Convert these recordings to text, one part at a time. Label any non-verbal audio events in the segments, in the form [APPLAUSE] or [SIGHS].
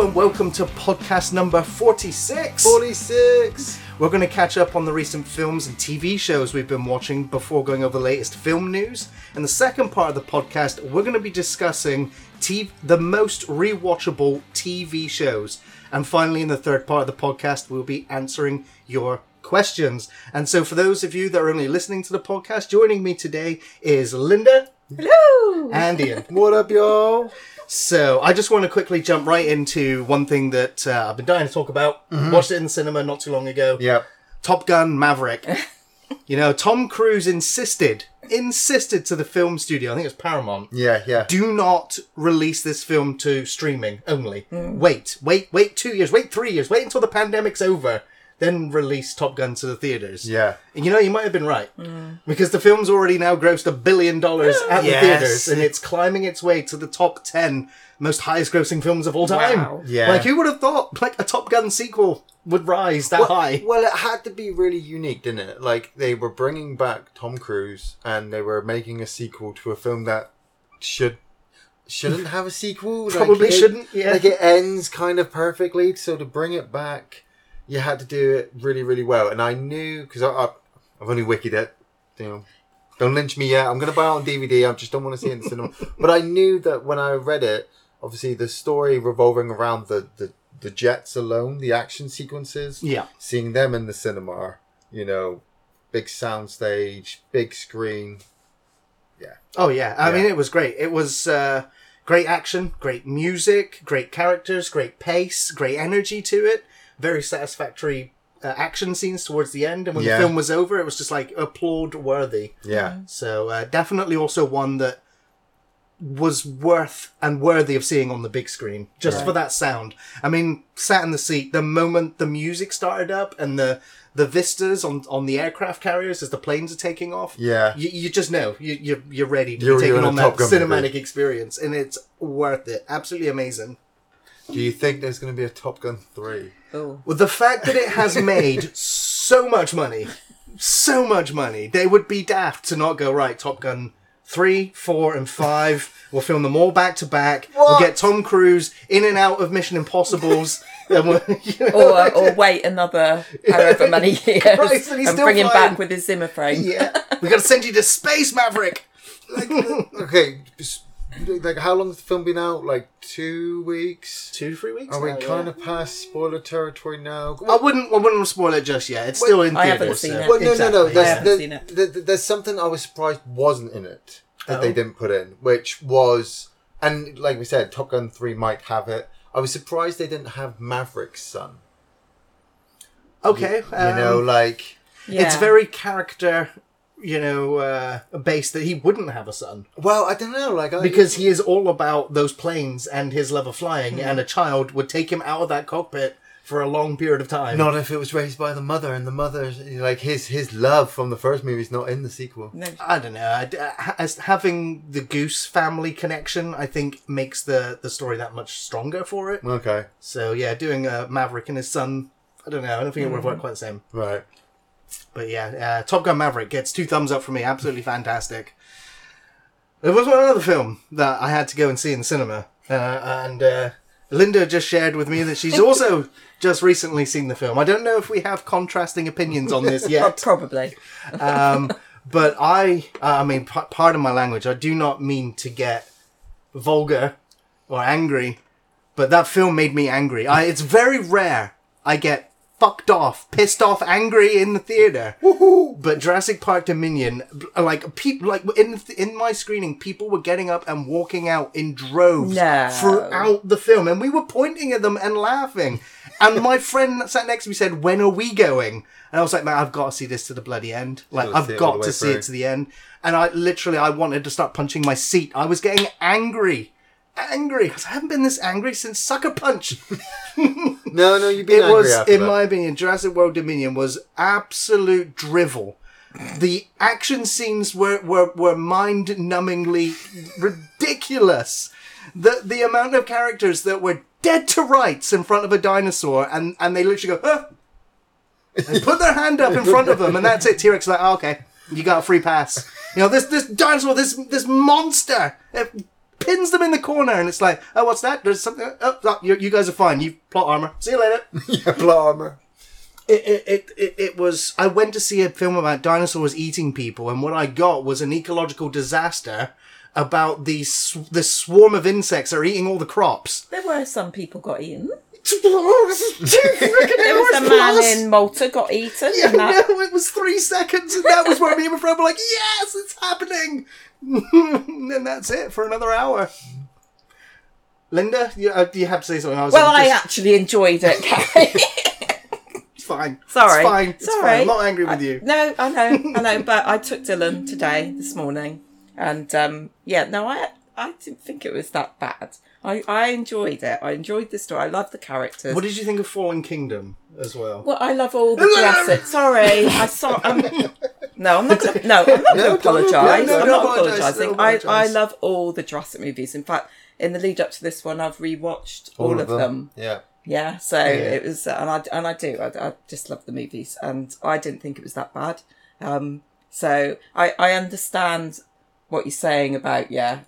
and welcome to podcast number 46. 46. We're going to catch up on the recent films and TV shows we've been watching before going over the latest film news. In the second part of the podcast, we're going to be discussing TV, the most rewatchable TV shows. And finally, in the third part of the podcast, we'll be answering your questions. And so, for those of you that are only listening to the podcast, joining me today is Linda. Hello. And Ian. What up, y'all? So I just want to quickly jump right into one thing that uh, I've been dying to talk about. Watched it in the cinema not too long ago. Yep. Top Gun Maverick. [LAUGHS] you know, Tom Cruise insisted, insisted to the film studio, I think it's Paramount, Yeah, yeah. do not release this film to streaming only. Wait, wait, wait two years, wait three years, wait until the pandemic's over, then release Top Gun to the theaters. Yeah. And you know, you might have been right. Mm. Because the film's already now grossed a billion dollars at the Yes. theaters and it's climbing its way to the top 10 most highest grossing films of all time. Wow. Yeah. Like, who would have thought, like, a Top Gun sequel would rise that Well, high? well, it had to be really unique, didn't it? Like, they were bringing back Tom Cruise and they were making a sequel to a film that should. Shouldn't have a sequel. Like, Probably it- shouldn't, yeah. Like it ends kind of perfectly. So to bring it back, you had to do it really, really well. And I knew because I, I, I've only wikied it. You know, don't lynch me yet. I'm gonna buy it on DVD. I just don't want to see it in the cinema. [LAUGHS] But I knew that when I read it, obviously the story revolving around the the, the jets alone, the action sequences, Yeah. seeing them in the cinema, you know, big sound stage, big screen. Yeah. Oh yeah, I Yeah. mean it was great. It was uh, great action, great music, great characters, great pace, great energy to it. Very satisfactory uh, action scenes towards the end, and when Yeah. the film was over, it was just like applaud worthy. Yeah, So uh, definitely also one that was worth and worthy of seeing on the big screen just for that sound. I mean, sat in the seat the moment the music started up and the the vistas on on the aircraft carriers as the planes are taking off. yeah. You, you just know you you're, you're ready to You're- be you're taken on that cinematic movie. experience, and it's worth it. Absolutely amazing. Do you think there's going to be a Top Gun three? Oh. Well, the fact that it has made so much money, so much money, they would be daft to not go right. Top Gun three, four, and five. We'll film them all back to back. We'll get Tom Cruise in and out of Mission Impossible's. [LAUGHS] and we'll, [LAUGHS] you know, Or, or wait another however many [LAUGHS] years Christ, and and bring him back with his Zimmer frame. yeah, we got to send you to space, Maverick. Okay, s- like how long has the film been out? Like two weeks. Two, three weeks. Are we now, kind yeah. of past spoiler territory now? I wouldn't. I wouldn't spoil it just yet. It's still in I theaters. haven't seen so- it. Well, no, no, no. Exactly, There's, I haven't there- seen it. there- there- there's something I was surprised wasn't in it that Oh. they didn't put in, which was, and like we said, Top Gun three might have it. I was surprised they didn't have Maverick's son. Okay. You know, um, like Yeah. it's very character, you know, uh, based that he wouldn't have a son well, I don't know, like I, because he is all about those planes and his love of flying, Hmm. and a child would take him out of that cockpit for a long period of time. not if it was raised by the mother, and the mother, like his his love from the first movie is not in the sequel. No. I don't know. I- uh, As having the Goose family connection, I think makes the the story that much stronger for it. Okay, So yeah, doing uh, Maverick and his son, I don't know. I don't think it would have worked quite the same. right. But yeah, uh, Top Gun Maverick gets two thumbs up from me. Absolutely fantastic. There was one other film that I had to go and see in the cinema, uh, and uh, Linda just shared with me that she's [LAUGHS] also just recently seen the film. I don't know if we have contrasting opinions on this [LAUGHS] yet, probably. [LAUGHS] um, but I, I mean, p- pardon my language. I do not mean to get vulgar or angry, but that film made me angry. I, it's very rare I get fucked off, pissed off, angry in the theater. But Jurassic Park Dominion, like people, like in in my screening, people were getting up and walking out in droves No. throughout the film, and we were pointing at them and laughing. And [LAUGHS] my friend that sat next to me said, "When are we going?" And I was like, "Man, I've got to see this to the bloody end. Like, I've got to see it to the end." And I literally, I wanted to start punching my seat. I was getting angry. Angry. 'Cause I haven't been this angry since Sucker Punch. [LAUGHS] No, no, you've been It angry was, in that. my opinion, Jurassic World Dominion was absolute drivel. The action scenes were were, were mind numbingly ridiculous. The the amount of characters that were dead to rights in front of a dinosaur, and and they literally go, huh? and put their hand up in front of them, and that's it. T Rex like, oh, okay, you got a free pass. You know this this dinosaur, this this monster. Pins them in the corner, and it's like, oh, what's that? There's something. Oh, oh, you, you guys are fine. You plot armor. See you later. [LAUGHS] yeah, plot armor. It, it, it, it, it was. I went to see a film about dinosaurs eating people, and what I got was an ecological disaster about these sw- this swarm of insects that are eating all the crops. There were some people got eaten. [LAUGHS] there There was a man in Malta got eaten. Yeah, that, no, [LAUGHS] it was three seconds, and that was where me and my friend were like, "Yes, it's happening!" [LAUGHS] and that's it for another hour. Linda, you, uh, you have to say something. I was well, I just- actually enjoyed it, [LAUGHS] it's fine. Sorry. it's fine. It's Sorry. fine. I'm not angry with you. no, I know, I know, but I took Dylan today, this morning, and um, yeah, no, I I didn't think it was that bad. I, I enjoyed it. I enjoyed the story. I love the characters. What did you think of Fallen Kingdom as well? Well, I love all the [LAUGHS] Jurassic. Sorry, I saw. Um, [LAUGHS] no, I'm not. Gonna, no, I'm not No, going to apologise. apologise. No, I'm don't apologising. I, I love all the Jurassic movies. In fact, in the lead up to this one, I've rewatched all, of them. Yeah. Yeah, so Yeah. it was, and I and I do. I, I just love the movies, and I didn't think it was that bad. Um, so I I understand what you're saying about yeah.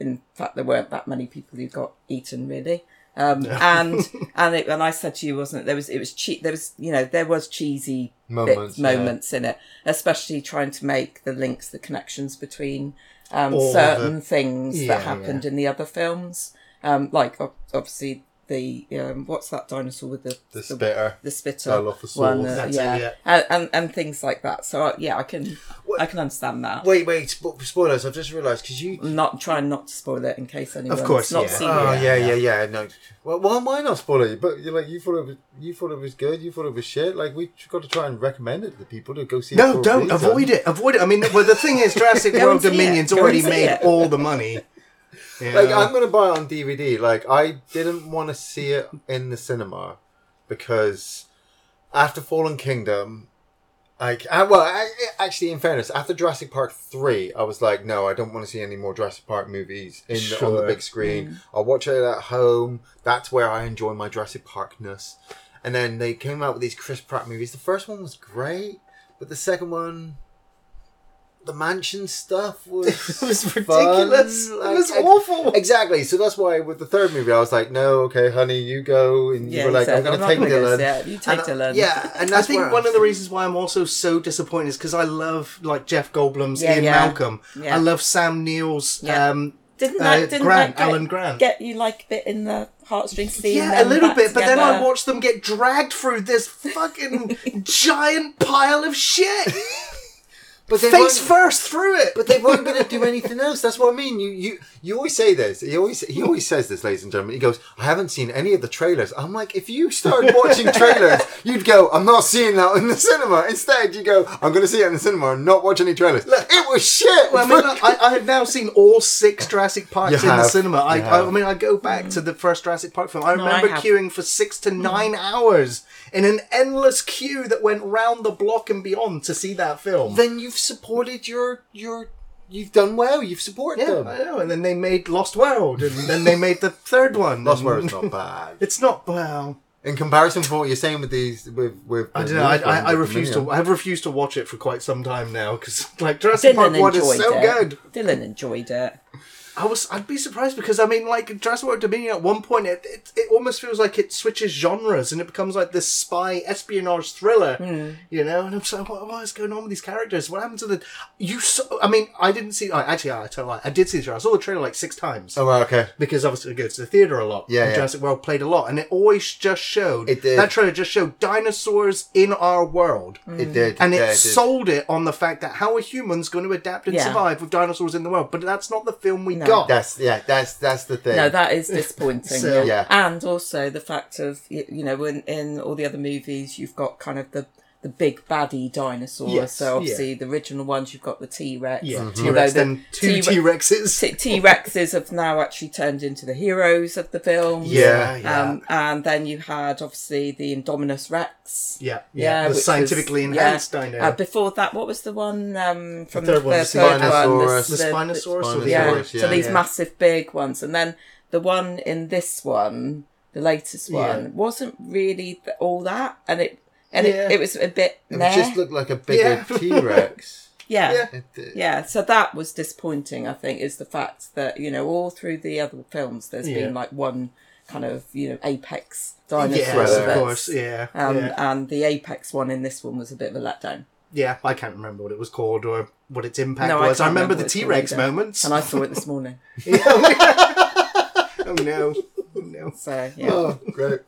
In fact, there weren't that many people who got eaten really. Um, and [LAUGHS] and it, and I said to you, wasn't it? There was it was che- There was you know there was cheesy Moments, yeah. moments in it, especially trying to make the links, the connections between um, certain the- things Yeah, that happened in the other films. Um, like obviously the um, what's that dinosaur with the The spitter. the spitter Dilophosaurus. one, uh, That's yeah, yeah. And, and and things like that. So uh, yeah, I can I can understand that. Wait, wait. Spo- spoilers. I've just realised because you. I'm not trying not to spoil it in case anyone of course, not yeah. seen Oh it. yeah, yeah, yeah. No. Well, why am I not spoiling you? But you're like you thought it was you thought it was good. You thought it was shit. Like we've got to try and recommend it to people to go see. it No, for don't avoid it. Avoid it. I mean, well, the thing is, [LAUGHS] Jurassic World and see it. Dominion's already made it. all the money. Yeah. Like I'm gonna buy it on DVD. Like I didn't want to see it in the cinema because after Fallen Kingdom, like I, well, I, actually, in fairness, after Jurassic Park three, I was like, no, I don't want to see any more Jurassic Park movies in the, on the big screen. Mm. I'll watch it at home. That's where I enjoy my Jurassic Parkness. And then they came out with these Chris Pratt movies. The first one was great, but the second one. The mansion stuff [LAUGHS] was it was ridiculous. it was I- awful. Exactly. So that's why with the third movie, I was like, no, okay, honey, you go. And you Yeah, were like, said, I'm going to take Dylan. it. You take And, Dylan. Yeah. And [LAUGHS] I think one of the like- reasons why I'm also so disappointed is because I love like Jeff Goldblum's Yeah, Ian yeah. Malcolm. Yeah. I love Sam Neill's Yeah. um, Didn't uh, that didn't Grant, that get, Alan Grant. get you like a bit in the heartstrings? yeah, a little bit, but then I watched them get dragged through this fucking [LAUGHS] giant pile of shit, But they face first through it. But they weren't going to do [LAUGHS] anything else. That's what I mean. You, you, you always say this. He always, he always says this, ladies and gentlemen. He goes, "I haven't seen any of the trailers." I'm like, if you started watching [LAUGHS] trailers, you'd go, "I'm not seeing that in the cinema." Instead, you go, "I'm going to see it in the cinema and not watch any trailers." it was shit. Well, I mean, look, I, I have now seen all six Jurassic Parks You in the cinema. I, I. I mean, I go back to the first Jurassic Park film. I No, remember I queuing for six to nine hours in an endless queue that went round the block and beyond to see that film. then you've supported your your. You've done well. You've supported yeah, them. I know. And then they made Lost World, and then they made the third one. Lost and- World's not bad. [LAUGHS] It's not well. In comparison to what you're saying with these, with with I don't know. I, I, I refuse to. I've refused to watch it for quite some time now because like Jurassic Dylan Park One is so it. good. Dylan enjoyed it. I was. I'd be surprised because I mean, like Jurassic World Dominion. At one point, it, it it almost feels like it switches genres and it becomes like this spy espionage thriller. Hmm. You know, and I'm so what, what is going on with these characters? What happened to the you? Saw, I mean, I didn't see. oh, actually, I tell a lie. I did see the trailer. I saw the trailer like six times. Oh, well, okay. Because obviously it goes to the theater a lot. Yeah, and yeah. Jurassic World played a lot, and it always just showed. It did. That trailer just showed dinosaurs in our world. Hmm. It did, And it yeah, did. sold it on the fact that how are humans going to adapt and Yeah. survive with dinosaurs in the world? But that's not the film we No. Got. That's yeah. That's that's the thing. No, that is disappointing. [LAUGHS] So- yeah. Yeah. and also the fact of y- you know in in all the other movies you've got kind of the the big baddie dinosaur. Yes, so obviously the original ones you've got the T Rex. Yeah, Mm-hmm. T Rex, then two T Rexes. T Rexes have now actually turned into the heroes of the film. Yeah, yeah. Um, and then you had obviously the Indominus Rex. Yeah, yeah, the which was- scientifically enhanced yeah. dino. Uh, before that, what was the one um, from third one, the third one? Spinosaurus. the Spinosaurus or the Spinosaurus. yeah. Yeah, so these yeah. massive big ones, and then the one in this one, the latest one, Yeah. wasn't really th- all that, and it and Yeah. it, it was a bit It just looked like a bigger Yeah. [LAUGHS] T Rex. Yeah. It- Yeah, so that was disappointing. I think is the fact that you know all through the other films, there's Yeah. been like one kind of you know apex dinosaur, Yes, of course. Yeah. Um, yeah. and the apex one in this one was a bit of a letdown. Yeah, I can't remember what it was called or what its impact No, was. I, can't remember, remember the T Rex moments. And I saw it this morning. [LAUGHS] oh no. [LAUGHS] Oh no. So yeah, Oh, great.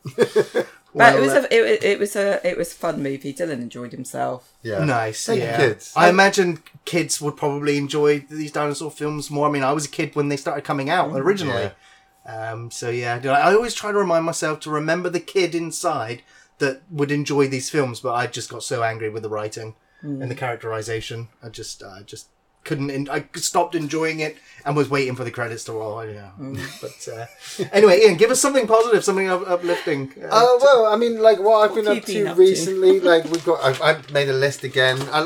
But Well, it was uh, a it, it was a it was a fun movie. Dylan enjoyed himself. yeah. Nice. Thank yeah. kids. I imagine kids would probably enjoy these dinosaur films more. I mean, I was a kid when they started coming out originally. Um, so yeah, I always try to remind myself to remember the kid inside that would enjoy these films, but I just got so angry with the writing and the characterization. I just, I just couldn't. En- I stopped enjoying it and was waiting for the credits to roll. Yeah. [LAUGHS] But uh, anyway, Ian, give us something positive, something up- uplifting. Uh, Oh well, I mean, like what I've been up have you been to up to? recently. [LAUGHS] Like we've got, I, I made a list again. I,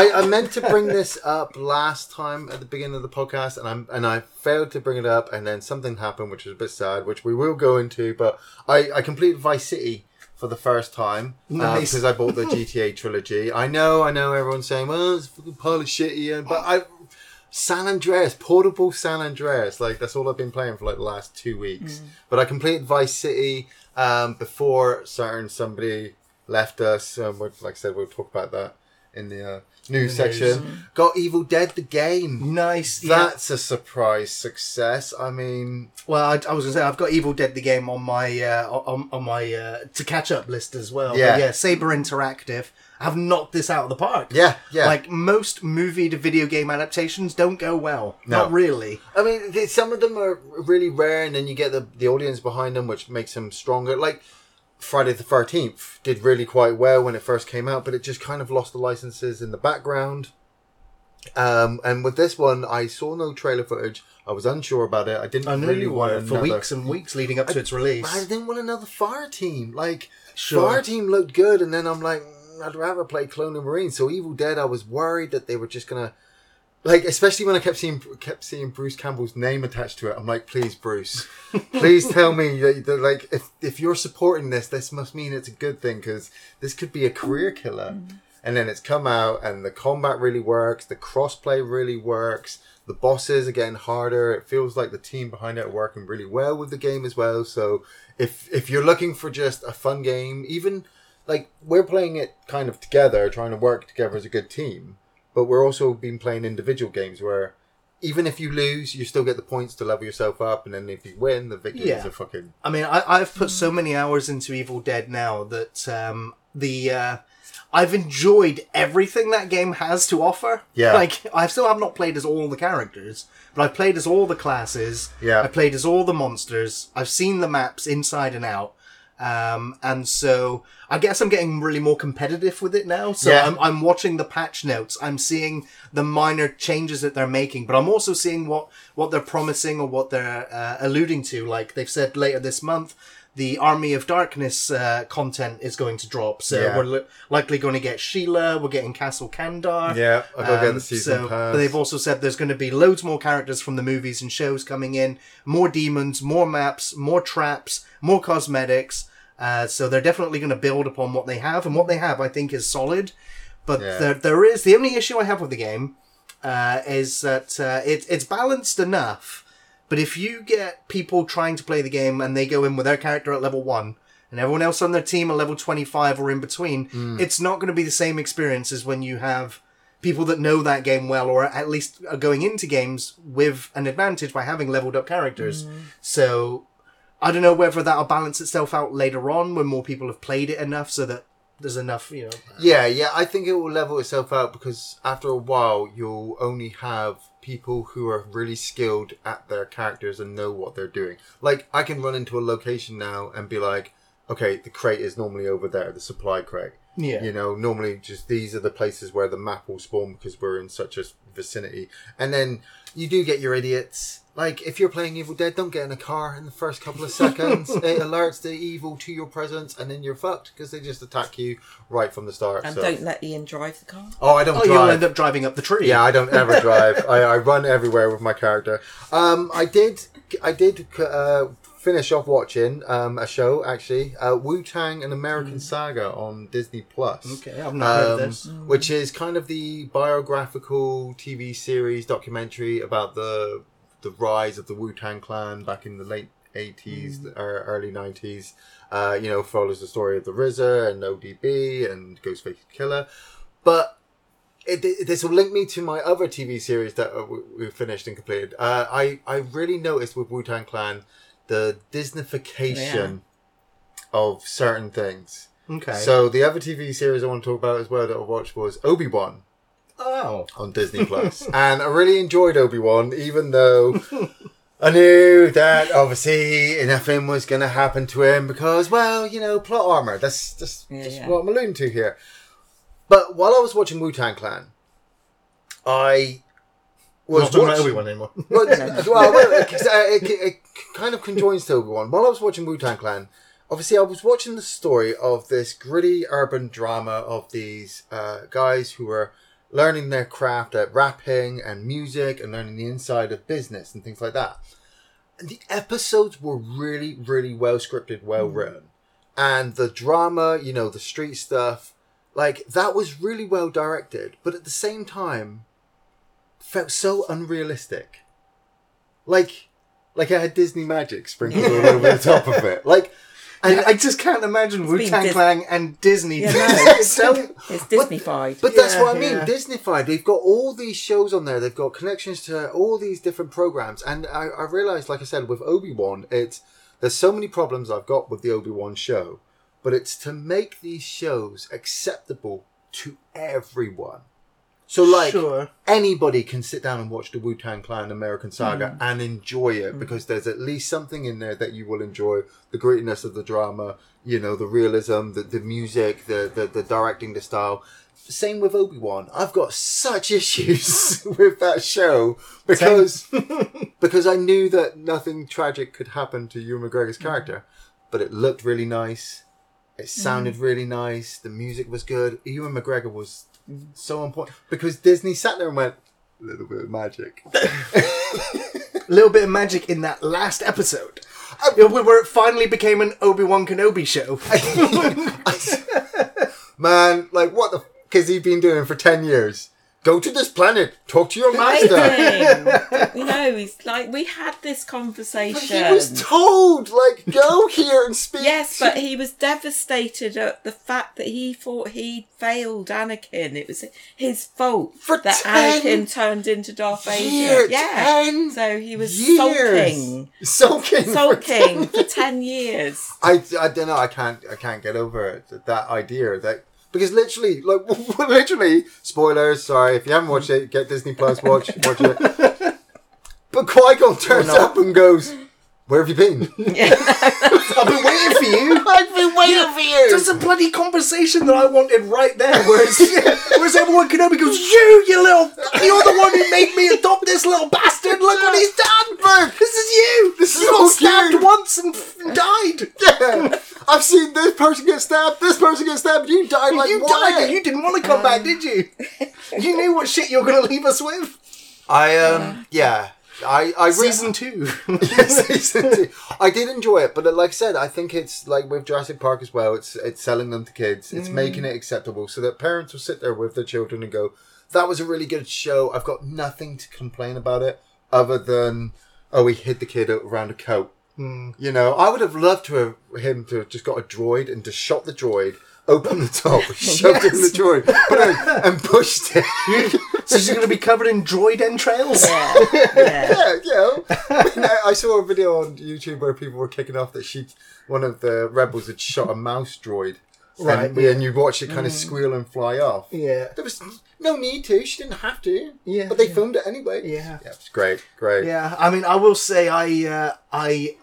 I, I meant to bring [LAUGHS] this up last time at the beginning of the podcast, and I'm and I failed to bring it up, and then something happened, which was a bit sad, which we will go into. But I, I completed Vice City for the first time Nice. because I bought the GTA [LAUGHS] trilogy. I know, I know, everyone's saying, "Well, it's a fucking pile of shit," Ian, but I. San Andreas, portable San Andreas, like that's all I've been playing for like the last two weeks. But I completed Vice City um, before certain somebody left us. Um, like I said, we'll talk about that in the uh, news news. section. Got Evil Dead the game. nice. yeah. That's a surprise success. I mean, Well, I, I was gonna say I've got Evil Dead the game on my uh, on, on my uh, to catch up list as well. But Yeah. yeah. Saber Interactive have knocked this out of the park. yeah, yeah. Like most movie to video game adaptations don't go well. No. Not really. I mean, th- some of them are really rare, and then you get the the audience behind them, which makes them stronger. Like Friday the Thirteenth did really quite well when it first came out, but it just kind of lost the licenses in the background. Um, and with this one, I saw no trailer footage. I was unsure about it. I didn't I really you want were for weeks and weeks leading up to its release. I didn't want another fire team. Like Sure. fire team looked good, and then I'm like, mm, I'd rather play Colonial Marine. So Evil Dead, I was worried that they were just gonna, like, especially when I kept seeing kept seeing Bruce Campbell's name attached to it. I'm like, please, Bruce, please tell me that, that like if if you're supporting this, this must mean it's a good thing because this could be a career killer. Mm-hmm. And then it's come out, and the combat really works. The crossplay really works. The bosses are getting harder. It feels like the team behind it are working really well with the game as well. So if if you're looking for just a fun game, even like we're playing it kind of together, trying to work together as a good team, but we're also been playing individual games where even if you lose, you still get the points to level yourself up, and then if you win, the victories Yeah. are fucking I mean, I, I've put so many hours into Evil Dead now that um, the uh, I've enjoyed everything that game has to offer. Yeah. like I still have not played as all the characters, but I've played as all the classes. Yeah. I played as all the monsters. I've seen the maps inside and out. Um, and so I guess I'm getting really more competitive with it now. So Yeah. I'm, I'm watching the patch notes. I'm seeing the minor changes that they're making, but I'm also seeing what, what they're promising or what they're uh, alluding to. Like they've said later this month, the Army of Darkness uh, content is going to drop. So Yeah. we're li- likely going to get Sheila. We're getting Castle Kandar. Yeah, I gotta get the Um, season so, pass. But they've also said there's going to be loads more characters from the movies and shows coming in, more demons, more maps, more traps, more cosmetics. Uh, so they're definitely going to build upon what they have, and what they have, I think, is solid. But Yeah. there, there is the only issue I have with the game uh, is that uh, it, it's balanced enough. But if you get people trying to play the game and they go in with their character at level one, and everyone else on their team at level 25 or in between, Hmm. it's not going to be the same experience as when you have people that know that game well or at least are going into games with an advantage by having leveled up characters. So I don't know whether that'll balance itself out later on when more people have played it enough so that there's enough, you know. Yeah, yeah, I think it will level itself out because after a while you'll only have people who are really skilled at their characters and know what they're doing. Like I can run into a location now and be like, okay, the crate is normally over there, the supply crate. Yeah. You know, normally just these are the places where the map will spawn because we're in such a vicinity. And then you do get your idiots. Like if you're playing Evil Dead, don't get in a car in the first couple of seconds. [LAUGHS] it alerts the evil to your presence, and then you're fucked because they just attack you right from the start. And so. don't let Ian drive the car. Oh, I don't Oh, you'll end up driving up the tree. Yeah, I don't ever [LAUGHS] drive. I, I run everywhere with my character. Um, I did, I did uh, finish off watching um, a show actually, uh, Wu Tang: An American Saga on Disney Plus. Okay, I've not heard of Um, this. Which is kind of the biographical TV series documentary about the the rise of the Wu Tang Clan back in the late eighties or early nineties. Uh, you know, follows the story of the RZA and ODB and Ghostface Killah, but. It, it- this will link me to my other TV series that uh, we, we finished and completed. Uh, I I really noticed with Wu Tang Clan the Disneyfication of certain things. Okay. So the other TV series I want to talk about as well that I watched was Obi Wan oh, on Disney Plus, [LAUGHS] and I really enjoyed Obi Wan, even though I knew that obviously nothing was going to happen to him because, well, you know, plot armor. That's just, Yeah, yeah. what I'm alluding to here. But while I was watching Wu Tang Clan, I was not talking about watching- Obi Wan anymore. [LAUGHS] [LAUGHS] well, well, well, it, it, it kind of conjoins to Obi Wan. While I was watching Wu Tang Clan, obviously I was watching the story of this gritty urban drama of these uh, guys who were learning their craft at rapping and music and learning the inside of business and things like that. And the episodes were really, really well scripted, well mm-hmm. written. And the drama, you know, the street stuff, like that was really well directed. But at the same time, felt so unrealistic. Like, like I had Disney magic sprinkled all over the top of it. [LAUGHS] Like, and I just can't imagine Wu Tang Dis- Clan and Disney. Yeah, no. It's [LAUGHS] so- It's Disneyfied. But that's Yeah, what I mean. yeah. Disneyfied. They've got all these shows on there. They've got connections to all these different programs. And I, I realized, like I said, with Obi Wan, it's there's so many problems I've got with the Obi Wan show, but it's to make these shows acceptable to everyone. So, like, Sure. anybody can sit down and watch the Wu Tang Clan American Saga Mm. and enjoy it mm. because there's at least something in there that you will enjoy. The grittiness of the drama, you know, the realism, the, the music, the, the, the directing, the style. Same with Obi Wan. I've got such [LAUGHS] issues [LAUGHS] with that show because [LAUGHS] because I knew that nothing tragic could happen to Ewan McGregor's mm. character, but it looked really nice. It sounded mm. really nice. The music was good. Ewan McGregor was so important because Disney sat there and went a little bit of magic. A [LAUGHS] little bit of magic in that last episode. You Where it finally became an Obi Wan Kenobi show. [LAUGHS] Man, like what the f- has he been doing for ten years? Go to this planet, talk to your master. You know, he's like we had this But conversation. he was told, like, go [LAUGHS] here and speak. Yes, but he was devastated at the fact that he thought he failed Anakin. It was his fault For that Anakin turned into Darth Vader. yeah. 10 So he was years. sulking, sulking, for sulking for [LAUGHS] ten years. I, I don't know. I can't I can't get over it. That, that idea that because literally like [LAUGHS] literally spoilers. Sorry if you haven't watched it, get Disney Plus. Watch watch it. [LAUGHS] But Qui Gon turns up and goes, "Where have you been? [LAUGHS] I've been waiting for you. [LAUGHS] I've been waiting for you." Just a bloody conversation that I wanted right there. Whereas, [LAUGHS] whereas everyone Kenobi goes, "You, you little, you're the one who made me adopt this little bastard. Look what he's done, Look. This is you. This is you got all stabbed you." once and f- died. yeah, I've seen this person get stabbed. This person get stabbed. You died like you died, you didn't want to come back, did you? You knew what shit you were going to leave us with. I um yeah. I I re- Season [LAUGHS] two. Season two. I did enjoy it, but like I said, I think it's like with Jurassic Park as well. It's it's selling them to kids. It's mm. making it acceptable so that parents will sit there with their children and go, "That was a really good show. I've got nothing to complain about it other than oh, he hid the kid around a coat." Mm. You know, I would have loved to have him to have just got a droid and just shot the droid. Opened the top, [LAUGHS] shoved it in the droid, put it, [LAUGHS] and pushed it. so she's going to be covered in droid entrails. Yeah, yeah. [LAUGHS] yeah, you know. I, mean, I, I saw a video on YouTube where people were kicking off that she, one of the rebels had shot a mouse droid. Right, And, and you watch it kind of squeal and fly off. Yeah. There was no need to. She didn't have to. Yeah, But they yeah. filmed it anyway. Yeah. Yeah, it's great. Great. Yeah, I mean, I will say I uh, I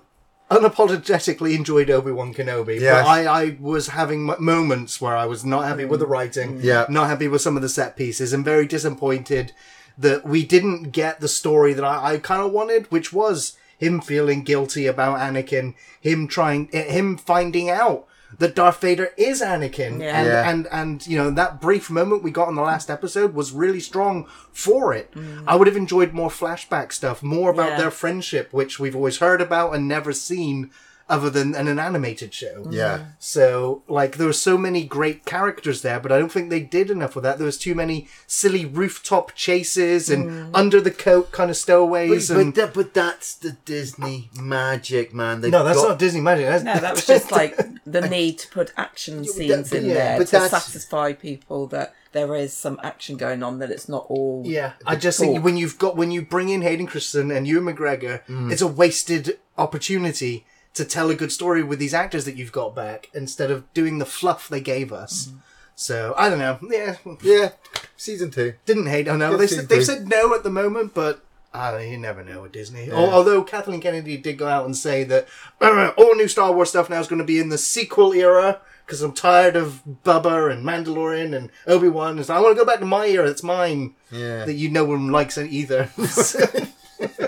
unapologetically enjoyed Obi Wan Kenobi, Yes. but I, I was having moments where I was not happy with the writing, Yeah. not happy with some of the set pieces, and very disappointed that we didn't get the story that I, I kind of wanted, which was him feeling guilty about Anakin, him trying, eh, him finding out that Darth Vader is Anakin, Yeah. and, Yeah. and and you know that brief moment we got in the last episode was really strong for it. Mm. I would have enjoyed more flashback stuff, more about Yeah. their friendship, which we've always heard about and never seen, other than in an animated show. Yeah. So, like, there were so many great characters there, but I don't think they did enough with that. There was too many silly rooftop chases and under the coat kind of But, stowaways. but, and that, but that's the Disney magic, man. They've no, that's got- not Disney magic. That's, No, that was [LAUGHS] just like the need to put action scenes in yeah, there but to that's- satisfy people that there is some action going on, that it's not all. Yeah, I the just think when you've got when you bring in Hayden Christensen and Ewan McGregor, Mm. it's a wasted opportunity to tell a good story with these actors that you've got back instead of doing the fluff they gave us. Mm. So I don't know. Yeah, Yeah, season two. didn't hate. I know they said, they've said no at the moment, but uh, you never know with Disney. Yeah. Although Kathleen Kennedy did go out and say that "Uh, all new Star Wars stuff now is going to be in the sequel era because I'm tired of Boba and Mandalorian and Obi Wan. So I want to go back to my era. It's mine. Yeah. That you no one likes it either. [LAUGHS] [LAUGHS] [LAUGHS]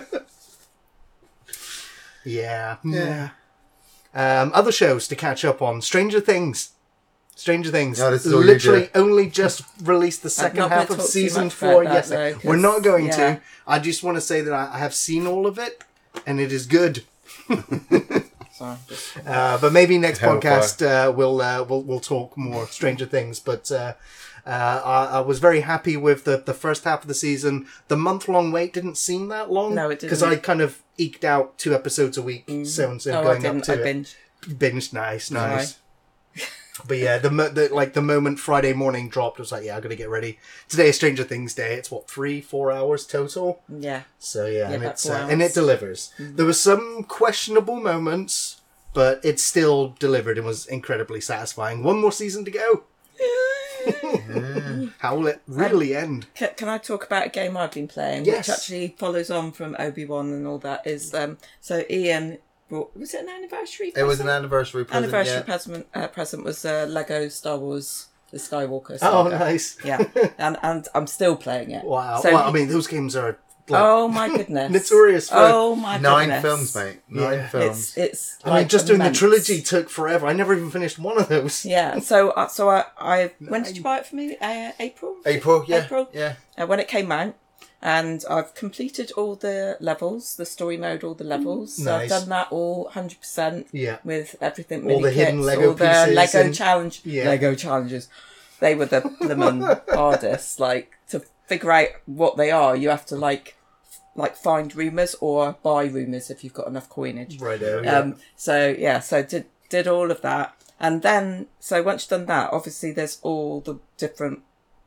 yeah. Yeah. Um, other shows to catch up on: Stranger Things. Stranger Things. Oh, this is all you literally do. only just [LAUGHS] released the second not half gonna of talk too season much four. about Yes, that, though, We're not going yeah. to. I just want to say that I I have seen all of it, and it is good. [LAUGHS] Sorry, just- Uh, but maybe next Hellfire. podcast uh, we'll, uh, we'll we'll talk more Stranger Things. But uh, uh, I, I was very happy with the, the first half of the season. The month long wait didn't seem that long. No, it Because didn't. because I kind of eked out two episodes a week, so and so oh, going up to I it. binge. Binge, nice, nice. [LAUGHS] But yeah, the, the like the moment Friday morning dropped, I was like, yeah, I gotta get ready. Today is Stranger Things Day. It's what three, four hours total. Yeah. So yeah, and about it's uh, and it hours. Mm-hmm. delivers. There were some questionable moments, but it still delivered and was incredibly satisfying. One more season to go. How will it really end? Can, can I talk about a game I've been playing, Yes. which actually follows on from Obi Wan and all that? Is um, so Ian brought was it an anniversary? It was an anniversary present. anniversary yeah. present. Uh, present was uh, Lego Star Wars: The Skywalker. Oh, nice! Yeah, and and I'm still playing it. [LAUGHS] Wow. So well, I mean, those games are like, oh my [LAUGHS] goodness, notorious for- Oh my Nine goodness. films, mate. Nine Yeah. films. It's it's. I mean, like just doing the immense. trilogy took forever. I never even finished one of those. [LAUGHS] Yeah, so uh, so I I when did you buy it for me? Uh, April. April, yeah. April? Yeah. uh, when it came out, and I've completed all the levels, the story mode, all the levels. So I've done that all hundred percent. Yeah. with everything, All mini the hidden kits, Lego all the Lego and- challenge, Yeah. Lego challenges. They were the lemon [LAUGHS] hardest. Like to figure out what they are, you have to like f- like find rumors or buy rumors if you've got enough coinage. Right. Yeah. Um, so yeah, so did did all of that, and then so once you've done that, obviously there's all the different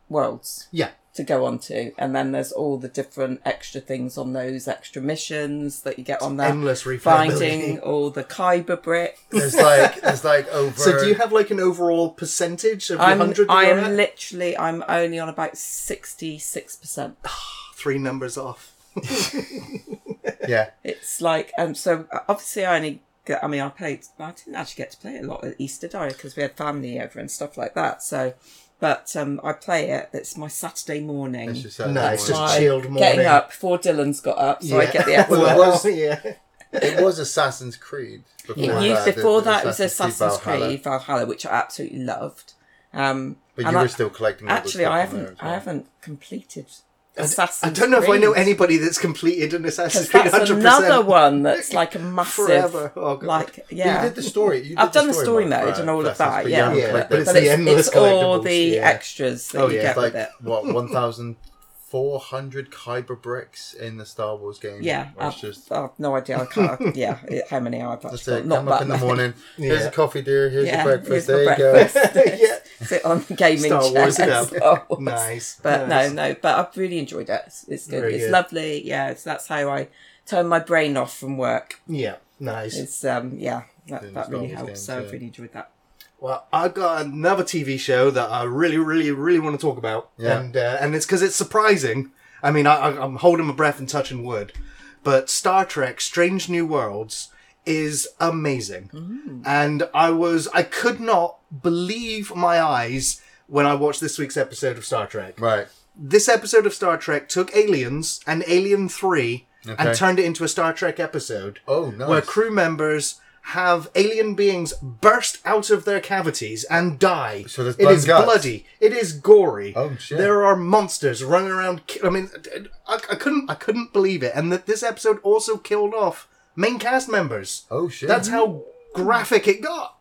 worlds yeah. to go on to, and then there's all the different extra things on those extra missions that you get on that. Endless Finding all the Kyber bricks. There's like there's like [LAUGHS] over. So, do you have like an overall percentage of your I'm hundred? I am at? literally I'm only on about sixty six percent. [SIGHS] three numbers off. [LAUGHS] Yeah. It's like um so obviously I only get, I mean I played I didn't actually get to play it a lot at Easter diary because we had family over and stuff like that. So but um I play it. It's my Saturday morning. It's just Saturday Nice, morning. just chilled morning. Getting up before Dylan's got up, so I get the effort. [LAUGHS] Well, it was- yeah. It was Assassin's Creed. Before You- that, before the- the that, it was Assassin's Creed Valhalla, which I absolutely loved. Um, But and you I- were still collecting. all actually, stuff I on there haven't, as I haven't completed I don't know if I know anybody that's completed an Assassin's 'Cause Creed That's 100%. another one that's [LAUGHS] like a massive, Forever. Oh, God. like But yeah. you did the story. You did I've done the story mode mode for and all of that, yeah. Yeah, collected but it's but the it's, endless it's all the yeah. extras that Oh, you yeah, get like with it. what [LAUGHS] one thousand four hundred Kyber bricks in the Star Wars game. Yeah, Where I've, just I've no idea. I can't, [LAUGHS] yeah, how many I've actually it. got. Not Come up in the many. morning. [LAUGHS] Here's a coffee, dear. Here's Yeah, your breakfast. here's my there breakfast. you go. [LAUGHS] yeah. Sit on the gaming Star chair. Wars it up. Star Wars. Nice. But nice. no, no. But I've really enjoyed it. It's, it's good. Very it's good. lovely. Yeah, it's, that's how I turn my brain off from work. Yeah, nice. It's um, yeah, that, that really helps. games, so I've really enjoyed that. Well, I've got another TV show that I really, really, really want to talk about, Yeah. and uh, and it's because it's surprising. I mean, I, I'm holding my breath and touching wood, but Star Trek: Strange New Worlds is amazing, and I was I could not believe my eyes when I watched this week's episode of Star Trek. Right. This episode of Star Trek took Aliens and Alien Three Okay. and turned it into a Star Trek episode Oh, nice. where crew members have alien beings burst out of their cavities and die. So there's it blood is guts. bloody. It is gory. Oh, shit. There are monsters running around. ki- I mean, I, I couldn't. I couldn't believe it. And that this episode also killed off main cast members. Oh shit. That's how graphic it got.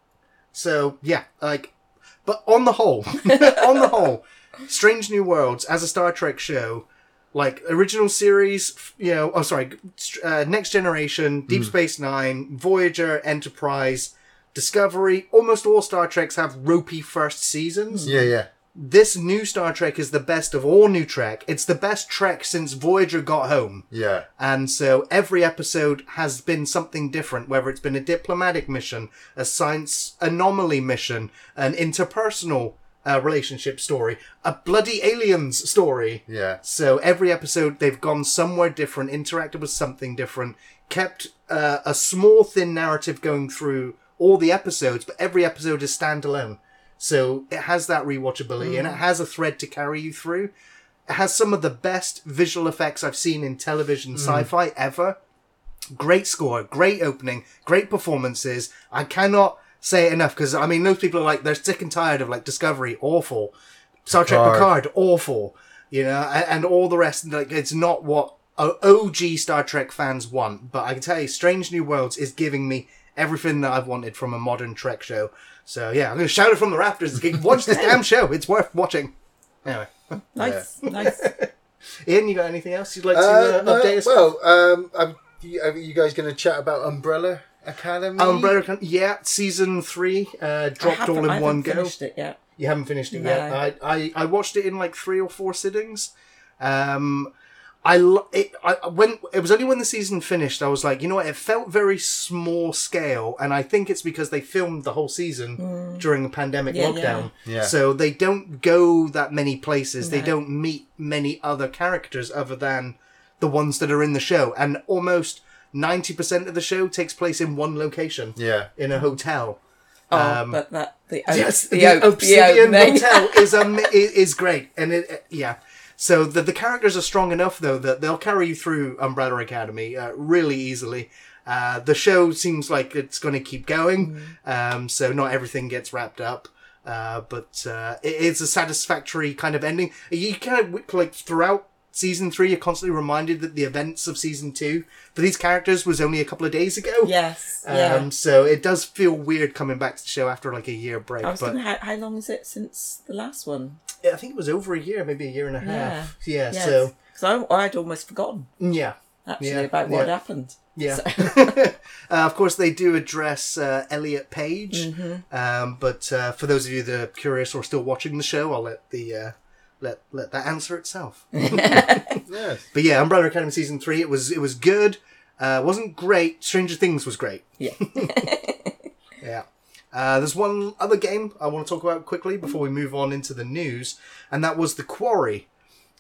So yeah, like, but on the whole, [LAUGHS] on the whole, Strange New Worlds as a Star Trek show, like original series, you know, oh sorry, uh, Next Generation, Deep Space Nine, Voyager, Enterprise, Discovery. Almost all Star Treks have ropey first seasons. Yeah, yeah. This new Star Trek is the best of all new Trek. It's the best Trek since Voyager got home. Yeah. And so every episode has been something different, whether it's been a diplomatic mission, a science anomaly mission, an interpersonal uh, relationship story, a bloody aliens story. Yeah. So every episode they've gone somewhere different, interacted with something different, kept uh, a small thin narrative going through all the episodes, but every episode is standalone. So it has that rewatchability and it has a thread to carry you through. It has some of the best visual effects I've seen in television sci-fi ever. Great score, great opening, great performances. I cannot say it enough because I mean, most people are like they're sick and tired of like Discovery, awful, Star Trek Picard. Picard, awful, you know, and, and all the rest. Like it's not what OG Star Trek fans want. But I can tell you, Strange New Worlds is giving me everything that I've wanted from a modern Trek show. So yeah, I'm gonna shout it from the rafters. Watch this damn show; it's worth watching. Anyway, Nice, nice. Ian, you got anything else you'd like to Uh, uh, no, update us? well, um, you, are you guys going to chat about Umbrella Academy? Umbrella, Academy- yeah, season three uh, dropped all in I one haven't go. finished it yet. You haven't finished it No. yet. I, I I watched it in like three or four sittings. Um, I lo- it I when it was only when the season finished I was like, you know what? It felt very small scale, and I think it's because they filmed the whole season during a pandemic Yeah, lockdown. yeah. Yeah. So they don't go that many places. They don't meet many other characters other than the ones that are in the show, and almost ninety percent of the show takes place in one location Yeah. in a hotel. Oh, Um, but that the oak, Yes, the, the, oak, the Obsidian opening. Hotel [LAUGHS] is um is, is great, and it uh, yeah. So the the characters are strong enough though that they'll carry you through Umbrella Academy uh, really easily. Uh, the show seems like it's going to keep going, um, so not everything gets wrapped up. Uh, but uh, it is a satisfactory kind of ending. You kind of like throughout season three, you're constantly reminded that the events of season two for these characters was only a couple of days ago. Yes, Um, yeah. So it does feel weird coming back to the show after like a year break. I was but thinking, how, how long is it since the last one? I think it was over a year, maybe a year and a half. Yeah. Yes. So I'd almost forgotten yeah, actually Yeah, about what yeah. happened. yeah. So- [LAUGHS] uh, of course, they do address uh, Elliot Page, Mm-hmm. um, but uh, for those of you that are curious or still watching the show, I'll let the uh, let let that answer itself. [LAUGHS] Yes. but yeah, Umbrella Academy season three, it was it was good. Uh, wasn't great. Stranger Things was great. Yeah. [LAUGHS] Yeah. Uh, there's one other game I want to talk about quickly before we move on into the news, and that was The Quarry,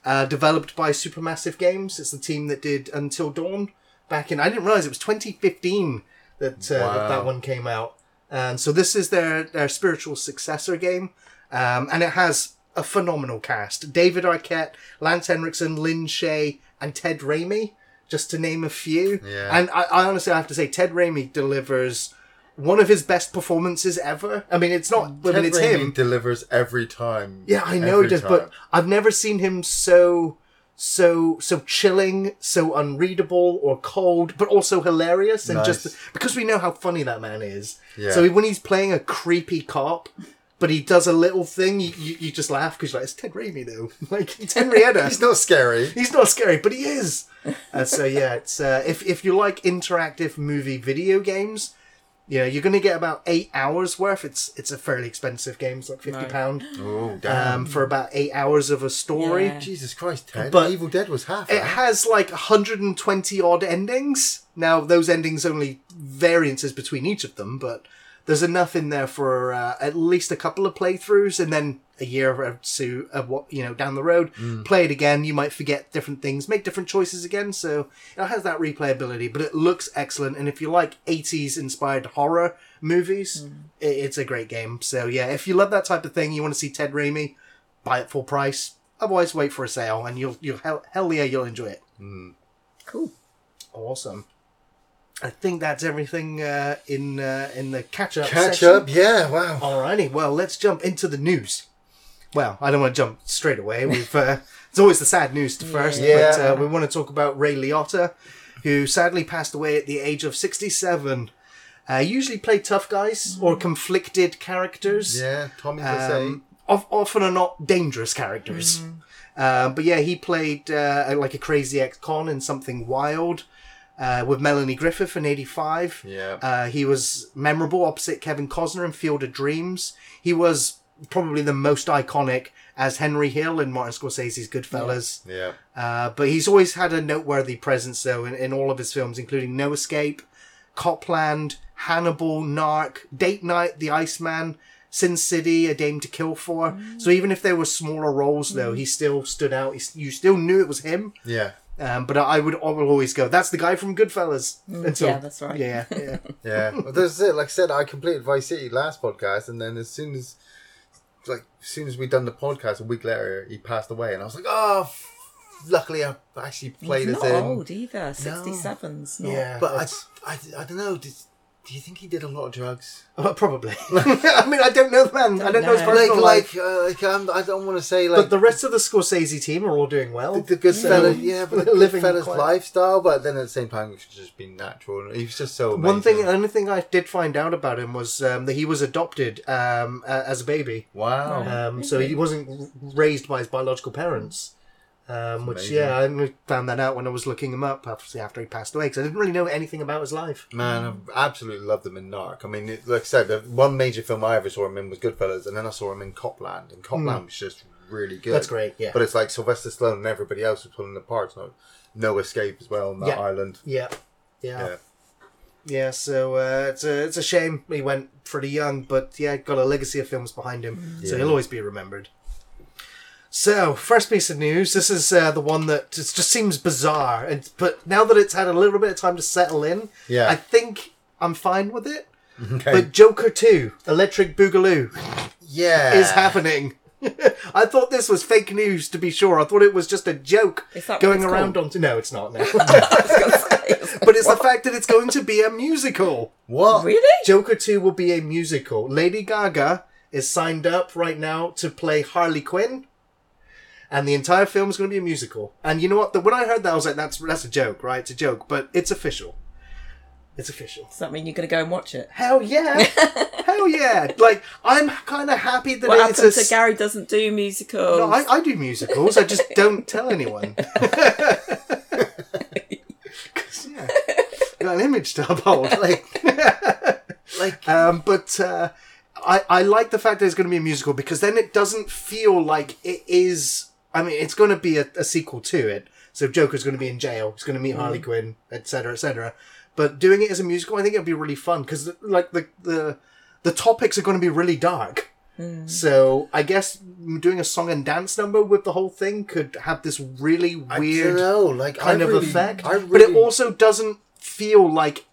uh, developed by Supermassive Games. It's the team that did Until Dawn back in. I didn't realize it was 2015 that uh, Wow. that, that one came out. And so this is their, their spiritual successor game, um, and it has a phenomenal cast: David Arquette, Lance Henriksen, Lin Shaye, and Ted Raimi, just to name a few. Yeah. And I, I honestly have to say, Ted Raimi delivers one of his best performances ever. I mean, it's not. I mean, Ted it's Raimi him. delivers every time. Yeah, I know does, but I've never seen him so so so chilling, so unreadable or cold, but also hilarious and Nice. just because we know how funny that man is. Yeah. So when he's playing a creepy cop, but he does a little thing, you, you, you just laugh because like it's Ted Raimi though, [LAUGHS] like it's Henrietta. [LAUGHS] He's not scary. He's not scary, but he is. Uh, so [LAUGHS] yeah, it's uh, if if you like interactive movie video games, you know you're going to get about eight hours worth. It's it's a fairly expensive game. It's like fifty Right. pound Oh damn! um, for about eight hours of a story. Yeah. Jesus Christ, Ted! But- Evil Dead was half. It that. has like 120 odd endings. Now those endings only variances between each of them, but there's enough in there for uh, at least a couple of playthroughs, and then a year or two of what you know down the road, play it again. You might forget different things, make different choices again. So it has that replayability, but it looks excellent. And if you like 80s inspired horror movies, i it's a great game. So yeah, if you love that type of thing, you want to see Ted Raimi, buy it full price. Otherwise, wait for a sale, and you'll you'll hell, hell yeah, you'll enjoy it. Cool. Awesome. I think that's everything uh, in uh, in the catch up. Catch up, yeah, wow. Alrighty, well, let's jump into the news. Well, I don't want to jump straight away. We've uh, [LAUGHS] it's always the sad news to first, Yeah. but uh, we want to talk about Ray Liotta, who sadly passed away at the age of sixty-seven. Uh, usually played tough guys or conflicted characters. Yeah, Tommy. Um, of, often are not dangerous characters. Uh, but yeah, he played uh, like a crazy ex-con in Something Wild uh, with Melanie Griffith in '85. Yeah. Uh, he was memorable opposite Kevin Costner in Field of Dreams. He was probably the most iconic as Henry Hill in Martin Scorsese's Goodfellas. yeah. Uh, but he's always had a noteworthy presence, though, in, in all of his films, including No Escape, Copland, Hannibal, Narc, Date Night, The Iceman, Sin City, A Dame to Kill For. So even if there were smaller roles, though, he still stood out. He, you still knew it was him. Yeah. Um, but I would, I will always go. That's the guy from Goodfellas. Until- yeah, that's right. Yeah, [LAUGHS] yeah. Yeah. well, that's it. Like I said, I completed Vice City last podcast, and then as soon as, like, as soon as we done the podcast, a week later, he passed away, and I was like, oh, f- luckily I actually played He's as not in. old either. 67's not. Yeah. But I, I, I don't know. Did, do you think he did a lot of drugs? [LAUGHS] Uh, probably. [LAUGHS] I mean, I don't know the man. I don't know his personal Like, life. like, uh, like I don't want to say like but the rest of the Scorsese team are all doing well. the, the good So, fella, [LAUGHS] yeah, but the living good fella's quite- lifestyle. But then at the same time, it's just been natural. He was just so amazing. One thing, the only thing I did find out about him was um, that he was adopted um, a- as a baby. Wow. Um, so he wasn't raised by his biological parents. Um, which, amazing. yeah, I found that out when I was looking him up, obviously after he passed away, because I didn't really know anything about his life. Man, I absolutely loved him in Narc. I mean, it, like I said, the one major film I ever saw him in was Goodfellas, and then I saw him in Copland, and Copland was just really good. That's great, yeah. But it's like Sylvester Stallone and everybody else was pulling the parts. No, no escape as well on that Yeah. island. Yeah. Yeah. Yeah. Yeah, so uh, it's a it's a shame he went pretty young, but yeah, got a legacy of films behind him, so he'll always be remembered. So, first piece of news. This is uh, the one that just, just seems bizarre, and but now that it's had a little bit of time to settle in, Yeah. I think I'm fine with it. Okay. But Joker Two, Electric Boogaloo, yeah. is happening. [LAUGHS] I thought this was fake news. To be sure, I thought it was just a joke Is that what going it's around called? on. No, it's not. No. [LAUGHS] I was gonna say, it's [LAUGHS] like, but it's the fact that it's going to be a musical. What? really? Joker 2 will be a musical. Lady Gaga is signed up right now to play Harley Quinn. And the entire film is going to be a musical. And you know what? The, when I heard that, I was like, that's, that's a joke, right? It's a joke. But it's official. It's official. Does that mean you're going to go and watch it? Hell yeah. [LAUGHS] Hell yeah. Like, I'm kind of happy that What it's happened a... to Gary doesn't do musicals? No, I, I do musicals. I just don't tell anyone. [LAUGHS] 'Cause, yeah, got an image to uphold. [LAUGHS] Like, like Um, but uh, I I like the fact that it's going to be a musical because then it doesn't feel like it is. I mean, it's going to be a, a sequel to it. So Joker's going to be in jail. He's going to meet mm. Harley Quinn, etc., etc. But doing it as a musical, I think it'll be really fun because like the the the topics are going to be really dark. Mm. So I guess doing a song and dance number with the whole thing could have this really weird know. Like, kind I of really, effect. I But it also doesn't feel like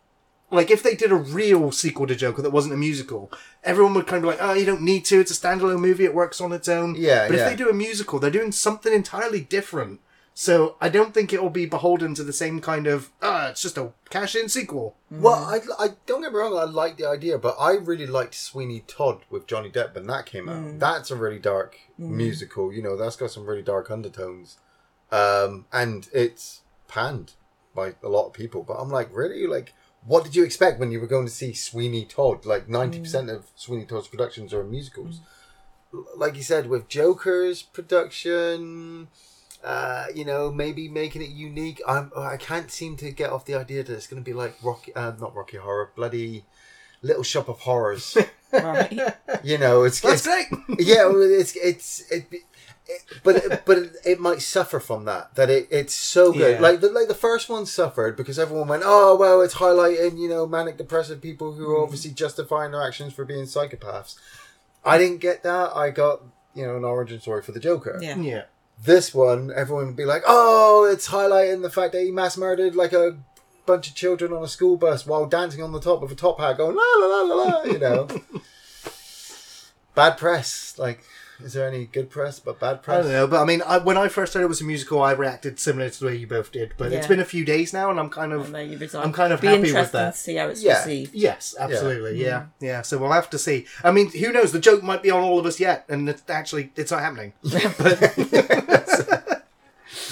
like if they did a real sequel to Joker that wasn't a musical, everyone would kind of be like, oh, you don't need to. It's a standalone movie. It works on its own. Yeah, But yeah. if they do a musical, they're doing something entirely different. So I don't think it will be beholden to the same kind of ah, it's just a cash-in sequel. Well, I, I don't get me wrong. I like the idea, but I really liked Sweeney Todd with Johnny Depp when that came out. That's a really dark musical. You know, that's got some really dark undertones, um, and it's panned by a lot of people. But I'm like, really, like, what did you expect when you were going to see Sweeney Todd? Like ninety percent of Sweeney Todd's productions are musicals. L- Like you said, with Joker's production. Uh, you know, maybe making it unique. I'm, I can't seem to get off the idea that it's going to be like Rocky, uh, not Rocky Horror, bloody Little Shop of Horrors. [LAUGHS] Right. you know, it's, That's it's great. [LAUGHS] yeah, it's it's it, it, but it, but it, it might suffer from that. That it, it's so good. Yeah. Like the like the first one suffered because everyone went, oh well, it's highlighting you know manic depressive people who are mm. obviously justifying their actions for being psychopaths. I didn't get that. I got you know an origin story for the Joker. Yeah. yeah. This one, everyone would be like, oh, it's highlighting the fact that he mass murdered like a bunch of children on a school bus while dancing on the top of a top hat, going la la la la la. You know, [LAUGHS] bad press. Like Is there any good press but bad press? I don't know, but I mean, I, when I first heard it was a musical, I reacted similar to the way you both did. But it's been a few days now, and I'm kind of know you resigned. I'm kind of Be happy with interesting that. to see how it's Yeah. received. yes, absolutely, yeah. Mm. yeah, So we'll have to see. I mean, who knows? The joke might be on all of us yet, and it's actually it's not happening. [LAUGHS] [LAUGHS]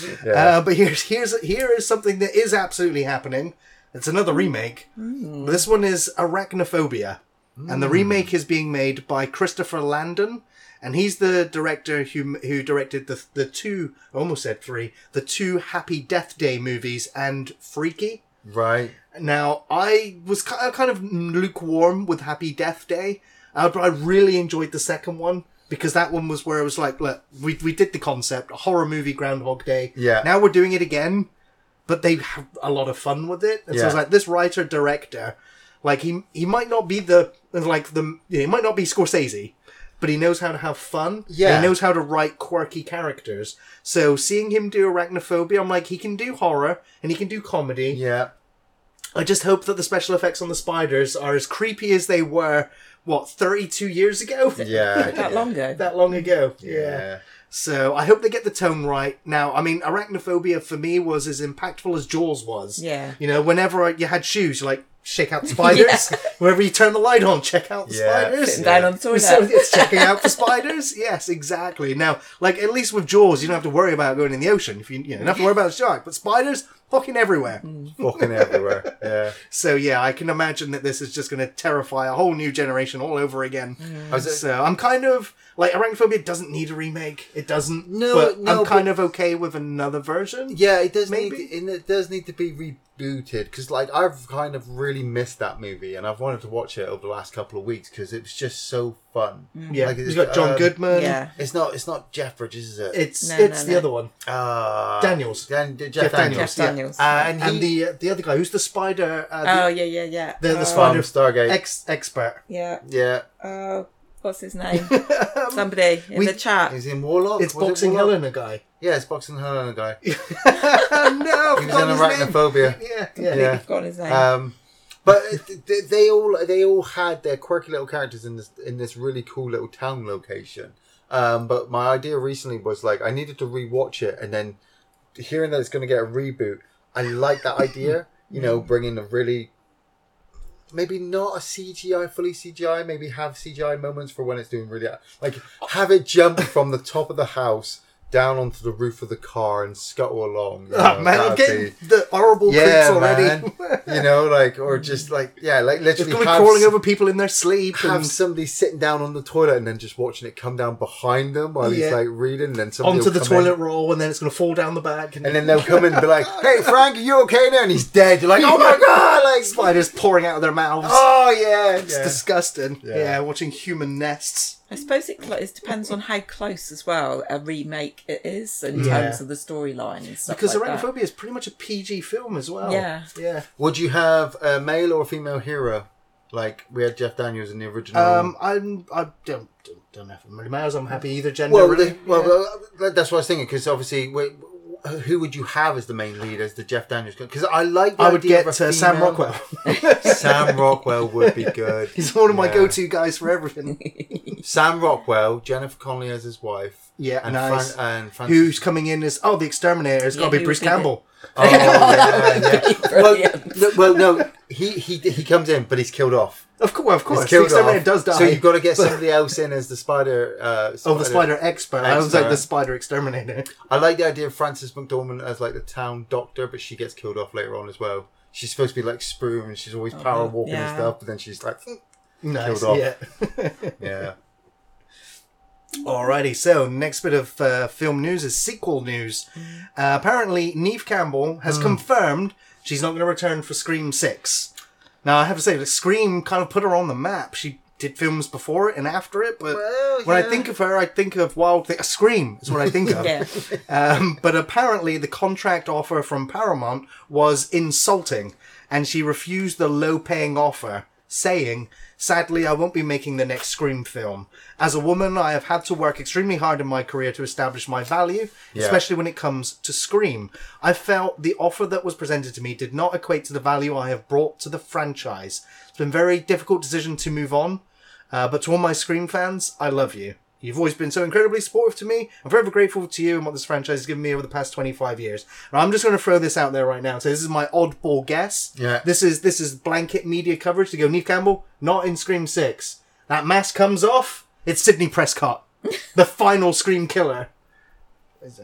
[LAUGHS] Yeah. Uh, but here's here's here is something that is absolutely happening. It's another mm. remake. Mm. This one is Arachnophobia, and the remake is being made by Christopher Landon, and he's the director who who directed the the two I almost said three the two Happy Death Day movies and Freaky. right. Now, I was uh, kind of lukewarm with Happy Death Day, uh, but I really enjoyed the second one because that one was where I was like, look, we, we did the concept, a horror movie Groundhog Day. Yeah. Now we're doing it again, but they have a lot of fun with it. And so Yeah. it's like this writer director, like he he might not be the like the yeah, he might not be Scorsese, but he knows how to have fun. Yeah. he knows how to write quirky characters. So seeing him do Arachnophobia, I'm like, he can do horror and he can do comedy. Yeah. I just hope that the special effects on the spiders are as creepy as they were, what, 32 years ago? [LAUGHS] [LAUGHS] Yeah. That long ago. that long ago. Yeah. So I hope they get the tone right. Now, I mean, arachnophobia for me was as impactful as Jaws was. Yeah. You know, whenever you had shoes, you like, shake out the [LAUGHS] spiders. Wherever you turn the light on, check out the Yeah. spiders. Sitting down on the toilet. So it's checking out for spiders. [LAUGHS] Yes, exactly. Now, like at least with Jaws, you don't have to worry about going in the ocean. If you, you know, you don't have to worry about the shark. But spiders, fucking everywhere. Mm. [LAUGHS] Fucking everywhere. Yeah. So yeah, I can imagine that this is just going to terrify a whole new generation all over again. I was- So I'm kind of like Arachnophobia doesn't need a remake. It doesn't. No, but no, I'm kind but- of okay with another version. Yeah, it does Maybe. need and it does need to be rebooted because like I've kind of really missed that movie and I've wanted to watch it over the last couple of weeks because it was just so fun. Yeah, Like, you've it's, got John um, Goodman. Yeah. It's not. It's not Jeff Bridges, is it? It's No, it's no, the no. other one, uh, Daniels. Dan, Jeff, Jeff Daniels. Daniels. Jeff yeah. Daniels. Uh, and, and he, the uh, the other guy who's the spider. Uh, the, oh yeah, yeah, yeah. the, the Oh, spider from Stargate. ex expert. Yeah. yeah, Oh, what's his [LAUGHS] name? Somebody in we- the chat. he's in Warlock. It's Was it boxing Warlock? Helena guy. Yeah, it's boxing Helena guy. [LAUGHS] no, [LAUGHS] He was in Arachnophobia. [LAUGHS] Yeah, yeah. Yeah. Got his name. Um, but they, they all they all had their quirky little characters in this in this really cool little town location. Um, but my idea recently was like I needed to rewatch it, and then hearing that it's going to get a reboot, I like that idea. You know, bringing a really maybe not a CGI fully CGI, maybe have CGI moments for when it's doing really like have it jump from the top of the house down onto the roof of the car and scuttle along. you [LAUGHS] Oh, man, I'm getting be- the horrible yeah, creeps already. [LAUGHS] you know, like or just like yeah, like literally have, crawling over people in their sleep. have And somebody sitting down on the toilet and then just watching it come down behind them while he's like reading, and then somebody onto the come in, toilet roll, and then it's going to fall down the back. And, and then they'll come in and be like, [LAUGHS] "Hey, Frank, are you okay now?" And he's dead. You're like, "Oh my god!" Like, spiders pouring out of their mouths. oh yeah, It's yeah. disgusting. Yeah. Yeah. watching human nests. I suppose it, cl- it depends on how close as well a remake it is in Yeah. terms of the storyline and stuff Because like. Arachnophobia is pretty much a PG film as well. Yeah. Yeah. Would you have a male or a female hero? Like we had Jeff Daniels in the original. Um, I'm, I don't, don't, don't have many miles. I'm happy either gender. well, really. the- well, Yeah. well, that's what I was thinking because obviously, wait, who would you have as the main lead as the Jeff Daniels? Because I like. The I would idea get of a uh, Sam Rockwell. [LAUGHS] Sam Rockwell would be good. [LAUGHS] He's one of my go-to guys for everything. [LAUGHS] Sam Rockwell, Jennifer Connelly as his wife. Yeah, and nice. Fran- and Francis. Who's coming in as oh the exterminator? It's got to be Bruce would be Campbell. Oh, yeah, yeah. [LAUGHS] well, no, well, no, he, he he comes in, but he's killed off. Of course, of course. He's The killed off. does die. So you've got to get somebody else in as the spider. Uh, Oh, the spider expert. I was like the spider exterminator. I like the idea of Frances McDormand as like the town doctor, but she gets killed off later on as well. She's supposed to be like Sprue and she's always power walking and yeah. stuff, but then she's like, "Hmm." Nice. off. Yeah. yeah, [LAUGHS] Alrighty, so next bit of uh, film news is sequel news. Uh, apparently, Neve Campbell has confirmed she's not going to return for Scream 6. Now, I have to say, that Scream kind of put her on the map. She did films before it and after it, but Well, when I yeah. think of her, I think of Wild Thing. Scream is what I think of. [LAUGHS] Yeah. Um, but apparently, the contract offer from Paramount was insulting, and she refused the low paying offer, saying, Sadly, I won't be making the next Scream film. As a woman, I have had to work extremely hard in my career to establish my value, Yeah. especially when it comes to Scream. I felt the offer that was presented to me did not equate to the value I have brought to the franchise. It's been a very difficult decision to move on, uh, but to all my Scream fans, I love you. You've always been so incredibly supportive to me. I'm forever grateful to you and what this franchise has given me over the past 25 years. And I'm just going to throw this out there right now. So this is my oddball guess. Yeah. This is this is blanket media coverage to go. Neve Campbell not in Scream Six. That mask comes off. It's Sidney Prescott, [LAUGHS] the final Scream killer.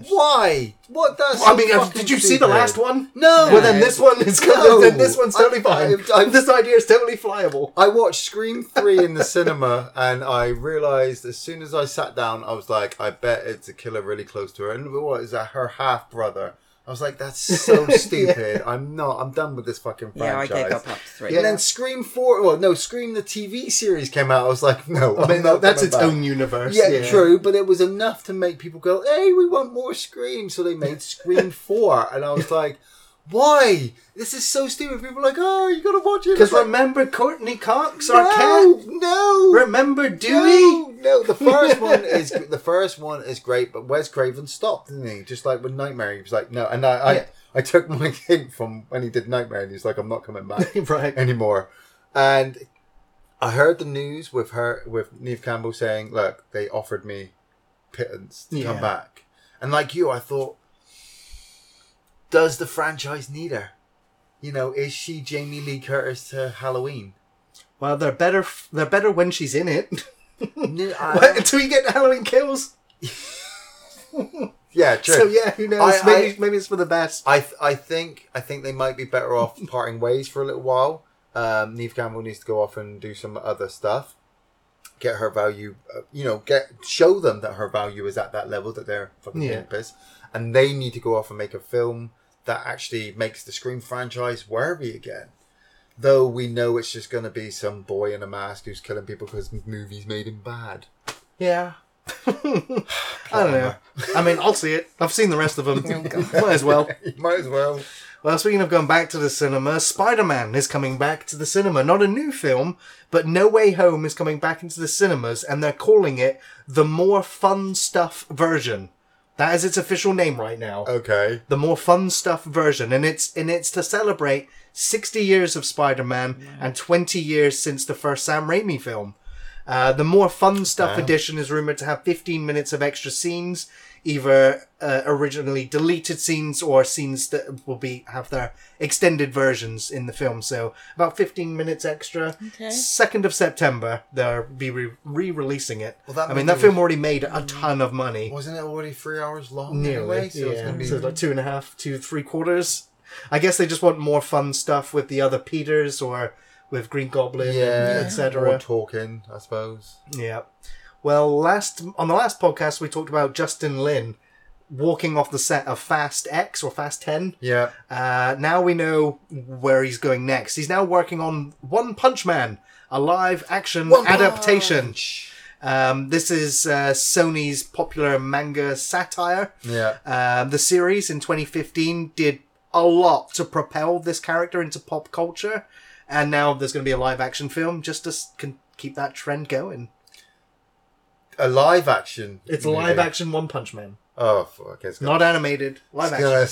Why? What? That's. I mean, uh, did you see the last one? No. Well, then this one is No. then this one's totally I- fine. I- I- this idea is totally flyable. I watched Scream 3 in the cinema and I realised as soon as I sat down, I was like, I bet it's a killer really close to her. And what is that? Her half brother. I was like, that's [LAUGHS] so stupid. I'm not. I'm done with this fucking franchise. Yeah, I franchise. gave up after three. And then Scream 4, well, no, Scream the TV series came out. I was like, no, oh, I mean, not that's its back. own universe. Yeah, true, but it was enough to make people go, "Hey, we want more Scream." So they made Scream Four, and I was like, "Why? This is so stupid." People are like, "Oh, you gotta watch it." Because like, remember Courteney Cox, our no, cat. no, Remember Dewey. no, no. The first [LAUGHS] one is the first one is great, but Wes Craven stopped, didn't he? Just like with Nightmare, he was like, "No," and I, I, Yeah. I took my [LAUGHS] hint from when he did Nightmare, and he's like, "I'm not coming back." [LAUGHS] right. anymore. And I heard the news with her with Neve Campbell saying, "Look, they offered me pittance to Yeah. come back," and like you, I thought, does the franchise need her? You know, is she Jamie Lee Curtis to Halloween? Well, they're better. They're better when she's in it. No, [LAUGHS] What, I- Until you get Halloween Kills. [LAUGHS] yeah, true. So yeah, who knows? I- maybe I- maybe it's for the best. I I think I think they might be better off [LAUGHS] parting ways for a little while. Um, Neve Campbell needs to go off and do some other stuff. Get her value, uh, you know, get show them that her value is at that level that they're fucking Yeah. pissed, and they need to go off and make a film that actually makes the Scream franchise worthy again. Though we know it's just going to be some boy in a mask who's killing people because movies made him bad. Yeah. [SIGHS] I don't know. I mean, I'll see it. I've seen the rest of them. Oh, [LAUGHS] might as well. You [LAUGHS] might as well. Well, speaking of going back to the cinema, Spider Man is coming back to the cinema. Not a new film, but No Way Home is coming back into the cinemas, and they're calling it the More Fun Stuff version. That is its official name right now. Okay. The More Fun Stuff version, and it's and it's to celebrate 60 years of Spider Man and 20 years since the first Sam Raimi film. Uh, the More Fun Stuff Wow. edition is rumored to have 15 minutes of extra scenes, either uh, originally deleted scenes or scenes that will be have their extended versions in the film. So about 15 minutes extra. Okay. Second of September, they'll be re- re-releasing it. Well, that I mean, that film was- already made a ton of money. Wasn't it already three hours long? Nearly, Anyway? So it's yeah. gonna be So like two and a half, two three quarters. I guess they just want more fun stuff with the other Peters or with Green Goblin, yeah, and etc. More talking, I suppose. Yeah. Well, last on the last podcast we talked about Justin Lin walking off the set of Fast X or Fast Ten. Yeah. Uh, now we know where he's going next. He's now working on One Punch Man, a live action adaptation. Punch. Um, this is uh, Sony's popular manga satire. Yeah. Um, the series in 2015 did a lot to propel this character into pop culture, and now there's going to be a live action film just to s- can keep that trend going. A live action. It's movie. live action One Punch Man, Oh, fuck. It's gonna, not animated. Live it's action. gonna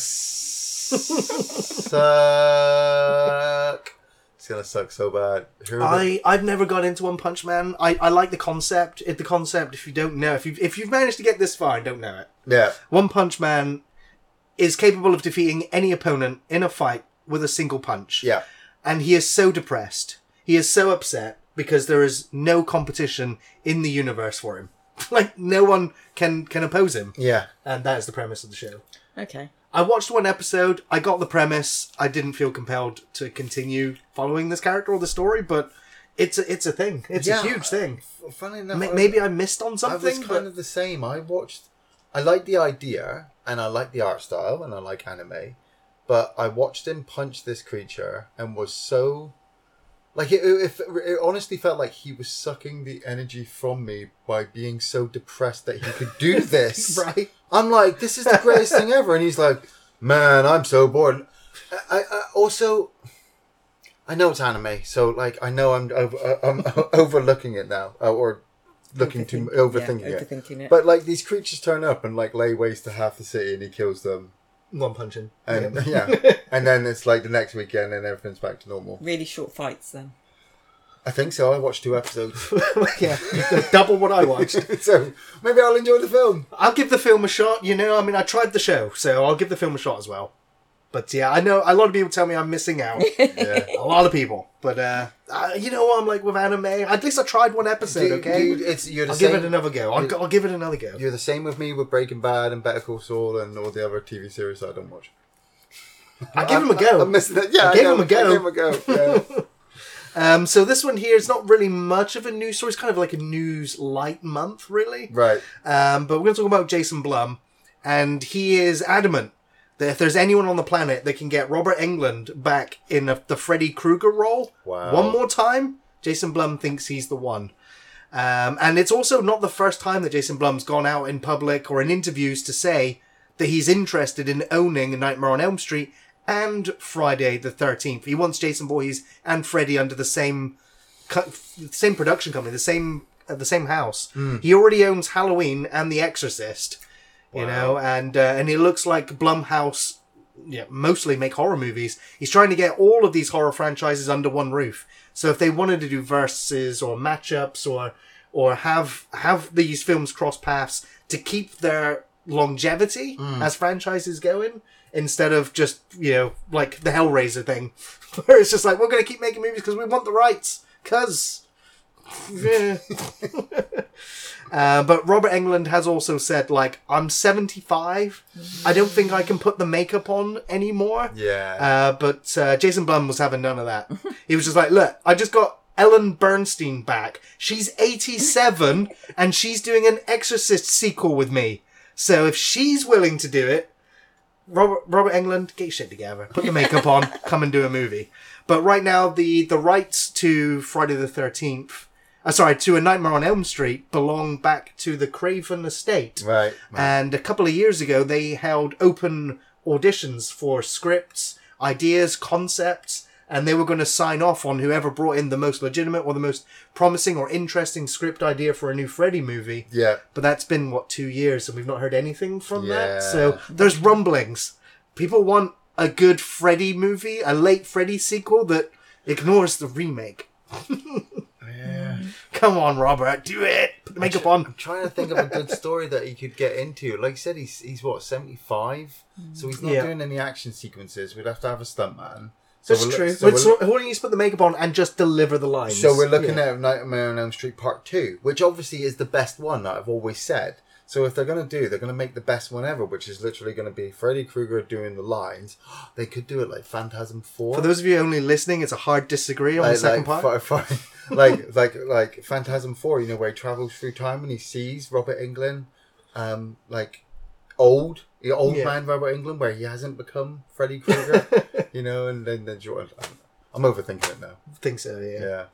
suck. It's gonna suck so bad. Who are the- I I've never got into One Punch Man. I, I like the concept. It, the concept. If you don't know, if you if you've managed to get this far and don't know it, yeah. One Punch Man is capable of defeating any opponent in a fight with a single punch. Yeah. and he is so depressed. He is so upset because there is no competition in the universe for him. [LAUGHS] like no one can can oppose him, Yeah. and that is the premise of the show. Okay. I watched one episode. I got the premise. I didn't feel compelled to continue following this character or the story, but it's a, it's a thing. It's Yeah. a huge thing. F- Funny enough, Ma- I- Maybe I missed on I something, was but kind of the same. I watched. I like the idea, and I like the art style, and I like anime, but I watched him punch this creature and was so. Like it, it, it honestly felt like he was sucking the energy from me by being so depressed that he could do [LAUGHS] this. right. I'm like, this is the greatest thing ever, and he's like, man, I'm so bored. I, I also, I know it's anime, so like, I know I'm over, uh, I'm [LAUGHS] overlooking it now, uh, or looking too Overthink- overthinking yeah, it. overthinking it. But like, these creatures turn up and like lay waste to half the city, and he kills them, One punching. and [LAUGHS] yeah, and then it's like the next weekend, and everything's back to normal. really short fights then. I think so. I watched two episodes, [LAUGHS] [LAUGHS] yeah, double what I watched. so maybe I'll enjoy the film. I'll give the film a shot. You know, I mean, I tried the show, so I'll give the film a shot as well. But yeah, I know a lot of people tell me I'm missing out. [LAUGHS] Yeah. a lot of people. But uh, uh, you know what I'm like with anime. At least I tried one episode. Dude, okay, dude, it's you're the I'll same. give it another go. I'll, I'll give it another go. You're the same with me with Breaking Bad and Better Call Saul and all the other TV series I don't watch. I give him a go. [LAUGHS] I'm missing it. Yeah, I I gave know. him a go. I gave him a go. Yeah. [LAUGHS] Um, so this one here is not really much of a news story. It's kind of like a news light month, really. right. Um, but we're going to talk about Jason Blum, and he is adamant that if there's anyone on the planet that can get Robert Englund back in a, the Freddy Krueger role Wow. one more time, Jason Blum thinks he's the one. Um, and it's also not the first time that Jason Blum's gone out in public or in interviews to say that he's interested in owning Nightmare on Elm Street and Friday the 13th. He wants Jason Voorhees and Freddy under the same co- same production company, the same uh, the same house. He already owns Halloween and The Exorcist, you know, and uh, and it looks like Blumhouse, yeah, mostly make horror movies. He's trying to get all of these horror franchises under one roof. So if they wanted to do verses or matchups or or have have these films cross paths to keep their longevity as franchises going instead of just you know like the Hellraiser thing [LAUGHS] where it's just like we're going to keep making movies because we want the rights because yeah. [LAUGHS] [LAUGHS] uh, but Robert Englund has also said like I'm 75 I don't think I can put the makeup on anymore Yeah. uh, but uh, Jason Blum was having none of that. [LAUGHS] He was just like, look, I just got Ellen Burstyn back. She's 87 [LAUGHS] and she's doing an Exorcist sequel with me. So if she's willing to do it, Robert, Robert Englund, get your shit together. Put the makeup on, [LAUGHS] come and do a movie. But right now, the, the rights to Friday the 13th, uh, sorry, to A Nightmare on Elm Street belong back to the Craven estate. right. right. And a couple of years ago, they held open auditions for scripts, ideas, concepts, and they were going to sign off on whoever brought in the most legitimate or the most promising or interesting script idea for a new Freddy movie. yeah. But that's been, what, two years, and we've not heard anything from Yeah. that. So there's rumblings. People want a good Freddy movie, a late Freddy sequel that ignores the remake. [LAUGHS] Yeah. Mm. Come on, Robert, do it! Put the makeup on. I'm trying to think of a good [LAUGHS] story that he could get into. Like you said, he's he's what seventy five, mm. so he's not Yeah. doing any action sequences. We'd have to have a stuntman. So That's we're lo- true. So but we're, so, why don't you just put the makeup on and just deliver the lines? so we're looking Yeah. at Nightmare on Elm Street Part Two, which obviously is the best one that I've always said. So if they're gonna do, they're gonna make the best one ever, which is literally gonna be Freddy Krueger doing the lines. [GASPS] They could do it like Phantasm Four. For those of you only listening, it's a hard disagree on like, the second like, part. [LAUGHS] like like like Phantasm Four, you know, where he travels through time and he sees Robert Englund, um, like old, the old Yeah. man Robert Englund, where he hasn't become Freddy Krueger, [LAUGHS] you know, and then then Jordan. I'm overthinking it now. think so, yeah.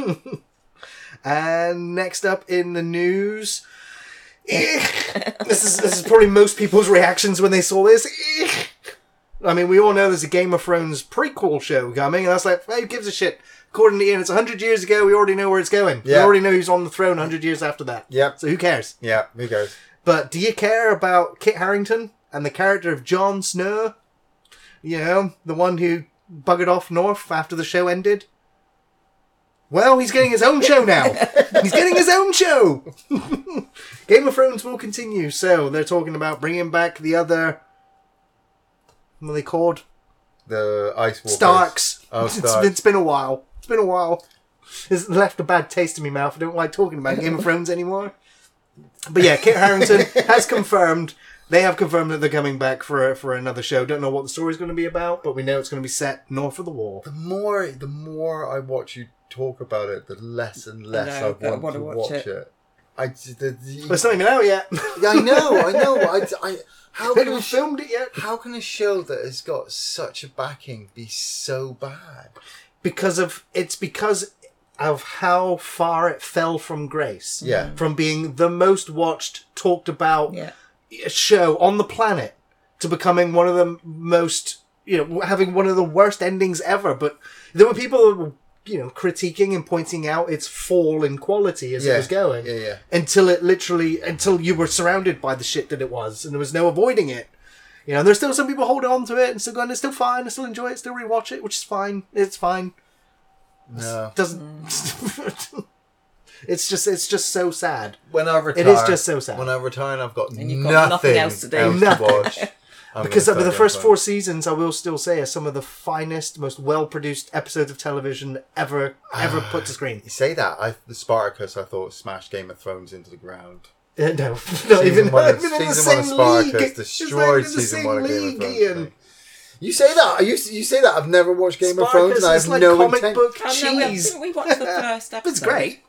Yeah, [LAUGHS] And next up in the news, this is this is probably most people's reactions when they saw this. eh. I mean, we all know there's a Game of Thrones prequel show coming, and that's like, hey, who gives a shit? According to Ian, it's 100 years ago. We already know where it's going. Yeah. We already know who's on the throne 100 years after that. Yep. So who cares? yeah. who cares? But do you care about Kit Harington and the character of Jon Snow? You know, the one who buggered off north after the show ended? Well, he's getting his own show now. he's getting his own show. [LAUGHS] Game of Thrones will continue, so they're talking about bringing back the other. What are they called? The Ice Walkers. Starks. Oh, It's- it's been a while. It's been a while. It's left a bad taste in my mouth. I don't like talking about Game of Thrones anymore. But yeah, Kit Harington [LAUGHS] has confirmed. They have confirmed that they're coming back for for another show. Don't know what the story's going to be about, but we know it's going to be set north of the wall. The more the more I watch you talk about it, the less and less I, know, I want wanna watch watch, it. it. I just the, the- it's not even out yet. Yeah, I know, I know. I, I how can a haven't sh- filmed it yet how can a show that has got such a backing be so bad? because of it's because of how far it fell from grace. Yeah. Mm-hmm. from being the most watched, talked about. Yeah. show on the planet to becoming one of the most you know having one of the worst endings ever but there were people that were you know critiquing and pointing out its fall in quality as it was going Yeah, yeah. until it literally until you were surrounded by the shit that it was and there was no avoiding it you know there's still some people holding on to it and still going it's still fine i still enjoy it still rewatch it which is fine it's fine No. Doesn't. [LAUGHS] it's just it's just so sad. When I retire, It is just so sad. When I retire, and I've got, And you've got nothing, nothing else to do. else Nothing. watch. [LAUGHS] I'm Because gonna of the first four seasons, I will still say, are some of the finest, most well-produced episodes of television ever ever put to [SIGHS] screen. You say that, I, the Spartacus, I thought smashed Game of Thrones into the ground. Uh, [LAUGHS] no, not Season even, one of, even in the season one of Spartacus league. Destroyed not even in the season one of Game of Thrones. Ian. You say that. You, you say that. I've never watched Game of Thrones, and I have like no comic intent. book Oh, no, we, cheese. we watched the first [LAUGHS] episode. It's great.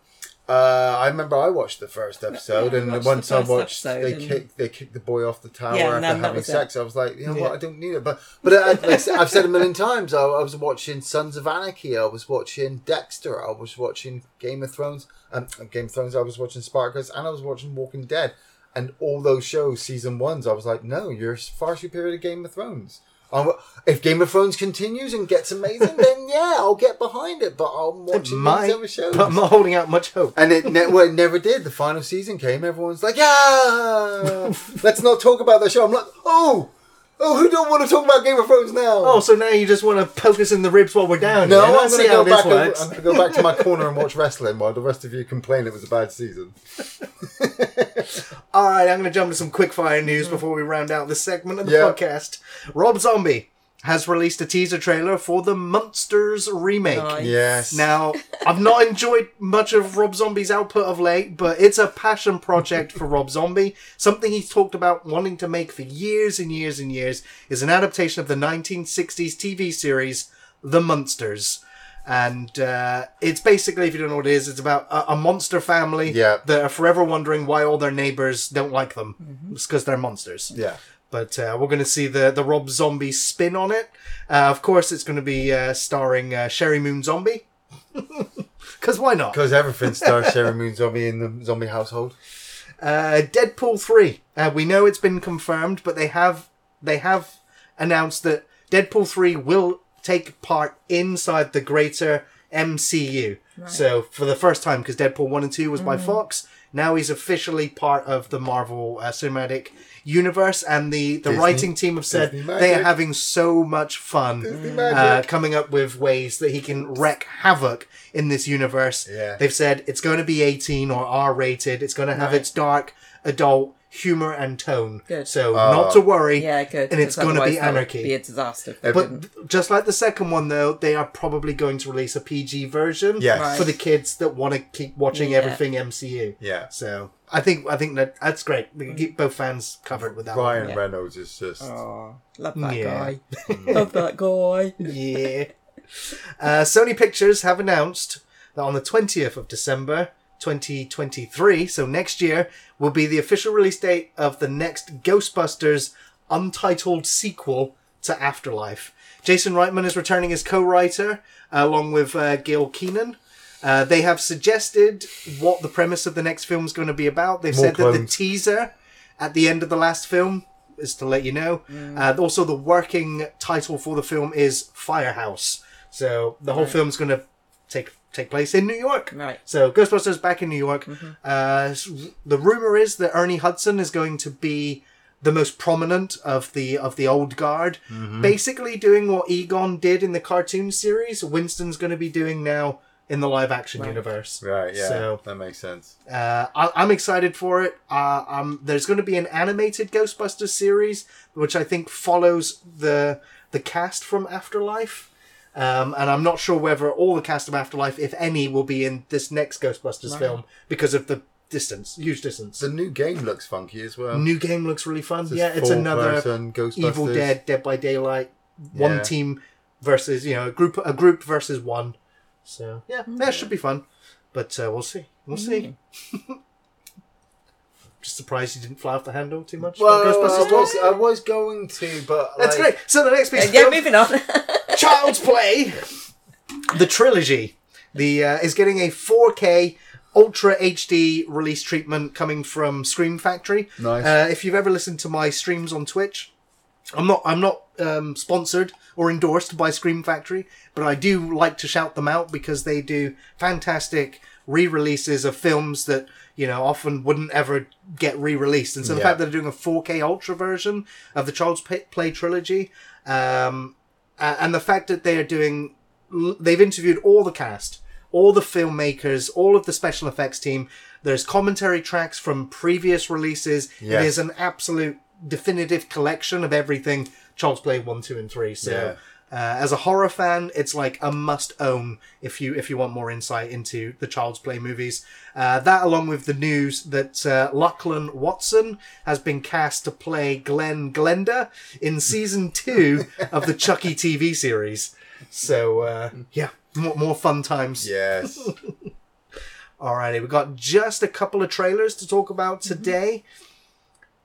Uh, I remember I watched the first episode, we and watched once I watched, they and- kicked they kicked the boy off the tower Yeah, after having was it. sex. I was like, you know Yeah. what? I don't need it. But but I, like I said- I've said a million times. I, I was watching Sons of Anarchy. I was watching Dexter. I was watching Game of Thrones. Um, Game of Thrones. I was watching Spartacus, and I was watching Walking Dead. And all those shows, season ones, I was like, no, you're far superior to Game of Thrones. Um, if Game of Thrones continues and gets amazing, then [LAUGHS] yeah, I'll get behind it. But I'm watching might, these other shows. but I'm not holding out much hope. And it, ne- well, it never did. The final season came. Everyone's like, "Yeah, [LAUGHS] let's not talk about the show." I'm like, "Oh, oh, who don't want to talk about Game of Thrones now?" Oh, so now you just want to poke us in the ribs while we're down? no? I'm going to go back. Over. I'm going to go back to my corner and watch wrestling while the rest of you complain it was a bad season. [LAUGHS] All right, I'm going to jump to some quick fire news hmm. before we round out this segment of the Yeah. podcast. Rob Zombie has released a teaser trailer for the Munsters remake. Nice. Yes. Now, I've not enjoyed much of Rob Zombie's output of late, but it's a passion project for Rob Zombie. Something he's talked about wanting to make for years and years and years is an adaptation of the 1960s TV series The Munsters. And uh, it's basically, if you don't know what it is, it's about a, a monster family Yeah. that are forever wondering why all their neighbors don't like them. It's because they're monsters. yeah. But uh, we're going to see the, the Rob Zombie spin on it. Uh, of course, it's going to be uh, starring uh, Sheri Moon Zombie. [LAUGHS] Because why not? Because everything [LAUGHS] stars Sheri Moon Zombie in the zombie household. Uh, Deadpool three. Uh, we know it's been confirmed, but they have they have announced that Deadpool three will take part inside the greater MCU. So for the first time, because Deadpool one and two was by Fox, now he's officially part of the Marvel uh, Cinematic Universe, and the the Disney- writing team have said they are having so much fun uh, coming up with ways that he can wreak havoc in this universe. Yeah. They've said it's going to be 18 or R rated. It's going to have Right. its dark, adult humor and tone. Good. So Uh, not to worry. Yeah, good. And it's gonna be otherwise that would anarchy. Be a disaster. if they didn't. But just like the second one, though, they are probably going to release a PG version Yes. Right. for the kids that want to keep watching Yeah. everything MCU. Yeah. So I think I think that that's great. We can keep both fans covered with that. one. Ryan Yeah. Reynolds is just. Oh, love that Yeah. guy. [LAUGHS] love that guy. Yeah. Uh, Sony Pictures have announced that on the 20th of December 2023, so next year, will be the official release date of the next Ghostbusters untitled sequel to Afterlife. Jason Reitman is returning as co writer along with uh, Gil Kenan. Uh, they have suggested what the premise of the next film is going to be about. They've More said that the teaser at the end of the last film is to let you know. Uh, also, the working title for the film is Firehouse. So the whole film's going to take take place in New York. Right. So Ghostbusters back in New York. Uh, the rumor is that Ernie Hudson is going to be the most prominent of the of the old guard, basically doing what Egon did in the cartoon series. Winston's going to be doing now in the live action universe. Right, yeah. So that makes sense. uh, I, I'm excited for it. Uh, um, there's going to be an animated Ghostbusters series, which I think follows the the cast from Afterlife. Um, and I'm not sure whether all the cast of Afterlife, if any, will be in this next Ghostbusters Right. film because of the distance, huge distance. The new game looks funky as well. New game looks really fun. This yeah, it's another full-person Evil Dead, Dead by Daylight, one Yeah. team versus you know a group a group versus one. So yeah, that should be fun. But uh, we'll see. We'll see. [LAUGHS] Just surprised you didn't fly off the handle too much. Well, about I was. I was going to, but That's like, great. So the next piece Uh, yeah, moving on. [LAUGHS] Child's Play, the trilogy, the uh, is getting a 4K Ultra HD release treatment coming from Scream Factory. Nice. Uh, if you've ever listened to my streams on Twitch, I'm not I'm not um, sponsored or endorsed by Scream Factory, but I do like to shout them out because they do fantastic re-releases of films that you know often wouldn't ever get re-released. And so the Yeah. fact that they're doing a 4K Ultra version of the Child's Play trilogy, um, and the fact that they are doing, they've interviewed all the cast, all the filmmakers, all of the special effects team. There's commentary tracks from previous releases. Yes. It is an absolute definitive collection of everything Child's Play one, two, and three. So. Yeah. Uh, as a horror fan, it's like a must own if you if you want more insight into the Child's Play movies. Uh, that, along with the news that uh, Lachlan Watson has been cast to play Glenn Glenda in season [LAUGHS] two of the Chucky TV series. So uh, yeah, more, more fun times. Yes. [LAUGHS] Alrighty, we got just a couple of trailers to talk about today.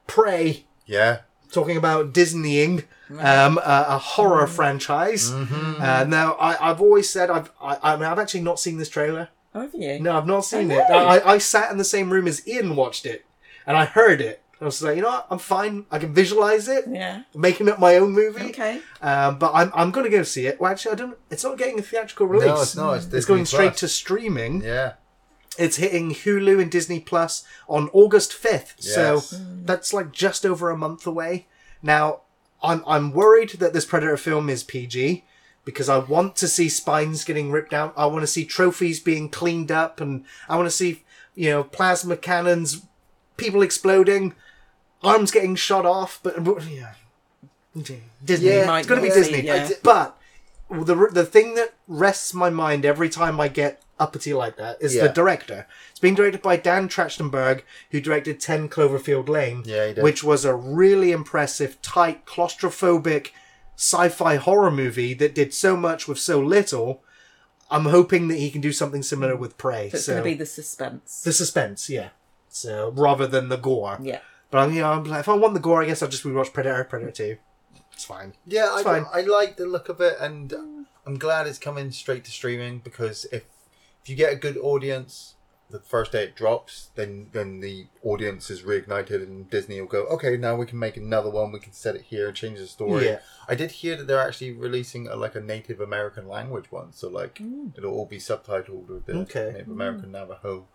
Prey yeah. Talking about Disneying um, a, a horror franchise. Uh, now, I, I've always said I've I, I mean, I've actually not seen this trailer. Oh, have you? No, I've not seen Oh, it. no. I, I sat in the same room as Ian watched it, and I heard it. I was like, you know what? I'm fine. I can visualize it, Yeah. making it my own movie. Okay. Um, but I'm I'm gonna go see it. Well, actually, I don't. It's not getting a theatrical release. No, it's not. It's, It's going straight to streaming. Yeah. It's hitting Hulu and Disney Plus on August 5th. So mm. that's like just over a month away. Now, I'm, I'm worried that this Predator film is PG because I want to see spines getting ripped out. I want to see trophies being cleaned up and I want to see, you know, plasma cannons, people exploding, arms getting shot off. But, yeah. Disney. Yeah, it's going to be not Disney. yeah. But the the thing that rests my mind every time I get uppity like that is Yeah. the director. It's being directed by Dan Trachtenberg, who directed Ten Cloverfield Lane, Yeah, he did. which was a really impressive, tight, claustrophobic sci-fi horror movie that did so much with so little. I'm hoping that he can do something similar with Prey. So it's so going to be the suspense. the suspense, yeah. So rather than the gore. yeah. But I'm, you know, I'm like, if I want the gore, I guess I'll just rewatch Predator, Predator Two. It's fine. Yeah, I, fine. I like the look of it, and I'm glad it's coming straight to streaming because if if you get a good audience, the first day it drops, then then the audience is reignited, and Disney will go, okay, now we can make another one. We can set it here and change the story. Yeah. I did hear that they're actually releasing a, like a Native American language one, so like mm. it'll all be subtitled with the Okay. Native mm. American Navajo.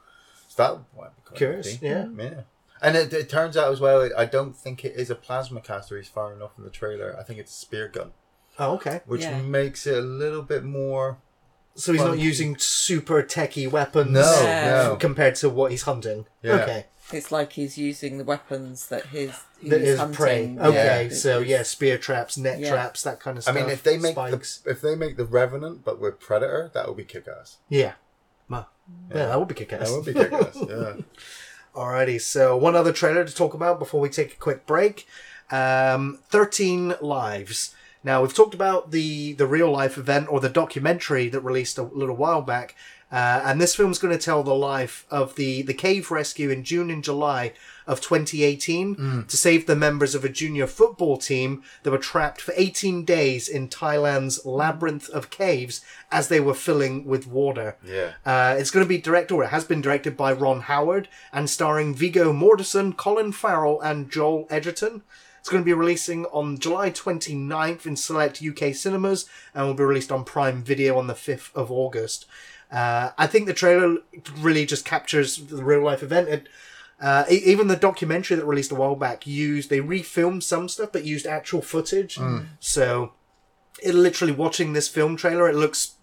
So that might be quite Curious, yeah. Yeah. And it, it turns out as well, I don't think it is a plasma caster. He's far enough in the trailer. I think it's a spear gun, Oh, okay. which Yeah. makes it a little bit more. So he's not using super techie weapons No, No. no. compared to what he's hunting. Yeah. Okay. It's like he's using the weapons that his who That he's is hunting. prey. Okay, It's- so yeah, spear traps, net Yeah. traps, that kind of I stuff. mean, if they make spikes. the if they make the Revenant, but with Predator, that would be kick ass. Yeah. Ma- Yeah, that would be kick ass. That would be kick ass. Yeah. [LAUGHS] Alrighty, so one other trailer to talk about before we take a quick break. Um, 13 Lives. Now, we've talked about the, the real life event or the documentary that released a little while back. Uh, and this film's going to tell the life of the, the cave rescue in June and July of 2018 to save the members of a junior football team that were trapped for 18 days in Thailand's labyrinth of caves as they were filling with water. Yeah. Uh, it's going to be directed, or it has been directed by Ron Howard, and starring Viggo Mortensen, Colin Farrell, and Joel Edgerton. It's going to be releasing on July 29th in select UK cinemas, and will be released on Prime Video on the 5th of August. Uh, I think the trailer really just captures the real life event. It, uh, even the documentary that released a while back used they refilmed some stuff, but used actual footage. So, it literally watching this film trailer, it looks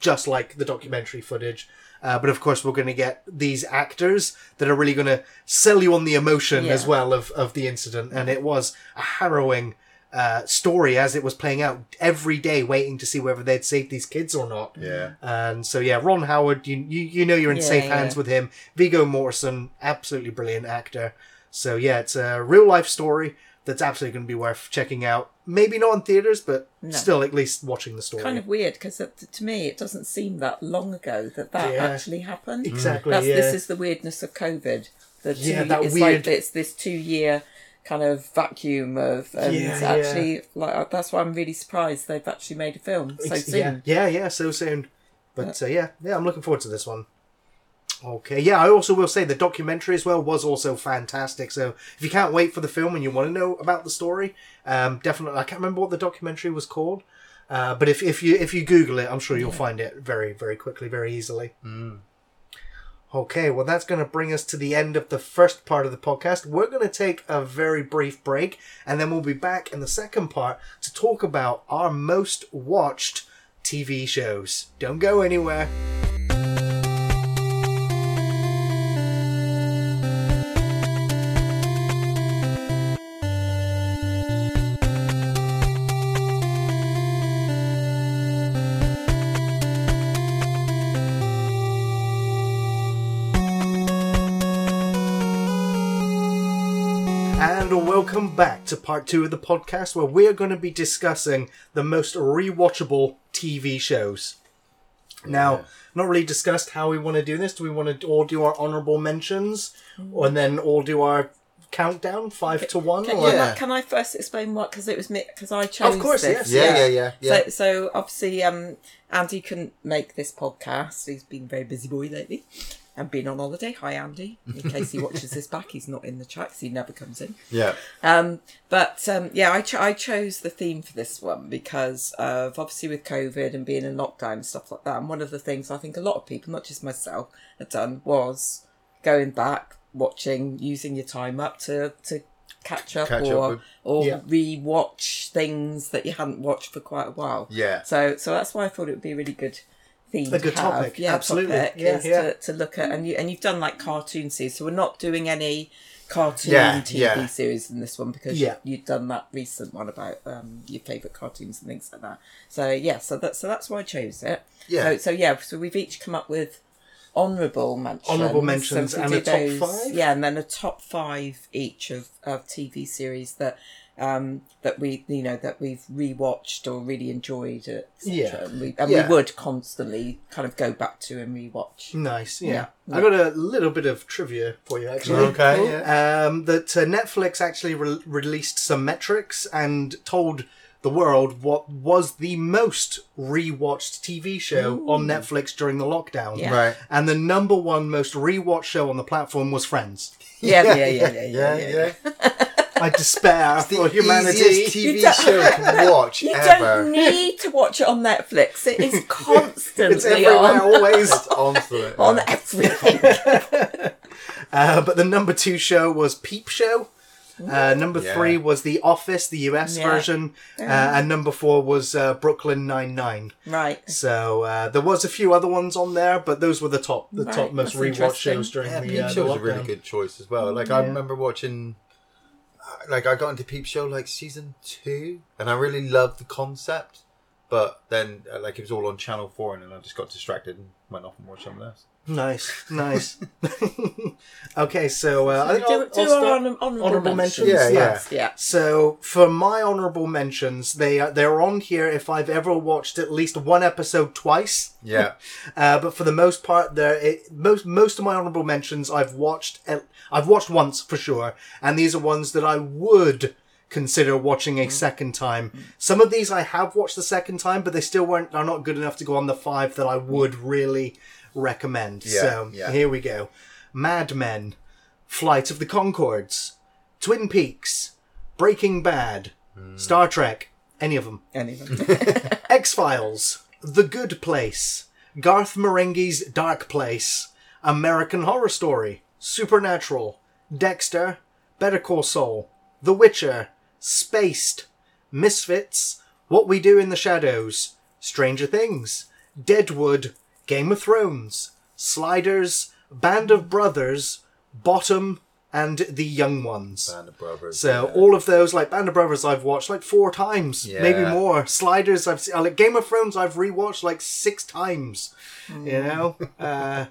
just like the documentary footage. Uh, but of course, we're going to get these actors that are really going to sell you on the emotion Yeah. as well of, of the incident. And it was a harrowing uh, story as it was playing out every day, waiting to see whether they'd save these kids or not. Yeah. And so, yeah, Ron Howard, you you, you know you're in Yeah, safe yeah. hands with him. Viggo Morrison, absolutely brilliant actor. So, yeah, it's a real life story that's absolutely going to be worth checking out. Maybe not in theaters, but still at least watching the story. kind of weird because to me it doesn't seem that long ago that that Yeah. actually happened. Exactly, That's, yeah. This is the weirdness of COVID. The two, Yeah, that it's weird- like it's this two year kind of vacuum of and Yeah, actually like that's why I'm really surprised they've actually made a film so Ex- soon. Yeah, yeah, yeah, so soon. But uh, yeah, yeah, I'm looking forward to this one. Okay, yeah, I also will say the documentary as well was also fantastic. So if you can't wait for the film and you want to know about the story, um, definitely. I can't remember what the documentary was called, uh, but if, if you if you Google it, I'm sure you'll find it very very quickly, very easily. Okay, well, that's going to bring us to the end of the first part of the podcast. We're going to take a very brief break, and then we'll be back in the second part to talk about our most watched TV shows. Don't go anywhere. Back to part two of the podcast where we're going to be discussing the most rewatchable TV shows. Now, not really discussed how we want to do this. Do we want to all do our honorable mentions and then all do our countdown five to one? Can, or- I- Yeah. can I first explain what? Because it was me. Because I chose. Of course, this. yes. Yeah, yeah, yeah, yeah. So, so obviously, um, Andy couldn't make this podcast. He's been a very busy boy lately, and been on holiday. Hi, Andy. In case he watches this back, he's not in the chat 'cause he never comes in. yeah. Um, but um, yeah, I, ch- I chose the theme for this one because of obviously with COVID and being in lockdown and stuff like that. And one of the things I think a lot of people, not just myself, had done was going back, watching, using your time up to to catch up Catch up or with- or Yeah. re-watch things that you hadn't watched for quite a while. Yeah. So so that's why I thought it would be really good theme. A good to have. topic, Yeah, absolutely. Topic Yeah, is yeah. To, to look at and you and you've done like cartoon series, so we're not doing any cartoon Yeah, TV yeah. series in this one because Yeah. you, you've done that recent one about um, your favourite cartoons and things like that. So yeah, so that so that's why I chose it. Yeah. So, so yeah, so we've each come up with honourable mentions. Honourable mentions we and a top five? Yeah, and then a top five each of, of TV series that um that we you know that we've rewatched or really enjoyed et cetera. Yeah. and, we, and Yeah. we would constantly kind of go back to and rewatch. Nice, yeah. Yeah. I got a little bit of trivia for you, actually. Okay. Yeah. um, that uh, Netflix actually re- released some metrics and told the world what was the most rewatched TV show on Netflix during the lockdown. Yeah. Right. And the number one most rewatched show on the platform was Friends. Yeah, yeah, yeah, yeah, [LAUGHS] yeah, yeah. yeah. I despair The for humanity. easiest TV show to watch [LAUGHS] You ever. don't need to watch it on Netflix. It is [LAUGHS] constantly It's everywhere, on. always. [LAUGHS] It's onto it. on everything. Uh, but the number two show was Peep Show. Uh, number Yeah. three was The Office, the US Yeah. version, uh, and number four was uh, Brooklyn Nine Nine. right. So uh, there was a few other ones on there, but those were the top, the Right, top most that's rewatched shows during Yeah, the, Peep uh, Show the was a really good choice as well. Like I remember watching, like I got into Peep Show like season two, and I really loved the concept. But then, uh, like it was all on Channel Four, and then I just got distracted and went off and watched something else. Nice, nice. [LAUGHS] [LAUGHS] okay, so uh, I think do, I'll, do I'll our start- honor- honourable, honourable mentions. mentions, Yeah, last, yeah. So for my honorable mentions, they are, they're on here if I've ever watched at least one episode twice. Yeah, [LAUGHS] Uh, but for the most part, there it, most most of my honorable mentions I've watched. at- I've watched once for sure, and these are ones that I would consider watching a second time. Some of these I have watched the second time, but they still weren't are not good enough to go on the five that I would really recommend. Yeah, so yeah. here we go: Mad Men, Flight of the Conchords, Twin Peaks, Breaking Bad, hmm. Star Trek, any of them. Anyway. X Files, The Good Place, Garth Marenghi's Dark Place, American Horror Story, Supernatural, Dexter, Better Call Saul, The Witcher, Spaced, Misfits, What We Do in the Shadows, Stranger Things, Deadwood, Game of Thrones, Sliders, Band of Brothers, Bottom, and The Young Ones. Band of Brothers. So yeah. all of those, like Band of Brothers, I've watched like four times, Yeah. maybe more. Sliders, I've seen, like Game of Thrones, I've rewatched like six times. You know, uh,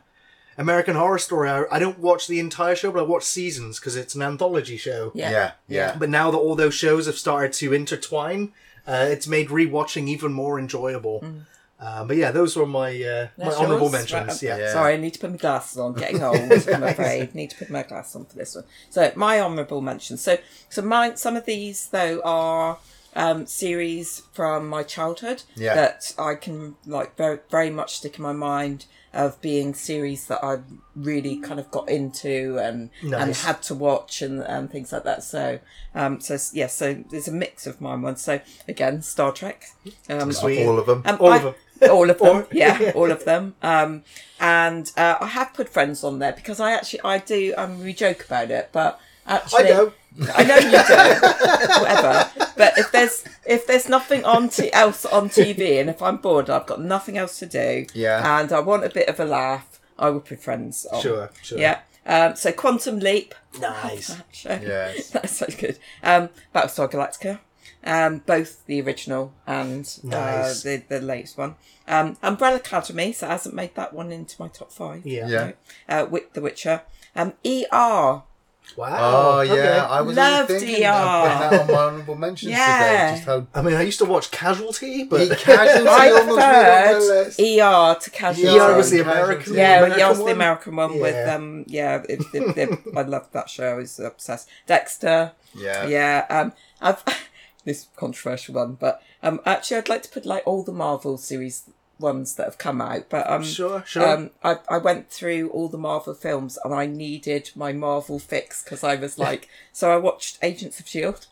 American Horror Story. I, I don't watch the entire show, but I watch seasons because it's an anthology show. Yeah. yeah, yeah, But now that all those shows have started to intertwine, uh, it's made rewatching even more enjoyable. Uh, but yeah, those were my uh, my That's honourable mentions. Right, yeah. Yeah. Sorry, I need to put my glasses on. Getting old, I'm [LAUGHS] afraid. Need to put my glasses on for this one. So my honourable mentions. So so mine. Some of these though are um, series from my childhood Yeah. that I can like very very much stick in my mind of being series that I really kind of got into and and had to watch and, and things like that. So um so s- yeah, so there's a mix of mine ones. So again, Star Trek. Um, Sweet. all of them. um, All I- of them. All of them, [LAUGHS] yeah, all of them. Um, and uh, I have put friends on there because I actually I do. Um, we joke about it, but actually, I don't. I know you do, whatever. But if there's if there's nothing on t- else on TV, and if I'm bored, I've got nothing else to do, Yeah. and I want a bit of a laugh, I would put Friends on. Sure, sure. Yeah. Um, so Quantum Leap. Nice. [LAUGHS] That. Yes. [LAUGHS] That's so good. Um, Battlestar Galactica. Um, both the original and Nice. uh, the the latest one. Um, Umbrella Academy. So it hasn't made that one into my top five. Yeah. Yeah. Right. Uh, with The Witcher. Um, ER. Wow. Oh yeah. I was Loved only thinking of ER. putting that on my honourable mentions Yeah. today. Just how I mean, I used to watch Casualty, but He casually [LAUGHS] I almost on my preferred list. ER to Casualty. ER was the Casualty. American. Yeah, American yeah, was the one? American one with Yeah. um, yeah, it, it, it, I loved that show. I was obsessed. Dexter, Yeah. yeah. Um, I've this controversial one, but um, actually, I'd like to put like all the Marvel series ones that have come out. But um, Sure, sure. um, I I went through all the Marvel films and I needed my Marvel fix because I was like, so I watched Agents of Shield.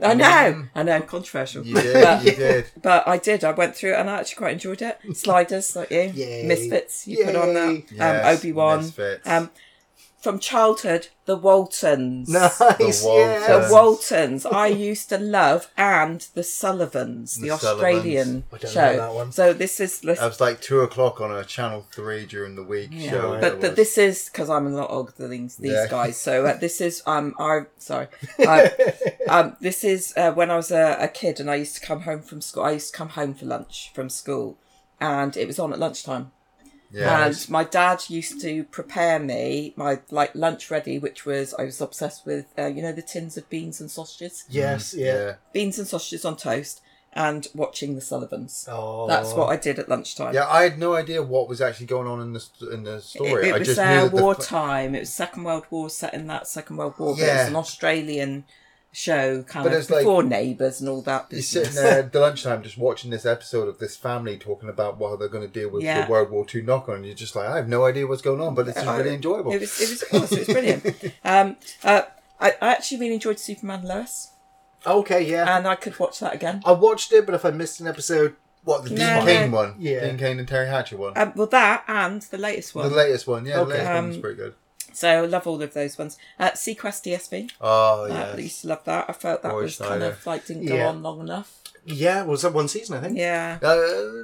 I know, I know, controversial. You did. You did. [LAUGHS] But I did. I went through it and I actually quite enjoyed it. [LAUGHS] Sliders, like you. Yay. Misfits, you put on that. Yes, um, Obi Wan. Um, from childhood, the Waltons. [LAUGHS] nice. The yeah. The Waltons. Waltons I used to love, and the Sullivans, the, The Australian I don't show. know that one. So this is That was like two o'clock on a channel three during the week Yeah. show. But but was. this is because I'm a lot older than these, these Yeah. guys. So uh, this is um I sorry, [LAUGHS] I, um this is uh, when I was a, a kid and I used to come home from school. I used to come home for lunch from school, and it was on at lunchtime. Yeah. And my dad used to prepare me my like lunch ready, which was I was obsessed with uh, you know the tins of beans and sausages, Yes, yeah. yeah. beans and sausages on toast, and watching the Sullivans. Oh. That's what I did at lunchtime. Yeah, I had no idea what was actually going on in the in the It, story. it I was just uh, knew that the wartime. It was Second World War set in that Second World War. But it was an Australian show, kind But of it's like- before Neighbours and all that. You're sitting there at the lunchtime just watching this episode of this family talking about what they're going to deal with Yeah. the World War II knock on, and you're just like, I have no idea what's going on, but it's is really enjoyable. It was. It was. Of course, it was brilliant. [LAUGHS] um, uh, I, I actually really enjoyed Superman Lois, Okay, yeah. and I could watch that again. I watched it, but if I missed an episode, what the Dean No, Kane no. one? Yeah. Dean Cain and Teri Hatcher one. Um, well, that and the latest one. the latest one, yeah, Okay. the latest one was Um, pretty good. So I love all of those ones. Uh, seaQuest DSV. Oh Uh, yeah, I used to love that. I felt that Roy was kind of like didn't go Yeah. on long enough. yeah, was that one season? I think. Yeah. uh,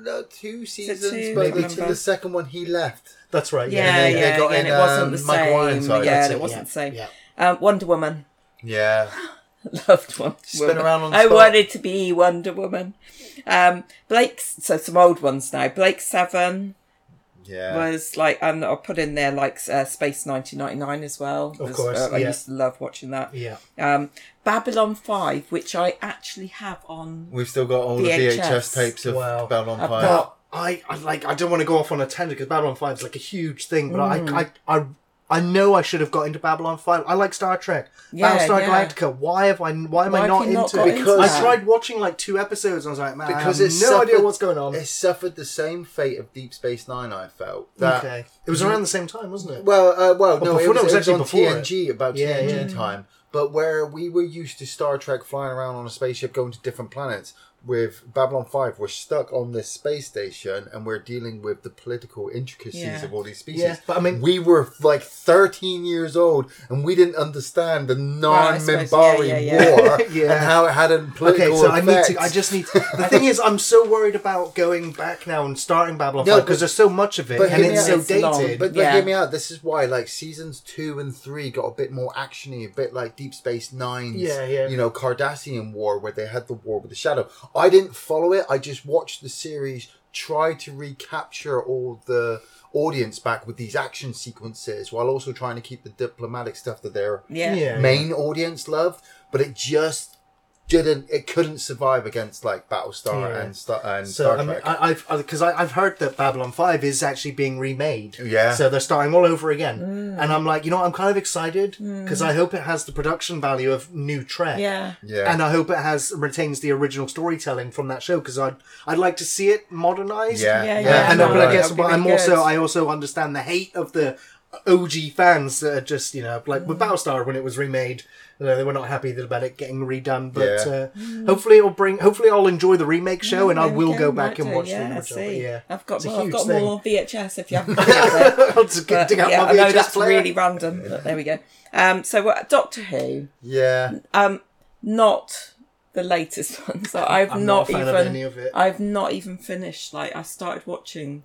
no, two seasons, two? but Maybe the, the second one he left. That's right. Yeah, Yeah, they- they yeah, got yeah. in, and it wasn't um, the Michael same. Ironside. Yeah, it it, wasn't yeah, the same. yeah. Um, Wonder Woman. Yeah, [LAUGHS] Loved Wonder Spin Woman. around on I wanted to be Wonder Woman. Um, Blake's so some old ones now. Blake Seven yeah. was like, and I'll put in there like uh, Space 1999 as well. Of Was- course, uh, I yeah. used to love watching that. Yeah. Um, Babylon Five, which I actually have on. We've still got all the VHS. VHS tapes of Wow. Babylon Five. got- I, I like. I don't want to go off on a tangent because Babylon Five is like a huge thing, but Mm. I, I, I, I know I should have got into Babylon Five. I like Star Trek, Yeah, Battlestar yeah. Galactica. Why have I? Why am Why I not you not into got it? into Because- I tried watching like two episodes and I was like, man, because I it's have no idea what's going on. It suffered the same fate of Deep Space Nine. I felt that. okay, it was around the same time, wasn't it? Well, uh, well, no, before- it no, was, it was it was actually on before TNG about Yeah, TNG yeah. time. But where we were used to Star Trek flying around on a spaceship going to different planets, with Babylon 5, we're stuck on this space station and we're dealing with the political intricacies Yeah. of all these species. Yeah, but I mean- we were like 13 years old and we didn't understand the non I suppose, Minbari yeah, yeah, yeah. war [LAUGHS] Yeah. and how it had a political Okay, so I need to. I just need. To, [LAUGHS] the thing is, I'm so worried about going back now and starting Babylon No, Five because there's so much of it but and hear me it's out, so it's long. But, but Yeah. hear me out. This is why, like seasons two and three got a bit more actiony, a bit like Deep Space Nine's, Yeah, yeah. you know, Cardassian War, where they had the war with the Shadow. I didn't follow it. I just watched the series try to recapture all the audience back with these action sequences, while also trying to keep the diplomatic stuff that their Yeah. Yeah. main audience loved. But it just didn't. It couldn't survive against like Battlestar Yeah. and Star and So Star I mean, Trek. I, I've because I, I've heard that Babylon Five is actually being remade. Yeah. So they're starting all over again, Mm. and I'm like, you know, what, I'm kind of excited because I hope it has the production value of new Trek. Yeah. yeah. And I hope it has retains the original storytelling from that show because I'd I'd like to see it modernized. yeah, Yeah, Uh, yeah, and no, but I guess but I'm really also. I also understand the hate of the OG fans that are just you know like Mm. with Battlestar when it was remade, you know, they were not happy about it getting redone. But Yeah. uh, hopefully it'll bring. Hopefully I'll enjoy the remake show and I Mm. There we will go back and watch yeah, the I original. But see. yeah, I've got more, I've got thing. more VHS if you [LAUGHS] haven't got it yet. I'll just get, But, dig out yeah, my I know VHS that's player. really random. But there we go. Um, so what, Doctor Who, yeah. um, not the latest [LAUGHS] ones. So I've I'm not, not a fan of even any of it. I've not even finished. Like I started watching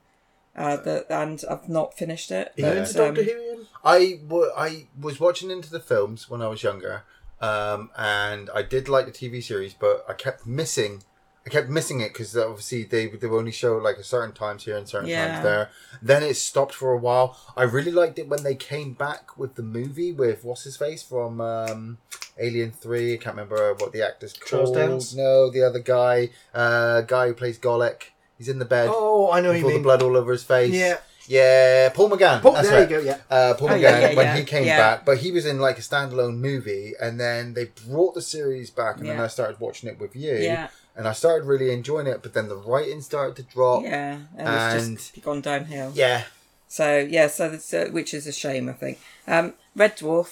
uh, the and I've not finished it. Are but, into Doctor um, Who? Ian? I, w- I was watching into the films when I was younger, um, and I did like the TV series, but I kept missing. I kept missing it because obviously they they would only show like a certain times here and certain Yeah. times there. Then it stopped for a while. I really liked it when they came back with the movie with what's his face from um, Alien Three. I can't remember what the actor's Charles called. Dance? No, the other guy, uh, guy who plays Golic. He's in the bed Oh, I know with you all the mean. blood all over his face. Yeah. yeah, Paul McGann. Paul, That's there right. you go. Yeah. Uh, Paul Oh, McGann yeah, yeah, when yeah. he came Yeah. back, but he was in like a standalone movie, and then they brought the series back, and then I started watching it with you, Yeah, and I started really enjoying it. But then the writing started to drop. yeah, and, it's just gone downhill. Yeah, So yeah, so that's, uh, which is a shame, I think. Um, Red Dwarf.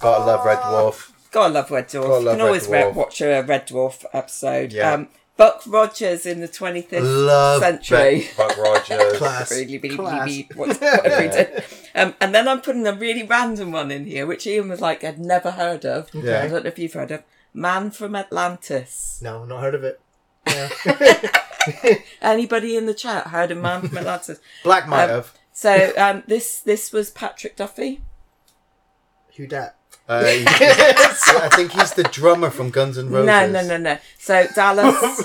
gotta love Red Dwarf. Gotta love Red Dwarf. Gotta you can Red always re- Dwarf. watch a Red Dwarf episode. Yeah. Um, Buck Rogers in the 25th Love century. Buck, Rogers. Class. Really, really, Class. really, what- whatever he did. Um, and then I'm putting a really random one in here, which Ian was like, I'd never heard of. Yeah. I don't know if you've heard of. Man from Atlantis. No, not heard of it. Yeah. [LAUGHS] Anybody in the chat heard of Man from Atlantis? Black might Um, have. So um, this this was Patrick Duffy. Who dat? Uh, [LAUGHS] I think he's the drummer from Guns N' Roses. No, no, no, no. So Dallas,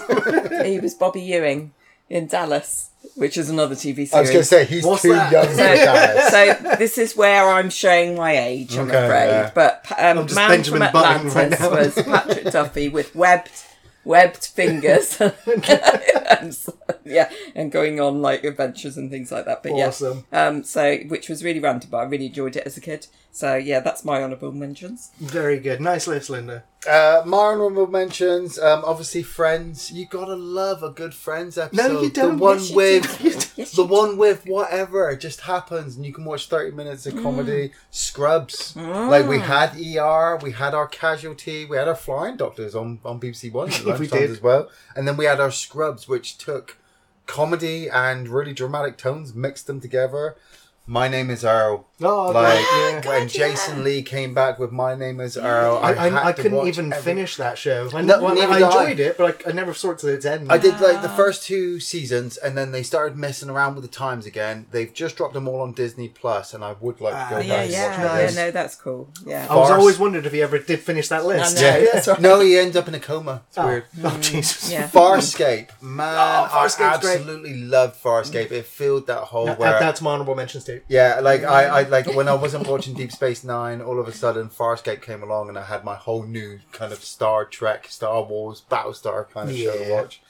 [LAUGHS] he was Bobby Ewing in Dallas, which is another TV series. I was going to say he's What's too that? young for Dallas. so this is where I'm showing my age, I'm Okay, afraid. yeah. But um, I'm just Man Benjamin from Atlantis right now. was Patrick Duffy with webbed, webbed fingers, [LAUGHS] and so- yeah, and going on like adventures and things like that. But Awesome. yeah, um, so which was really random, but I really enjoyed it as a kid. So yeah, that's my honourable mentions. Very good. Nice list, Linda. Uh, my honorable mentions, um, obviously Friends. You gotta love a good Friends episode. No, you don't. The one Yes, with do. [LAUGHS] Yes, the do. one with whatever just happens, and you can watch thirty minutes Mm. of comedy. Scrubs. Like we had ER, we had our Casualty, we had our Flying Doctors on on BBC One at [LAUGHS] We lunchtimes did. as well, and then we had our Scrubs, which took comedy and really dramatic tones, mixed them together. My name is Earl. Oh, Like yeah. when God, Jason yeah. Lee came back with My Name Is Earl, I, I, I, I couldn't even every- finish that show. I, No, well, I did I. enjoyed it, but I, I never saw it to its end. I did like the Ah. first two seasons, and then they started messing around with the times again. They've just dropped them all on Disney Plus, and I would like to go Ah, back yeah, and yeah, watch yeah. No, that's cool. Yeah. I was Farce. always wondered if he ever did finish that list. I know. Yeah, [LAUGHS] That's right. no, he ends up in a coma. It's Oh, weird. oh, Jesus. Yeah. Farscape, man, Oh, Farscape's I great. absolutely loved Farscape. It filled that hole Add where, that to my honorable mentions yeah, like I, I, like when I wasn't watching Deep Space Nine, all of a sudden Farscape came along, and I had my whole new kind of Star Trek, Star Wars, Battlestar kind of show to watch.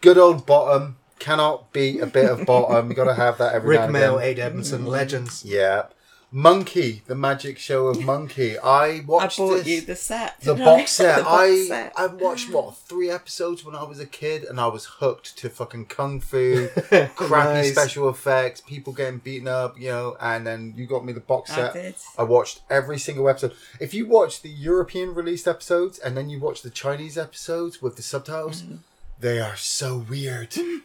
Good old bottom cannot beat a bit of bottom. You got to have that every now Rick and Mail, again. Ade Edmondson, legends. Yeah. Monkey, the magic show of Monkey. I I watched bought this, you the set. the I? [LAUGHS] box set. The box I set. I watched what three episodes when I was a kid, and I was hooked to fucking kung fu, [LAUGHS] crappy Nice. special effects, people getting beaten up, you know. And then you got me the box I set. did. I watched every single episode. If you watch the European released episodes and then you watch the Chinese episodes with the subtitles, Mm-hmm. they are so weird. [LAUGHS] you,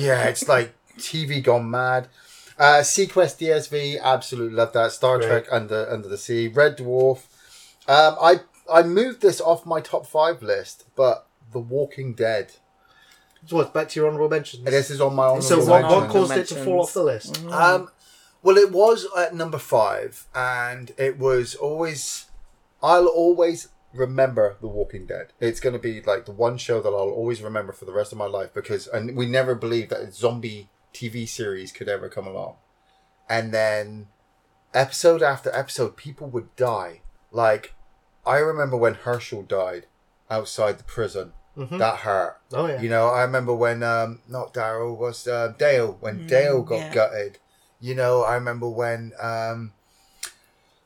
yeah, it's like TV gone mad. Uh, seaQuest DSV, absolutely love that. Star Great. Trek Under Under the Sea, Red Dwarf. Um, I I moved this off my top five list, but The Walking Dead. So what, back to your honorable mentions. This is on my own. so Honorable what, what mentions. caused it to fall off the list? Um, well, it was at number five, and it was always. I'll always remember The Walking Dead. It's going to be like the one show that I'll always remember for the rest of my life because, and we never believed that a zombie TV series could ever come along. And then, episode after episode, people would die. Like, I remember when Hershel died outside the prison. That hurt. Oh yeah. You know, I remember when um not Daryl was uh, Dale when Dale got yeah. gutted. You know, I remember when um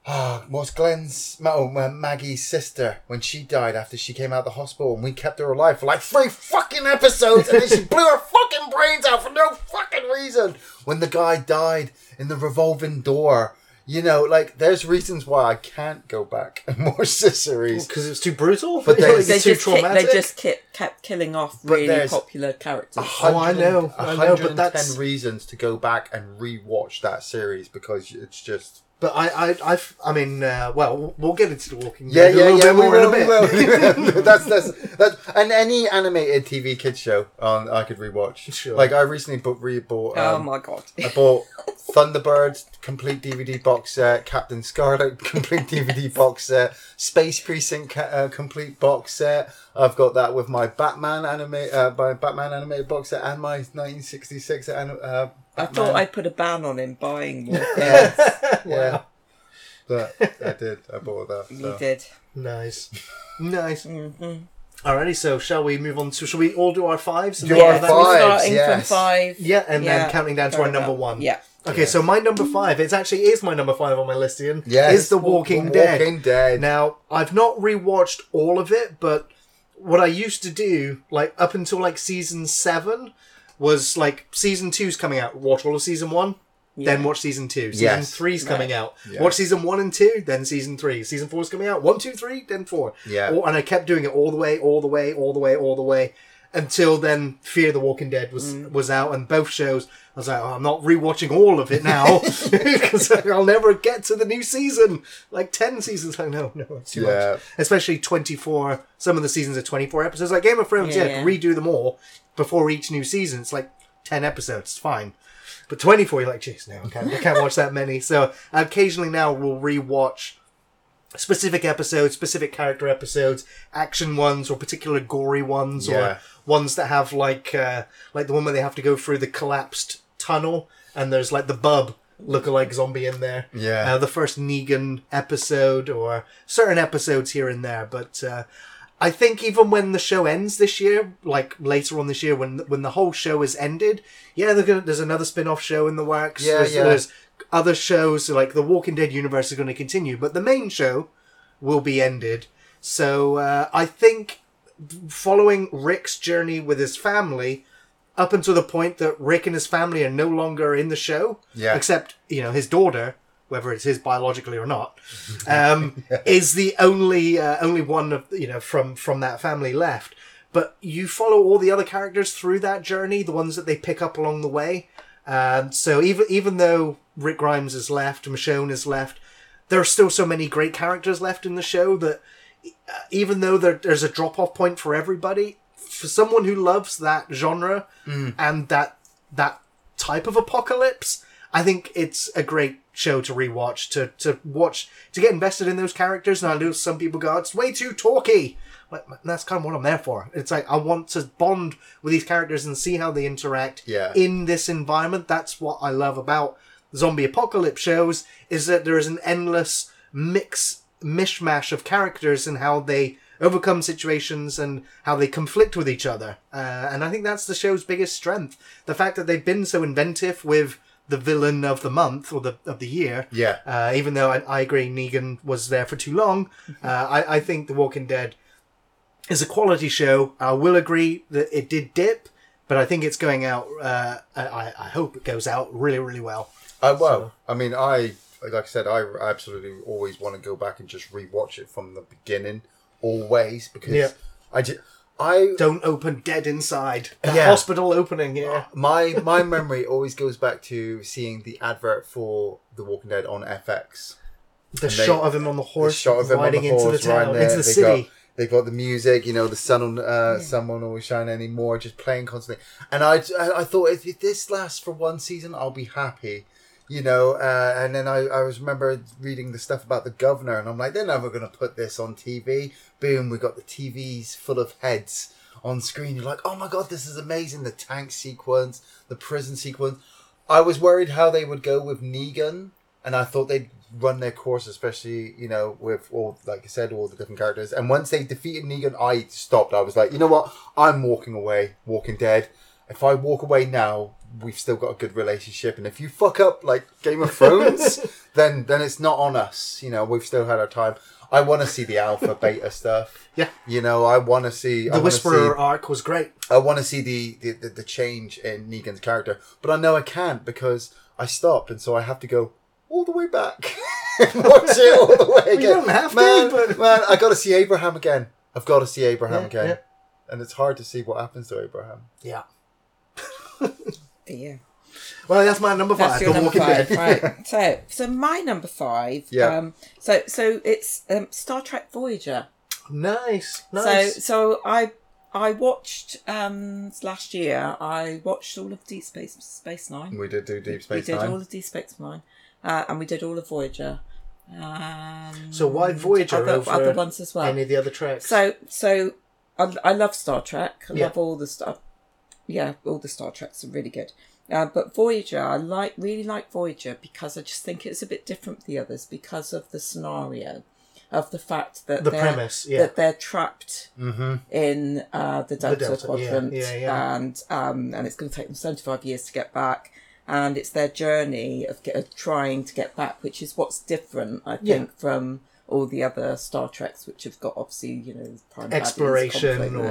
ah what's Glenn's oh, Maggie's sister when she died after she came out of the hospital and we kept her alive for like three fucking episodes and then she blew her fucking brains out for no fucking reason. When the guy died in the revolving door. You know, like there's reasons why I can't go back [LAUGHS] and watch this series. Because it's too brutal. But [LAUGHS] they- Like, They it's too just, ki- traumatic. they just ki- kept killing off But really popular characters. Oh, I know, I know, but 110 that's- reasons to go back and rewatch that series because it's just. But I, I, I've, I mean, uh, well, we'll get into the Walking Yeah, Dead a yeah, little yeah. bit We more in a will, we bit. will. [LAUGHS] [LAUGHS] that's that's that's and any animated TV kids show on I could rewatch. Sure. Like I recently bought re-bought. oh Um, my god. I bought [LAUGHS] Thunderbird complete DVD box set, Captain Scarlet complete DVD box set, Space Precinct ca- uh, complete box set. I've got that with my Batman anime, uh, my Batman animated box set, and my 1966. An- uh, I Batman. thought I'd put a ban on him buying more. [LAUGHS] Yeah, yeah. But I did. I bought that. You did. Nice, [LAUGHS] nice. hmm Alrighty, so shall we move on to? Shall we all do our fives? and Do then our go back- so we're fives, starting yes. from five. Yeah, and Yeah, then counting down to our number enough. one. Yeah. Okay, Yes. so my number five, it's actually is my number five on my list, Ian. Yes. Is The Walking Dead. Walking Dead. Now, I've not rewatched all of it, but what I used to do, like up until like season seven, was like season two's coming out, watch all of season one, then watch season two. Season Yes. three's coming Right. out. Yeah. Watch season one and two, then season three. Season four's coming out. One, two, three, then four. Yeah. All- and I kept doing it all the way, all the way, all the way, all the way. Until then, Fear the Walking Dead was mm. was out, and both shows. I was like, oh, I'm not rewatching all of it now [LAUGHS] [LAUGHS] because I'll never get to the new season. Like ten seasons, I know, no, it's too Yeah. much. Especially 24. Some of the seasons are 24 episodes. Like Game of Thrones, Yeah, yeah, yeah. redo them all before each new season. It's like 10 episodes. It's fine. But 24, you're like, jeez, no, I can't, I can't watch that many. So occasionally now we'll rewatch specific episodes, specific character episodes, action ones or particular gory ones Yeah. or ones that have like uh, like the one where they have to go through the collapsed tunnel and there's like the bub lookalike zombie in there. Yeah. Uh, the first Negan episode or certain episodes here and there, but uh, I think even when the show ends this year, like later on this year, when when the whole show is ended, yeah, gonna, there's another spin-off show in the works. Yeah, there's, yeah. there's other shows like the Walking Dead universe is going to continue, but the main show will be ended. So uh, I think following Rick's journey with his family up until the point that Rick and his family are no longer in the show, Yeah. except you know his daughter, whether it's his biologically or not, um, [LAUGHS] is the only uh, only one of you know from from that family left. But you follow all the other characters through that journey, the ones that they pick up along the way. Um, so even even though Rick Grimes is left, Michonne is left, there are still so many great characters left in the show that uh, even though there, there's a drop off point for everybody, for someone who loves that genre and that that type of apocalypse, I think it's a great show to rewatch to to watch to get invested in those characters. And I know some people go, "It's way too talky." Like, that's kind of what I'm there for. It's like I want to bond with these characters and see how they interact Yeah. in this environment. That's what I love about zombie apocalypse shows is that there is an endless mix mishmash of characters and how they overcome situations and how they conflict with each other. Uh, and I think that's the show's biggest strength. The fact that they've been so inventive with the villain of the month or the of the year. Yeah. Uh, even though I, I agree Negan was there for too long, uh, I, I think The Walking Dead is a quality show. I will agree that it did dip, but I think it's going out. Uh, I, I hope it goes out really, really well. Uh, well, I mean, I like I said, I absolutely always want to go back and just rewatch it from the beginning, always because Yeah. I just I Don't open dead inside. That Yeah. hospital opening, yeah. [LAUGHS] my my memory always goes back to seeing the advert for The Walking Dead on FX. The And they- shot of him on the The horse shot of him on riding the into the town, there. into the They city. Got, they've got the music, you know, the sun, on, uh, sun won't always shine anymore, just playing constantly. And I, I, I thought if, if this lasts for one season, I'll be happy, you know. Uh, and then I, I was remember reading the stuff about the governor, and I'm like, they're never going to put this on TV. Boom, we got the TVs full of heads on screen. You're like, oh my god, this is amazing. The tank sequence, the prison sequence. I was worried how they would go with Negan, and I thought they'd run their course, especially you know with all like I said, all the different characters. And once they defeated Negan, I stopped. I was like, you know what? I'm walking away. Walking Dead. If I walk away now, we've still got a good relationship. And if you fuck up like Game of Thrones, [LAUGHS] then then it's not on us. You know, we've still had our time. I want to see the alpha [LAUGHS] beta stuff. Yeah. You know, I want to see The Whisperer see- arc was great. I want to see the, the, the, the change in Negan's character, but I know I can't because I stopped, and so I have to go all the way back [LAUGHS] watch it all the way again. don't have to, man, but- man, I got to see Abraham again. I've got to see Abraham Yeah, again, yeah. and it's hard to see what happens to Abraham. Yeah. Yeah. Well, that's my number five. That's your The number five, right? [LAUGHS] So, so my number five. Yeah. Um, so, so it's um, Star Trek Voyager. nice, nice. So, so I I watched um last year. I watched all of Deep Space Space Nine. We did do Deep Space. we did Nine. all of Deep Space Nine, uh, and we did all of Voyager. Um, So why Voyager other, over other ones as well? Any of the other tracks? So, so I, I love Star Trek. I Yeah. love all the stuff. Yeah, all the Star Treks are really good. Uh, but Voyager, I like really like Voyager because I just think it's a bit different from the others because of the scenario, of the fact that The they're, premise, yeah. that they're trapped Mm-hmm. in uh, the Delta, Delta, Quadrant, yeah, yeah. and um, and it's going to take them seventy five years to get back. And it's their journey of, get, of trying to get back, which is what's different, I think, from all the other Star Treks, which have got obviously you know prime Exploration or-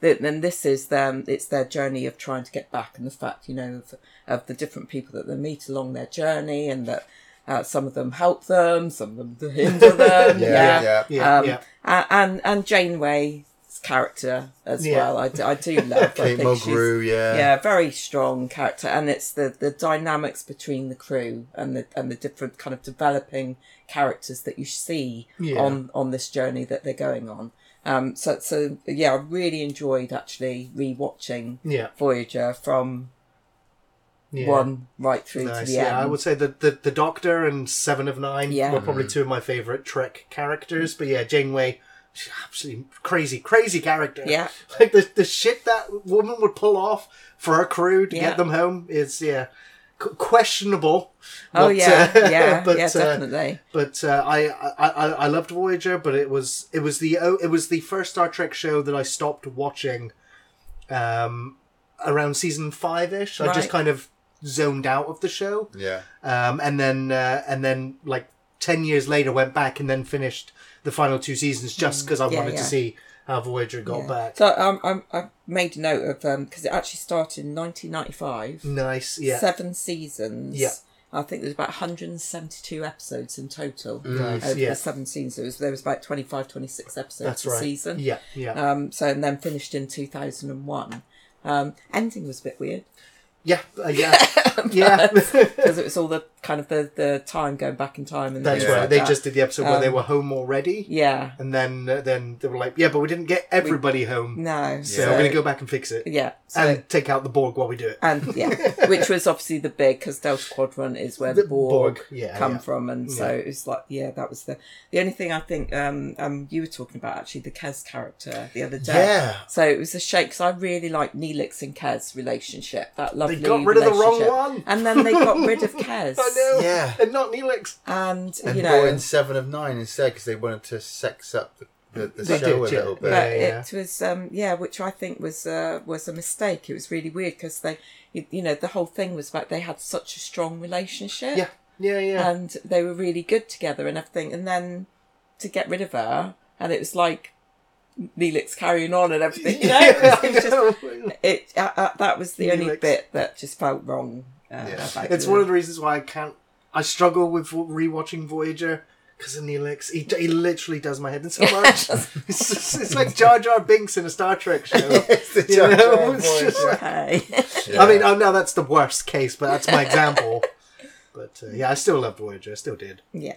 yeah. Then this is them. It's their journey of trying to get back, and the fact you know of, of the different people that they meet along their journey, and that uh, some of them help them, some of them [LAUGHS] hinder them. Yeah, yeah, yeah. yeah, um, yeah. and and Janeway's character as Yeah. well. I do love. I [LAUGHS] Kate think she's- Mulgrew, yeah. yeah, very strong character, and it's the the dynamics between the crew and the and the different kind of developing characters that you see Yeah. on on this journey that they're going on. Um, so so yeah, I really enjoyed actually rewatching Yeah, Voyager from yeah. one right through to Nice. the end. Yeah, I would say that the, the Doctor and Seven of Nine Yeah. were probably two of my favorite Trek characters. But yeah, Janeway, she's absolutely crazy, crazy character. Yeah. [LAUGHS] like the the shit that woman would pull off for her crew to Yeah. get them home is yeah qu- questionable. Oh But, yeah, uh, [LAUGHS] yeah, but, yeah, uh, definitely. But uh, I, I I I loved Voyager, but it was it was the oh, it was the first Star Trek show that I stopped watching, um, around season five ish. I just kind of zoned out of the show, Yeah. um, and then uh, and then like ten years later went back and then finished the final two seasons just because I Mm, Yeah, wanted yeah. to see how Voyager got Yeah. back. So um, I'm, I made a note of um because it actually started in 1995. Nice, yeah, seven seasons. Yeah. I think there's about 172 episodes in total nice, over yeah. the seven seasons. There was, there was about 25, 26 episodes That's a right. season. Yeah, yeah, Um, so and then finished in 2001. Um, ending was a bit weird yeah, uh, yeah, [LAUGHS] yeah. [LAUGHS] because [LAUGHS] it was all the kind of the, the time going back in time and That's right. like They that. just did the episode where they Um, were home already. yeah And then, uh, then they were like, "Yeah, but we didn't get everybody home, no so we're gonna go back and fix it yeah so, and take out the Borg while we do it." and yeah, [LAUGHS] which was obviously the big because Delta Quadrant is where the, The Borg, Borg, yeah, come yeah. from, and so it was like yeah, that was the the only thing I think um um you were talking about actually the Kes character the other day. Yeah. So it was a shame because I really like Neelix and Kes relationship. That lovely. They got rid of the wrong relationship. one. and then they got rid of [LAUGHS] Kes. I know. Yeah. and not Neelix. And, And you brought know, in Seven of Nine instead because they wanted to sex up the, the, the show did, a little bit. but Yeah, yeah. it was um yeah which i think was uh was a mistake it was really weird because they you, you know the whole thing was about they had such a strong relationship Yeah, yeah, yeah. and they were really good together and everything and then to get rid of her and it was like Neelix carrying on and everything you know [LAUGHS] it was, it was just it uh, uh, that was the only bit that just felt wrong uh, Yeah. it's one of the reasons why I can't. I struggle with rewatching Voyager because of Neelix. He, he literally does my head in so much. [LAUGHS] it's, just, it's like Jar Jar Binks in a Star Trek [LAUGHS] show. It's the You Jar Jar know, it's just- okay [LAUGHS] Yeah. I mean, oh no, that's the worst case, but that's my example. But uh, yeah, I still love Voyager. I still did. yeah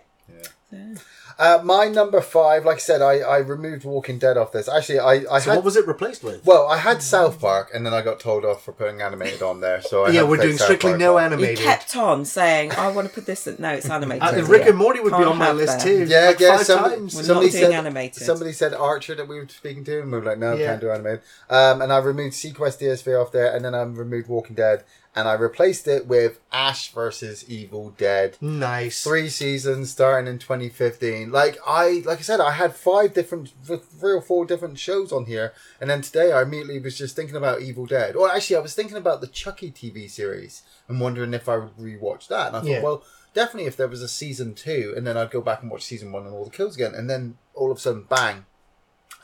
Uh, my number five, like I said, I, I removed Walking Dead off this. Actually, I, I So had what was it replaced with? well, I had South Park, and then I got told off for putting animated on there. So I yeah, we're doing South strictly Park no off. he animated. kept on saying I want to put this in no it's animated Uh, Yeah. Rick and Morty would be Can't on my list that. too. Yeah, like yeah. Five Somebody, times. We're somebody not doing said animated. somebody said Archer that we were speaking to, and we were like, no, Yeah. can't do animated. Um, and I removed seaQuest DSV off there, and then I removed Walking Dead, and I replaced it with Ash versus Evil Dead. Nice. Three seasons starting in 2015. Like I, like I said, I had five different, three or four different shows on here, and then today I immediately was just thinking about Evil Dead. Or actually, I was thinking about the Chucky TV series and wondering if I would rewatch that. And I thought, Yeah. well, definitely if there was a season two, and then I'd go back and watch season one and all the kills again, and then all of a sudden, bang,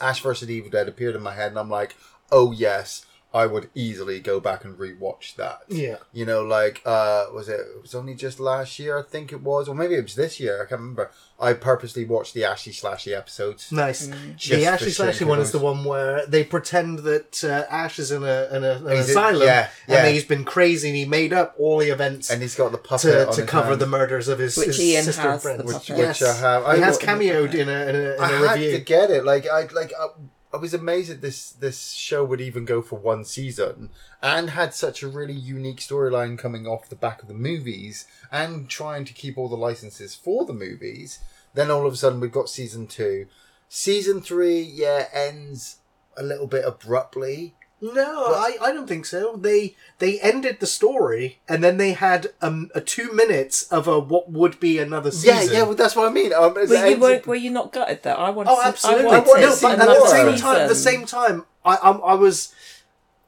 Ash versus Evil Dead appeared in my head, and I'm like, oh yes, I would easily go back and rewatch that. Yeah. You know, like uh was it it was only just last year I think it was, or maybe it was this year, I can't remember. I purposely watched the Ashy Slashy episodes. Nice. The for Ashy Slashy one is the one where they pretend that uh, Ash is in a in, a, an He's in- asylum, yeah, yeah. and he's been crazy, and he made up all the events And he's got the puppet to, on to his cover hand. the murders of his, Which his Ian sister has, and friends. the Which- puppet. which I have. he I has wa- cameoed in a in a, in I a had to get it. Like I like I, I was amazed that this this show would even go for one season and had such a really unique storyline coming off the back of the movies and trying to keep all the licenses for the movies. Then all of a sudden we've got season two. Season three, yeah, ends a little bit abruptly. No, I, I don't think so. They they ended the story, and then they had um, a two minutes of a what would be another season. Yeah, yeah, well, that's what I mean. Um, Were you, were, were you not gutted that? I wanted Oh, to absolutely. I wanted wanted to no, see but at another the same time, at the same time, I, I I was.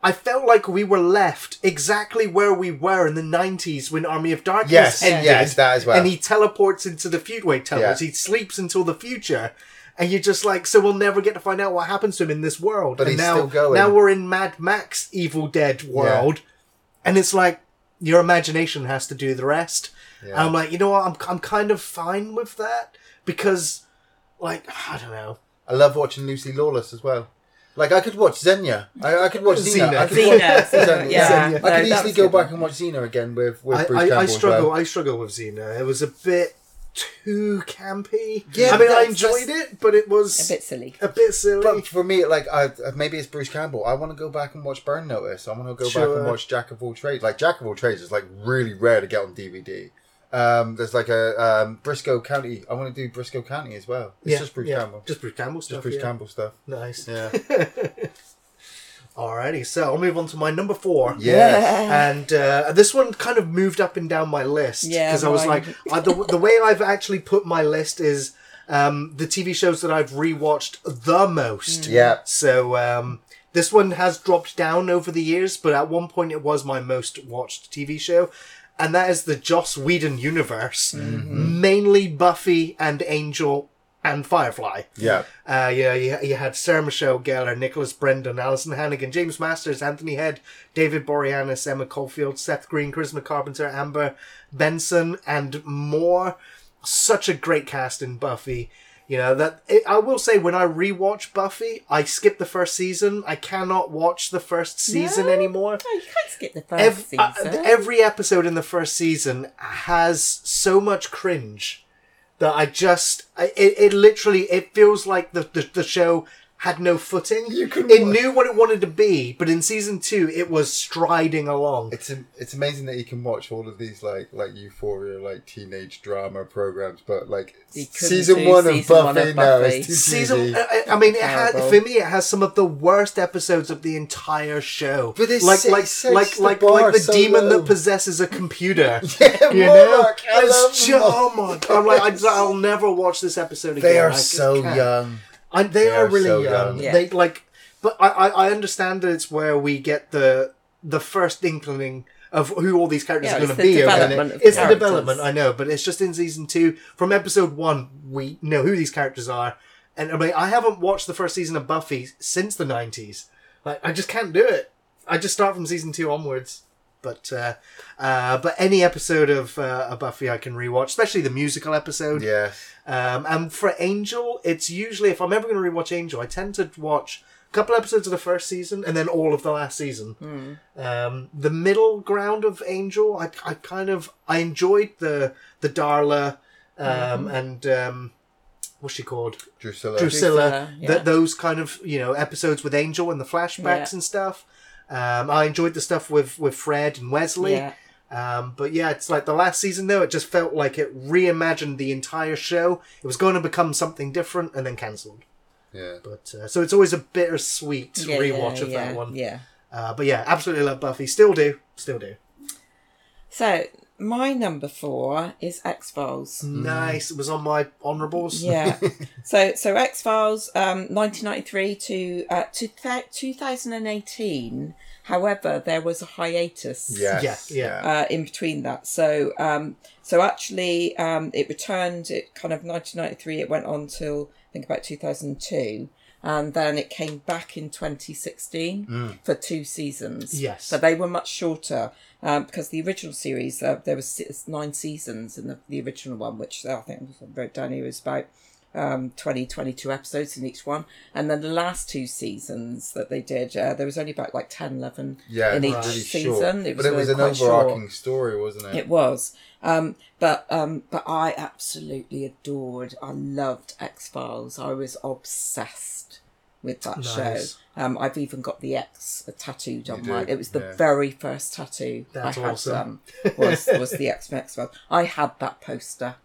I felt like we were left exactly where we were in the '90s when Army of Darkness Yes, ended. yes, that as well. And he teleports into the future. Wait, teleports. Yeah. He sleeps until the future, and you're just like, so we'll never get to find out what happens to him in this world. But and he's now, still going. now we're in Mad Max Evil Dead world, and it's like your imagination has to do the rest. And I'm like, you know what? I'm I'm kind of fine with that because, like, I don't know. I love watching Lucy Lawless as well. Like I could watch Xenia. I, I could watch Xena. Xena. I could Xena, watch Xena, [LAUGHS] yeah. Xena. No, I could that easily go back one. and watch Xena again with with I, Bruce I, Campbell I as struggle. well. I struggle with Xena. It was a bit too campy. Yeah, I mean, I that's- enjoyed it, but it was A bit silly. a bit silly. But for me, like, I maybe it's Bruce Campbell. I want to go back and watch Burn Notice. I want to go back Sure. and watch Jack of All Trades. Like Jack of All Trades is like really rare to get on DVD. Um, there's like a um, Brisco County. I want to do Brisco County as well. It's yeah, just Bruce yeah. Campbell. Just Bruce Campbell stuff. Just Bruce yeah. Campbell stuff. Nice. Yeah. [LAUGHS] Alrighty, so I'll move on to my number four. Yeah. And uh, this one kind of moved up and down my list Yeah, because I was like, I, the, the way I've actually put my list is um, the TV shows that I've rewatched the most. Yeah. So um, this one has dropped down over the years, but at one point it was my most watched TV show. And that is the Joss Whedon universe. Mainly Buffy and Angel and Firefly. Yeah. Uh, yeah, you, you had Sarah Michelle Gellar, Nicholas Brendon, Alyson Hannigan, James Marsters, Anthony Head, David Boreanaz, Emma Caulfield, Seth Green, Charisma Carpenter, Amber Benson, and more. Such a great cast in Buffy. You know that it, I will say when I rewatch Buffy, I skip the first season. I cannot watch the first season No. anymore. No, you can't skip the first Every, season. uh, every episode in the first season has so much cringe that I just it, it literally it feels like the, the, the show had no footing. You can it wa- knew what it wanted to be, but in season two it was striding along. It's it's amazing that you can watch all of these like like Euphoria like teenage drama programs, but like You couldn't season one of season one Buffy, of no, Buffy. it's too Season. I, I mean, it had, for me, it has some of the worst episodes of the entire show. But it like, se- like, sets like, the like, bar like the so demon low. that possesses a computer. [LAUGHS] yeah, You know, Monarch, I love it's just, Monarch. oh my god! I'm like, I, I'll never watch this episode again. They are so young. I, they, They are, are really so young. young. Yeah. They like, but I, I, I understand that it's where we get the the first inkling of who all these characters Yeah, are going to be. over development there. of It's the development, I know, but it's just in season two. From episode one, we know who these characters are, and I mean, I haven't watched the first season of Buffy since the nineties. Like, I just can't do it. I just start from season two onwards. But uh, uh, but any episode of, uh, of Buffy I can rewatch, especially the musical episode. Yeah, Um, and for Angel, it's usually if I'm ever going to rewatch Angel, I tend to watch a couple episodes of the first season and then all of the last season. Um, the middle ground of Angel, I, I kind of I enjoyed the the Darla um, and um, what's she called Drusilla. Drusilla. Drusilla, yeah. That those kind of you know episodes with Angel and the flashbacks Yeah. and stuff. Um, I enjoyed the stuff with with Fred and Wesley. Yeah. Um, but yeah, it's like the last season though, it just felt like it reimagined the entire show. It was going to become something different and then cancelled. Yeah, But uh, so it's always a bittersweet Yeah, rewatch yeah, of yeah, that one. Yeah. Uh, but yeah, absolutely love Buffy. Still do. Still do. So my number four is X Files. Nice. It was on my honorables. Yeah. [LAUGHS] so so X Files, um, 1993 to uh, to th- 2018. However, there was a hiatus. yes, Yeah, yeah. Uh, in between that, so um, so actually, um, it returned. It kind of 1993. It went on till I think about 2002, and then it came back in 2016 for two seasons. Yes. So they were much shorter um, because the original series, uh, there was six, nine seasons in the, the original one, which I think I wrote down here was about um, 20, 22 episodes in each one. And then the last two seasons that they did, uh, there was only about like 10, 11 Yeah, in each really season. short. It was, but it was really an quite short. story, wasn't it? It was. Um, but um, but I absolutely adored. I loved X Files. I was obsessed with that Nice. show. Um, I've even got the X tattooed on You my. It was the yeah. very first tattoo That's I had. awesome. Um, was was the X X Files. I had that poster.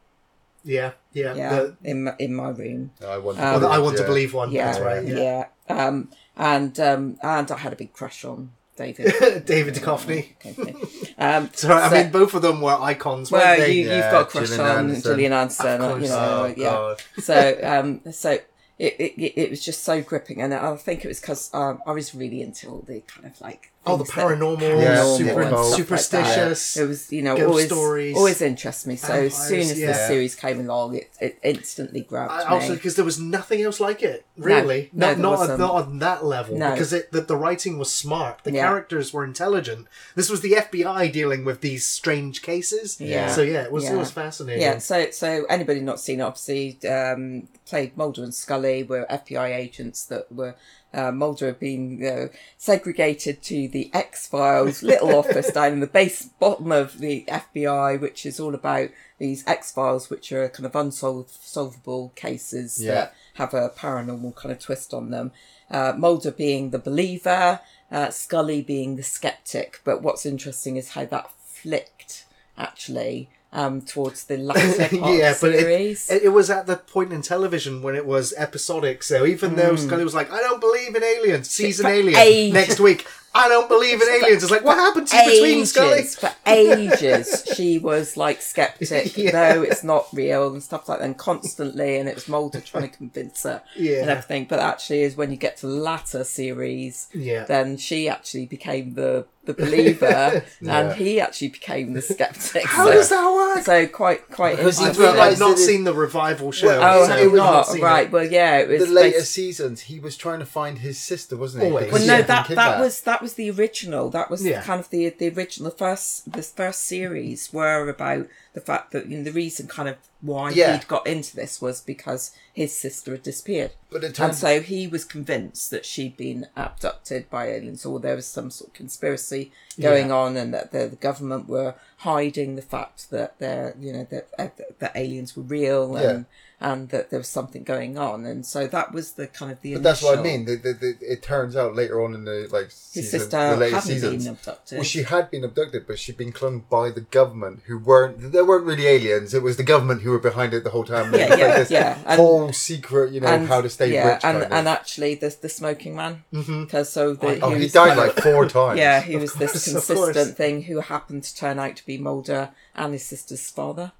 Yeah, yeah. Yeah, The- in my, in my room. I want. Um, well, I want to believe one. Yeah, That's right. yeah. Yeah. Um, and um, and I had a big crush on David. [LAUGHS] David Duchovny. Okay. Um, [LAUGHS] Sorry, I mean both of them were icons. well, weren't they? you, Yeah, you've got a crush Gillian on Anderson. Gillian Anderson, Of you course. know, Oh yeah. God. so um so it, it it was just so gripping and i think it was because um, i was really into all the kind of like Oh, the things that- paranormal, Yeah, super, and stuff like superstitious. it was you know always stories, always interests me so as soon as yeah. this series came along it, it instantly grabbed I- me also, because there was nothing else like it, really. no, not there not, wasn't. not on that level. No. Because it, the, the writing was smart. The Yeah. characters were intelligent. This was the FBI dealing with these strange cases. Yeah. So yeah, it was it was fascinating. yeah so so anybody not seen it obviously um played mulder and scully were fbi agents that were uh, Mulder had been uh, segregated to the X Files little [LAUGHS] office down in the base bottom of the FBI, which is all about these X Files, which are kind of unsolvable cases Yeah. that have a paranormal kind of twist on them. Uh, Mulder being the believer, uh, Scully being the skeptic. But what's interesting is how that flicked actually um, towards the [LAUGHS] latter yeah, but it, series. it, was at the point in television when it was episodic. So even though Scully was like, "I don't believe in aliens," season. Alien ages. next week. I don't believe in aliens. It's like, what happened to you between Scully? for ages, [LAUGHS] she was like skeptic, [LAUGHS] Yeah. no, it's not real and stuff like that, and constantly, and it was Mulder trying to convince her Yeah. and everything. But actually, is when you get to the latter series, Yeah. then she actually became the the believer, [LAUGHS] Yeah. and he actually became the skeptic. How so, does that work? so quite quite Because I've, I interesting. realised I've not it- seen the revival show. Well, Oh, so have I've you not? seen Right. it. Well, yeah, it was the later basi- seasons, he was trying to find his sister, wasn't he? Always. Well, she no, had been that that kidnapped. was that was the original. That was Yeah. kind of the the original. The first the first series were about the fact that you know, the reason kind of why Yeah. he'd got into this was because his sister had disappeared, But it and so he was convinced that she'd been abducted by aliens, or there was some sort of conspiracy going on, and that the, the government were hiding the fact that they're you know that uh, that aliens were real and. And that there was something going on, and so that was the kind of the. But that's what I mean. The, the, the, it turns out later on in the like His season, sister the later seasons. been abducted. Well, she had been abducted, but she'd been clung by the government, who weren't. They weren't really aliens. It was the government who were behind it the whole time. Yeah, yeah, like this yeah. And- whole secret, you know, how to stay yeah, rich. and and of. actually the the smoking man mm-hmm. because so the, oh, he he died of- like four times. yeah he was this consistent thing who happened to turn out to be Mulder and his sister's father.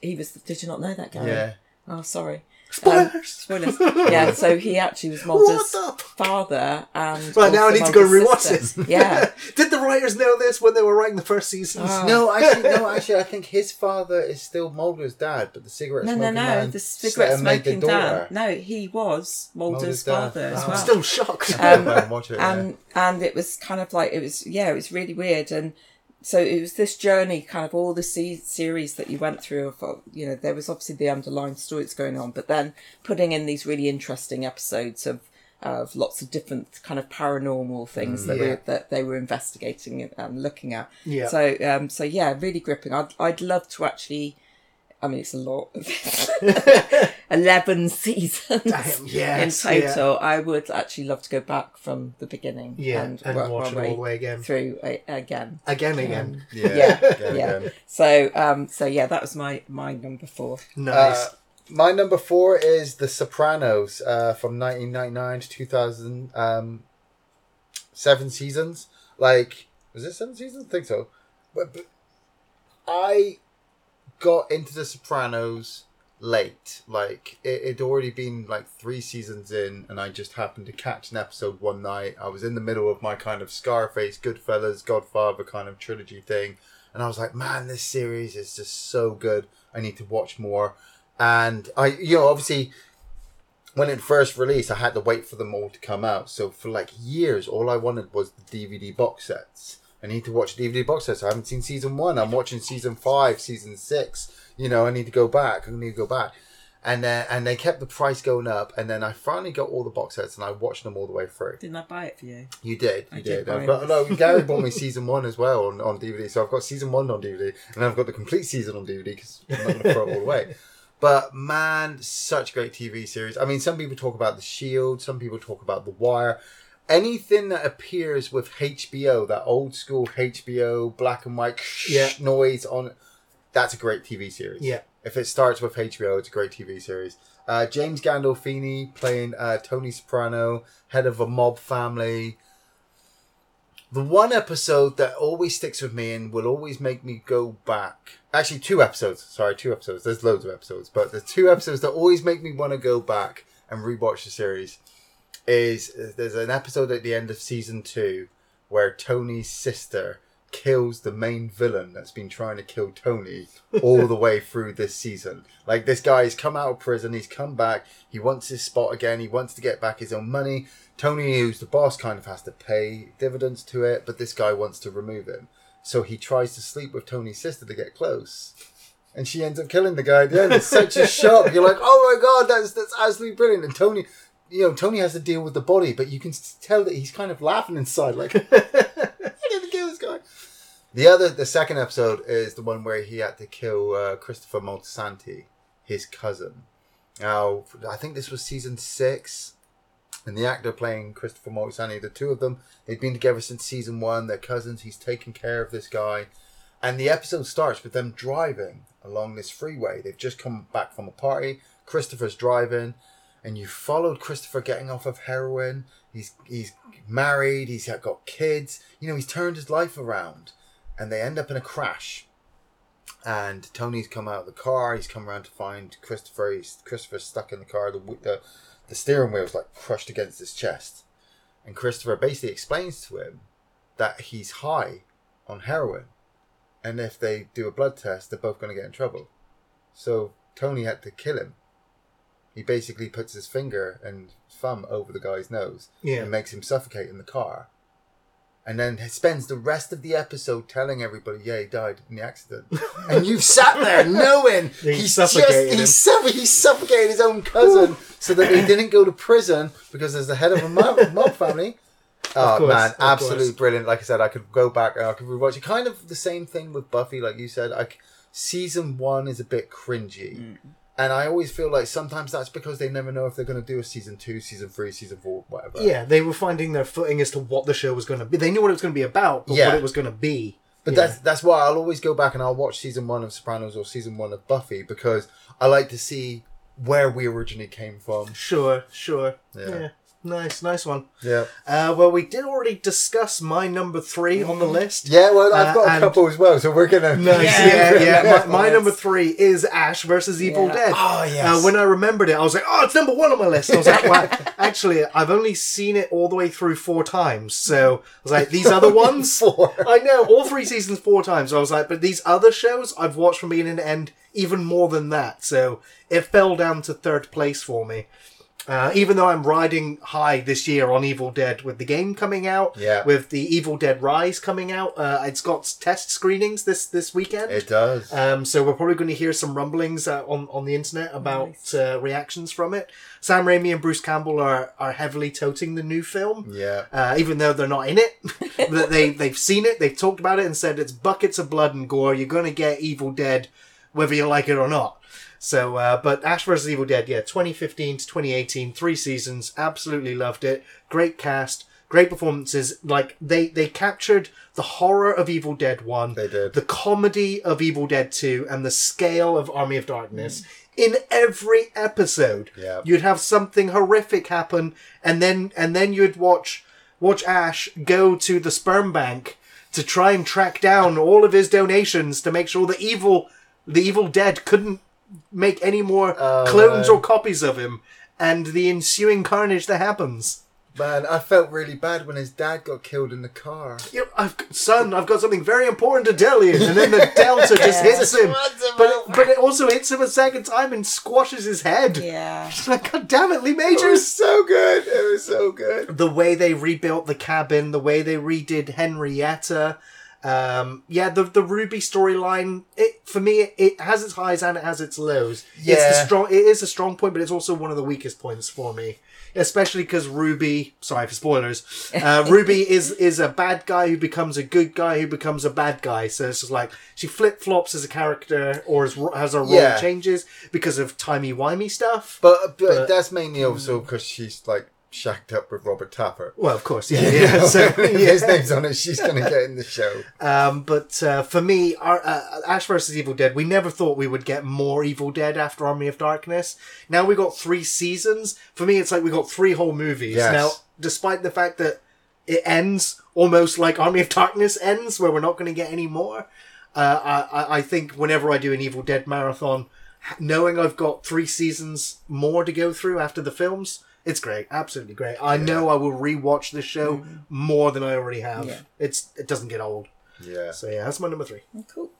He was. Did you not know that, Gary? Yeah. Oh, sorry. Spoilers. Um, spoilers. yeah, so he actually was Mulder's father and. Right now, I also need to go and Mulder's rewatch it. Yeah. [LAUGHS] Did the writers know this when they were writing the first season? Oh. No, actually, no, [LAUGHS] actually, I think his father is still Mulder's dad, but the cigarette No, no, smoking no. man The s- cigarette made the smoking daughter. dad. No, he was Mulder's, Mulder's dad. father as Oh. I'm still shocked. Um, [LAUGHS] Go and yeah. and and it was kind of like it was yeah it was really weird and so it was this journey kind of all the se- series that you went through of you know there was obviously the underlying stories going on but then putting in these really interesting episodes of of lots of different kind of paranormal things that Yeah. were that they were investigating and, and looking at Yeah. so um so yeah really gripping i'd, I'd love to actually I mean, it's a lot. [LAUGHS] [LAUGHS] Eleven seasons Damn, yes, in total. I would actually love to go back from the beginning. Yeah, and, and work watch my it all the way again. through a, again. Again, again. Yeah, Yeah, again, yeah. again. So, um, so yeah, that was my my number four. Nice. Uh, my number four is The Sopranos uh, from 1999 to 2000. Um, seven seasons. Like, was it seven seasons? I think so. But, but I got into The Sopranos late. Like, it had already been like three seasons in, and I just happened to catch an episode one night. I was in the middle of my kind of Scarface, Goodfellas, Godfather kind of trilogy thing. And I was like, man, this series is just so good. I need to watch more. And I, you know, obviously, when it first released, I had to wait for them all to come out. So for like years, all I wanted was the DVD box sets. I need to watch a DVD box sets. I haven't seen season one. I'm watching season five, season six. You know, I need to go back. I need to go back. And then and they kept the price going up. And then I finally got all the box sets and I watched them all the way through. Didn't I buy it for you? You did, you I did. did buy no, Gary bought me [LAUGHS] season one as well on, on DVD. So I've got season one on DVD, and I've got the complete season on DVD because I'm not going to throw it all away. [LAUGHS] But man, such a great TV series. I mean, some people talk about The Shield, some people talk about The Wire. Anything that appears with HBO, that old school HBO black and white Yeah. noise on that's a great TV series. Yeah. If it starts with HBO, it's a great TV series. Uh, James Gandolfini playing uh, Tony Soprano, head of a mob family. The one episode that always sticks with me and will always make me go back. Actually, two episodes. Sorry, two episodes. There's loads of episodes, but the two episodes that always make me want to go back and rewatch the series is there's an episode at the end of season two where Tony's sister kills the main villain that's been trying to kill Tony all the [LAUGHS] way through this season. Like this guy's come out of prison, he's come back, he wants his spot again, he wants to get back his own money. Tony, who's the boss, kind of has to pay dividends to it, but this guy wants to remove him. So he tries to sleep with Tony's sister to get close. And she ends up killing the guy at the end. It's such a [LAUGHS] shock. You're like, oh my god, that's that's absolutely brilliant. And Tony, you know, Tony has to deal with the body, but you can tell that he's kind of laughing inside, like, I to kill this guy. The other, the second episode is the one where he had to kill uh, Christopher Moltisanti, his cousin. Now, I think this was season six, and the actor playing Christopher Moltisanti, the two of them, they've been together since season one. They're cousins. He's taking care of this guy, and the episode starts with them driving along this freeway. They've just come back from a party. Christopher's driving, and you followed Christopher getting off of heroin. He's he's married. He's got kids. You know, he's turned his life around, and they end up in a crash. And Tony's come out of the car. He's come around to find Christopher. He's Christopher's stuck in the car. The the, the steering wheel's like crushed against his chest, and Christopher basically explains to him that he's high on heroin, and if they do a blood test, they're both going to get in trouble. So Tony had to kill him. He basically puts his finger and thumb over the guy's nose Yeah. and makes him suffocate in the car. And then spends the rest of the episode telling everybody, yeah, he died in the accident. [LAUGHS] and you've sat there knowing [LAUGHS] He he's suffocated just, him. he's, suff- he suffocated his own cousin so that he didn't go to prison because there's the head of a mob, [LAUGHS] mob family. Oh course, man, of absolutely course. brilliant. Like I said, I could go back and I could rewatch it. Kind of the same thing with Buffy, like you said. Like season one is a bit cringy, Mm. And I always feel like sometimes that's because they never know if they're going to do a season two, season three, season four, whatever. Yeah, they were finding their footing as to what the show was going to be. They knew what it was going to be about, but Yeah. what it was going to be. But Yeah. that's that's why I'll always go back and I'll watch season one of Sopranos or season one of Buffy because I like to see where we originally came from. Sure, sure. Yeah. Yeah. Nice, nice one. Yeah. Uh, well, we did already discuss my number three on the list. Yeah, well, I've Uh, got a couple as well, so we're gonna. [LAUGHS] Nice, [LAUGHS] Yeah. yeah, [LAUGHS] yeah. My, my number three is Ash versus Evil Yeah. Dead. Oh, yes. Uh, when I remembered it, I was like, "Oh, it's number one on my list." I was like, "Wow." Actually, I've only seen it all the way through four times, so I was like, "These other ones." Four. I know all three seasons four times. So I was like, "But these other shows, I've watched from beginning to end even more than that." So it fell down to third place for me. Uh, even though I'm riding high this year on Evil Dead with the game coming out, Yeah. with the Evil Dead Rise coming out, uh, it's got test screenings this this weekend. It does. Um, so we're probably going to hear some rumblings uh, on on the internet about Nice. uh, reactions from it. Sam Raimi and Bruce Campbell are are heavily toting the new film, yeah. uh, even though they're not in it. [LAUGHS] that they they've seen it, they've talked about it, and said it's buckets of blood and gore. You're going to get Evil Dead, whether you like it or not. So, uh, but Ash vs Evil Dead, yeah, 2015 to 2018, three seasons, absolutely loved it. Great cast, great performances. Like they they captured the horror of Evil Dead One, They did. the comedy of Evil Dead 2 and the scale of Army of Darkness in every episode. Yeah. You'd have something horrific happen and then and then you'd watch watch Ash go to the sperm bank to try and track down all of his donations to make sure the evil the Evil Dead couldn't make any more Oh, clones man. or copies of him and the ensuing carnage that happens. Man, I felt really bad when his dad got killed in the car. You know, I've, son, I've got something very important to tell you. And then the [LAUGHS] Delta just hits him. What's But about but it also hits him a second time and squashes his head. Yeah. It's like, God damn it, Lee Majors. It was so good. It was so good. The way they rebuilt the cabin, the way they redid Henrietta. Um, yeah, the the Ruby storyline. It for me, it, it has its highs and it has its lows. Yeah, it's the strong. It is a strong point, but it's also one of the weakest points for me, especially because Ruby. Sorry for spoilers. Uh, [LAUGHS] Ruby is is a bad guy who becomes a good guy who becomes a bad guy. So it's just like she flip flops as a character, or as, as her role Yeah. changes because of timey wimey stuff. But, but But- that's mainly also because she's like shacked up with Robert Tapert. Well, of course, yeah, yeah. So [LAUGHS] yeah. his name's on it, she's gonna get in the show. Um, but uh, for me, our, uh, Ash versus Evil Dead, we never thought we would get more Evil Dead after Army of Darkness. Now we got three seasons. For me, it's like we got three whole movies. Yes. Now, despite the fact that it ends almost like Army of Darkness ends, where we're not going to get any more, uh, I, I- I think whenever I do an Evil Dead marathon, knowing I've got three seasons more to go through after the films. It's great, absolutely great. I know I will rewatch this show mm-hmm. more than I already have. Yeah. It's it doesn't get old. Yeah. So yeah, that's my number three. Oh, cool.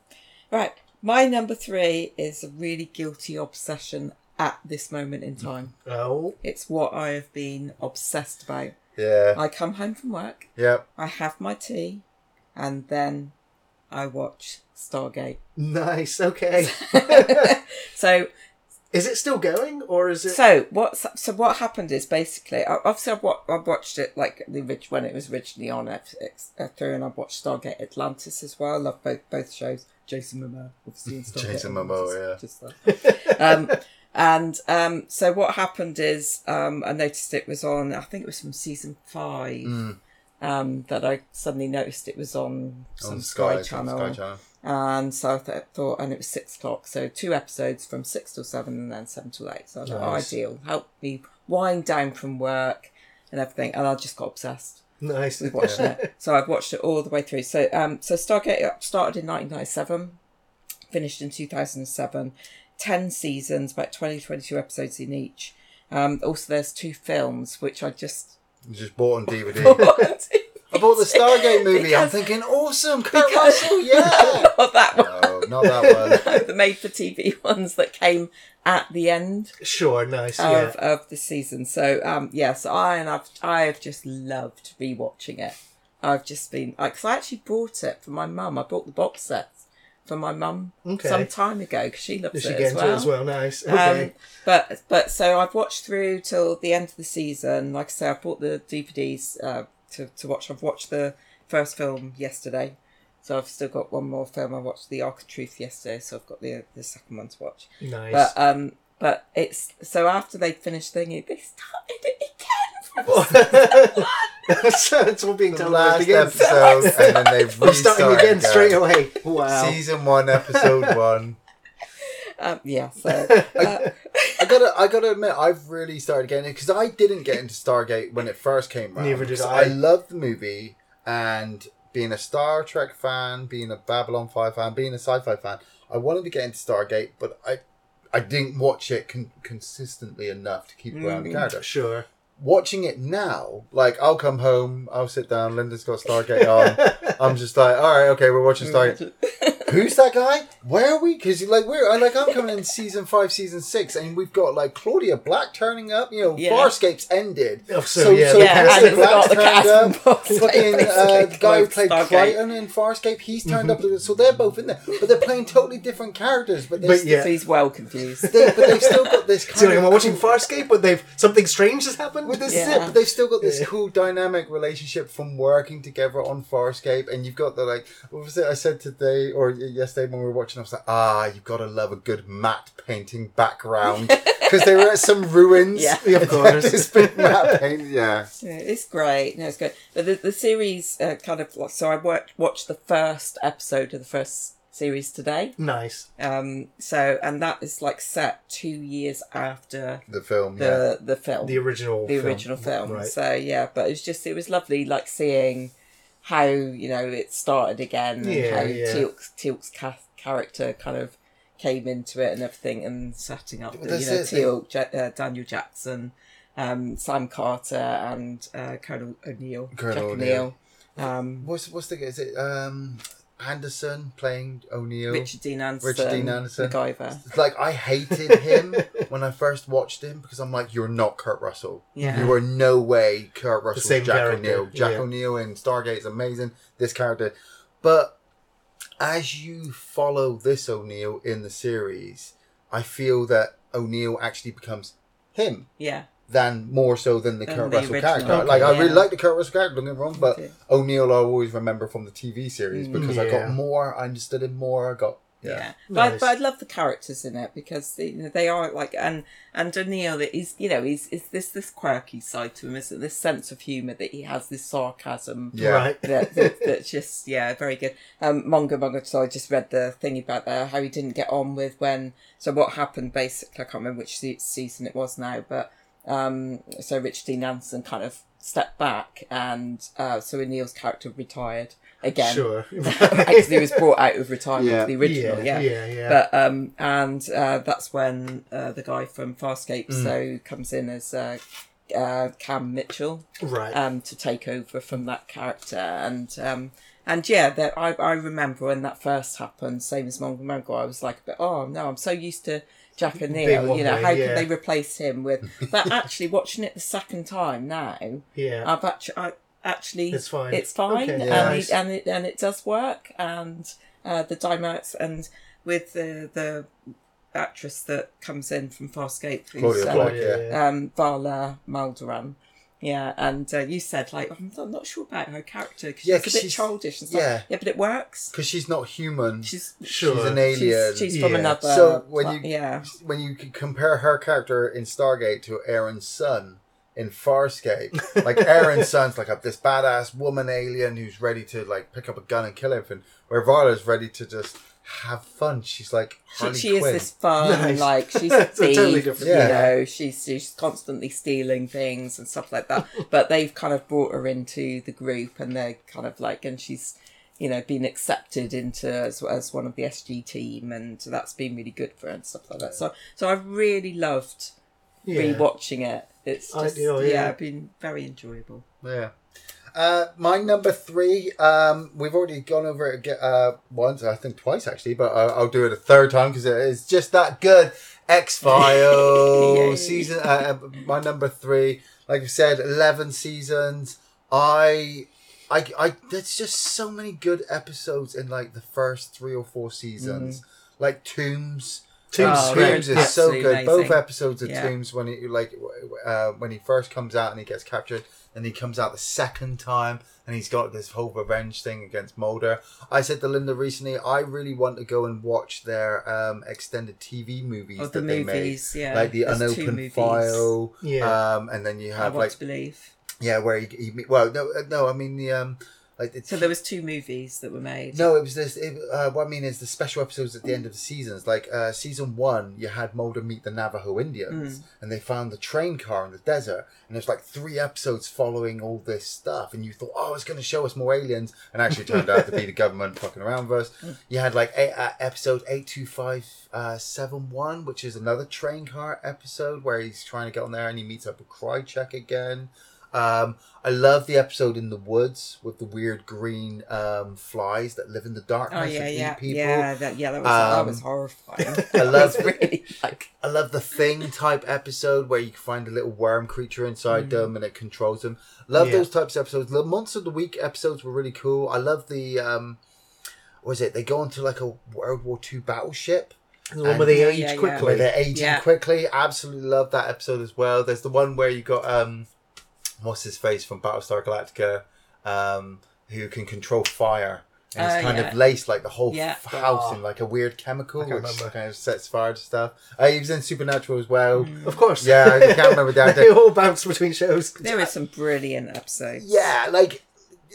Right. My number three is a really guilty obsession at this moment in time. Oh, It's what I have been obsessed about. Yeah. I come home from work, Yep. I have my tea, and then I watch Stargate. nice. Okay. [LAUGHS] So is it still going, or is it? So what? So what happened is basically, I- obviously, I've, wa- I've watched it like the orig- when it was originally on FX through, and I've watched Stargate Atlantis as well. I love both both shows. Jason Momoa, obviously, in Stargate Jason Atlantis, Momoa, yeah. Just that. um, and um, so what happened is, um, I noticed it was on. I think it was from season five. Mm. Um, that I suddenly noticed it was on some On Sky, Sky, channel. Sky Channel. And so I th- thought, and it was six o'clock, so two episodes from six till seven, and then seven till eight. So I thought, Nice. ideal, help me wind down from work and everything. And I just got obsessed nice. with watching it. [LAUGHS] So I've watched it all the way through. So, um, so Stargate started in 1997, finished in 2007, ten seasons, about 20, 22 episodes in each. Um, also, there's two films which I just You Just bought on DVD. I [LAUGHS] bought the Stargate [LAUGHS] movie. I'm thinking, awesome, Kurt because- Russell, [LAUGHS] yeah. [LAUGHS] Not that one. no, not that one. the made for TV ones that came at the end Sure. Nice. of, Yeah. of the season. So um yes, I and I've I've just loved rewatching it. I've just been like, 'cause I actually bought it for my mum. I bought the box sets for my mum Okay. some time ago because she loves it as well. it as well? Nice. Okay. Um, but but so I've watched through till the end of the season. Like I say, I bought the DVDs uh, to to watch. I've watched the first film yesterday, so I've still got one more film. I watched the Ark of Truth yesterday, so I've got the the second one to watch. nice. But um, but it's so after they finished thinking, they started it again. [LAUGHS] From [LAUGHS] so it's all being The told last again. episode, [LAUGHS] and then they We're starting restarted again straight away. Wow. Season one, episode one. um, yeah, so uh, I gotta, I gotta admit, I've really started getting it because I didn't get into Stargate when it first came out. Neither did I. I loved the movie, and being a Star Trek fan, being a Babylon Five fan, being a sci-fi fan, I wanted to get into Stargate, but I, I didn't watch it con- consistently enough to keep around the Mm. character. Sure. Watching it now, like I'll come home, I'll sit down, Linda's got Stargate on. [LAUGHS] I'm just like, all right, okay, we're watching Stargate. Who's that guy? Where are we? Because like we're I- like I'm coming in season five, season six, and we've got like Claudia Black turning up. You know, Yeah. Farscape's ended. Oh, so, yeah, yeah, Claudia and Black's the turned cast up. and Fucking uh, [LAUGHS] basically, the guy who close played Stargate. Crichton in Farscape, he's turned up. So they're both in there, but they're playing totally different characters. But But yeah. So he's well confused. they, but they've still got this. Kind So like, of am I watching cool- Farscape, but they've something strange has happened? Well, this Yeah. is but they've still got this Yeah. cool dynamic relationship from working together on Farscape, and you've got the like. What was it I said today or y- yesterday when we were watching? I was like, ah, you've got to love a good matte painting background because they were at some ruins. Yeah. Yeah, of [LAUGHS] course. this big matte paint, yeah. Yeah, it's great. No, it's good. But the, the series uh, kind of so. I watched watched the first episode of the first series today. Nice. Um. So and that is like set two years after The film, yeah. the the film, The original. the film. original film. Right. So yeah, but it was just it was lovely, like seeing how you know it started again and Yeah, how yeah. Teal'c's, Teal'c's ca- character kind of came into it and everything and setting up the, you know it, they- Teal, Ja- uh, Daniel Jackson, um, Sam Carter and uh, Colonel O'Neill, Colonel. O'Neill. Um, What's what's the is it? Um, Anderson playing O'Neill. Richard Dean Anderson. Richard Dean Anderson. MacGyver. Like I hated him [LAUGHS] when I first watched him because I'm like, you're not Kurt Russell. Yeah. You are no way Kurt Russell. same Jack character, O'Neill. Jack yeah. O'Neill in Stargate is amazing. This character, but as you follow this O'Neill in the series, I feel that O'Neill actually becomes him Yeah. Than more so than the Than Kurt the Russell original. character. Okay, like I really like the Kurt Russell character. Don't get me wrong, but Me too. O'Neill I always remember from the TV series Mm. because I got more. I understood him more. I got Yeah, yeah. but, I, Nice. but I love the characters in it because you know, they are like and and O'Neill is you know he's is this this quirky side to him isn't it? this sense of humour that he has this sarcasm Yeah. Right. that, that that's just yeah very good. Um, Mongo Mongo. So I just read the thing about there how he didn't get on with when. So what happened basically? I can't remember which season it was now, but um, so Richard Dean Anderson kind of stepped back, and uh, so O'Neill's character retired again. Sure. [LAUGHS] Actually, he was brought out of retirement Yeah. the original. yeah, Yeah, yeah, yeah. But um, and uh, that's when uh, the guy from Farscape Mm. so comes in as uh, uh, Cam Mitchell right. um, to take over from that character and um, and yeah that I, I remember when that first happened same as Mongo Mongo I was like a bit oh no I'm so used to Jack O'Neill you know way, how yeah. could they replace him with but actually watching it the second time now [LAUGHS] yeah. I've actually I, actually It's fine. it's fine Okay, and, nice. it, and it and it does work and uh, the dynamics and with the the actress that comes in from Farscape who's Claudia um, yeah. yeah. um, Vala Maldoran. Yeah, and uh, you said like I'm not, I'm not sure about her character because Yeah, she's 'cause a bit she's- childish and stuff. yeah. yeah, but it works. Because she's not human. She's Sure. She's an alien. she's, she's from another. So when you- yeah, when you compare her character in Stargate to Aeryn Sun in Farscape, [LAUGHS] like Aeryn Sun's like a, this badass woman alien who's ready to like pick up a gun and kill everything, where Vala's ready to just have fun. She's like she, Harley she is Quinn. this fun [LAUGHS] Nice. like she's [LAUGHS] a thief. totally You Yeah. know, she's she's constantly stealing things and stuff like that. [LAUGHS] but they've kind of brought her into the group, and they're kind of like, and she's. You know, been accepted into as, as one of the SG team, and that's been really good for her and stuff like that. So, so I really loved yeah. rewatching it. It's just Ideal, yeah. yeah. been very enjoyable. Yeah. Uh, my number three, um, we've already gone over it aga- uh, once, I think twice actually, but I'll, I'll do it a third time because it is just that good. X. Files [LAUGHS] season. Uh, uh, my number three, like I said, eleven seasons. I, I, I. There's just so many good episodes in like the first three or four seasons. Like Tooms. Tooms Oh, is they're great. Tooms is Yeah. so Absolutely good. Both episodes of Yeah. Tooms when he like uh, when he first comes out and he gets captured, and he comes out the second time and he's got this whole revenge thing against Mulder. I said to Linda recently, I really want to go and watch their um, extended TV movies Oh, that the they movies, yeah. made, like the There's unopened file. Yeah. Um, and then you I have want like to believe. yeah, where he, he well no uh, no I mean the um like the So there was two movies that were made. no, it was this. It, uh, what I mean is the special episodes at the end of the seasons. Like uh, season one, you had Mulder meet the Navajo Indians, and they found the train car in the desert. And there's like three episodes following all this stuff, and you thought, oh, it's going to show us more aliens, and actually turned out to be the government fucking around with us. [LAUGHS] You had like eight, uh, episode eight two five seven one, uh, which is another train car episode where he's trying to get on there, and he meets up with Krycek again. Um, I love the episode in the woods with the weird green um, flies that live in the darkness Oh yeah, and yeah, eat people. yeah. That yeah, that was that Um, was horrifying. [LAUGHS] I love- [LAUGHS] really like I love the thing type episode where you can find a little worm creature inside them and it controls them. Love Yeah. those types of episodes. The Monster of the Week episodes were really cool. I love the um, what was it? They go into like a World War Two battleship. The one where they Yeah, age yeah, yeah. where quickly. they're aging quickly. Absolutely love that episode as well. There's the one where you got um, what's his face from Battlestar Galactica, um, who can control fire. And he's Oh, kind yeah. of laced like the whole Yeah. f- house Oh. in like a weird chemical, I can't which remember. kind of sets fire to stuff. Uh, he was in Supernatural as well. Of course. Yeah, I can't remember that. [LAUGHS] they all bounce between shows. there is some brilliant episodes. Yeah, like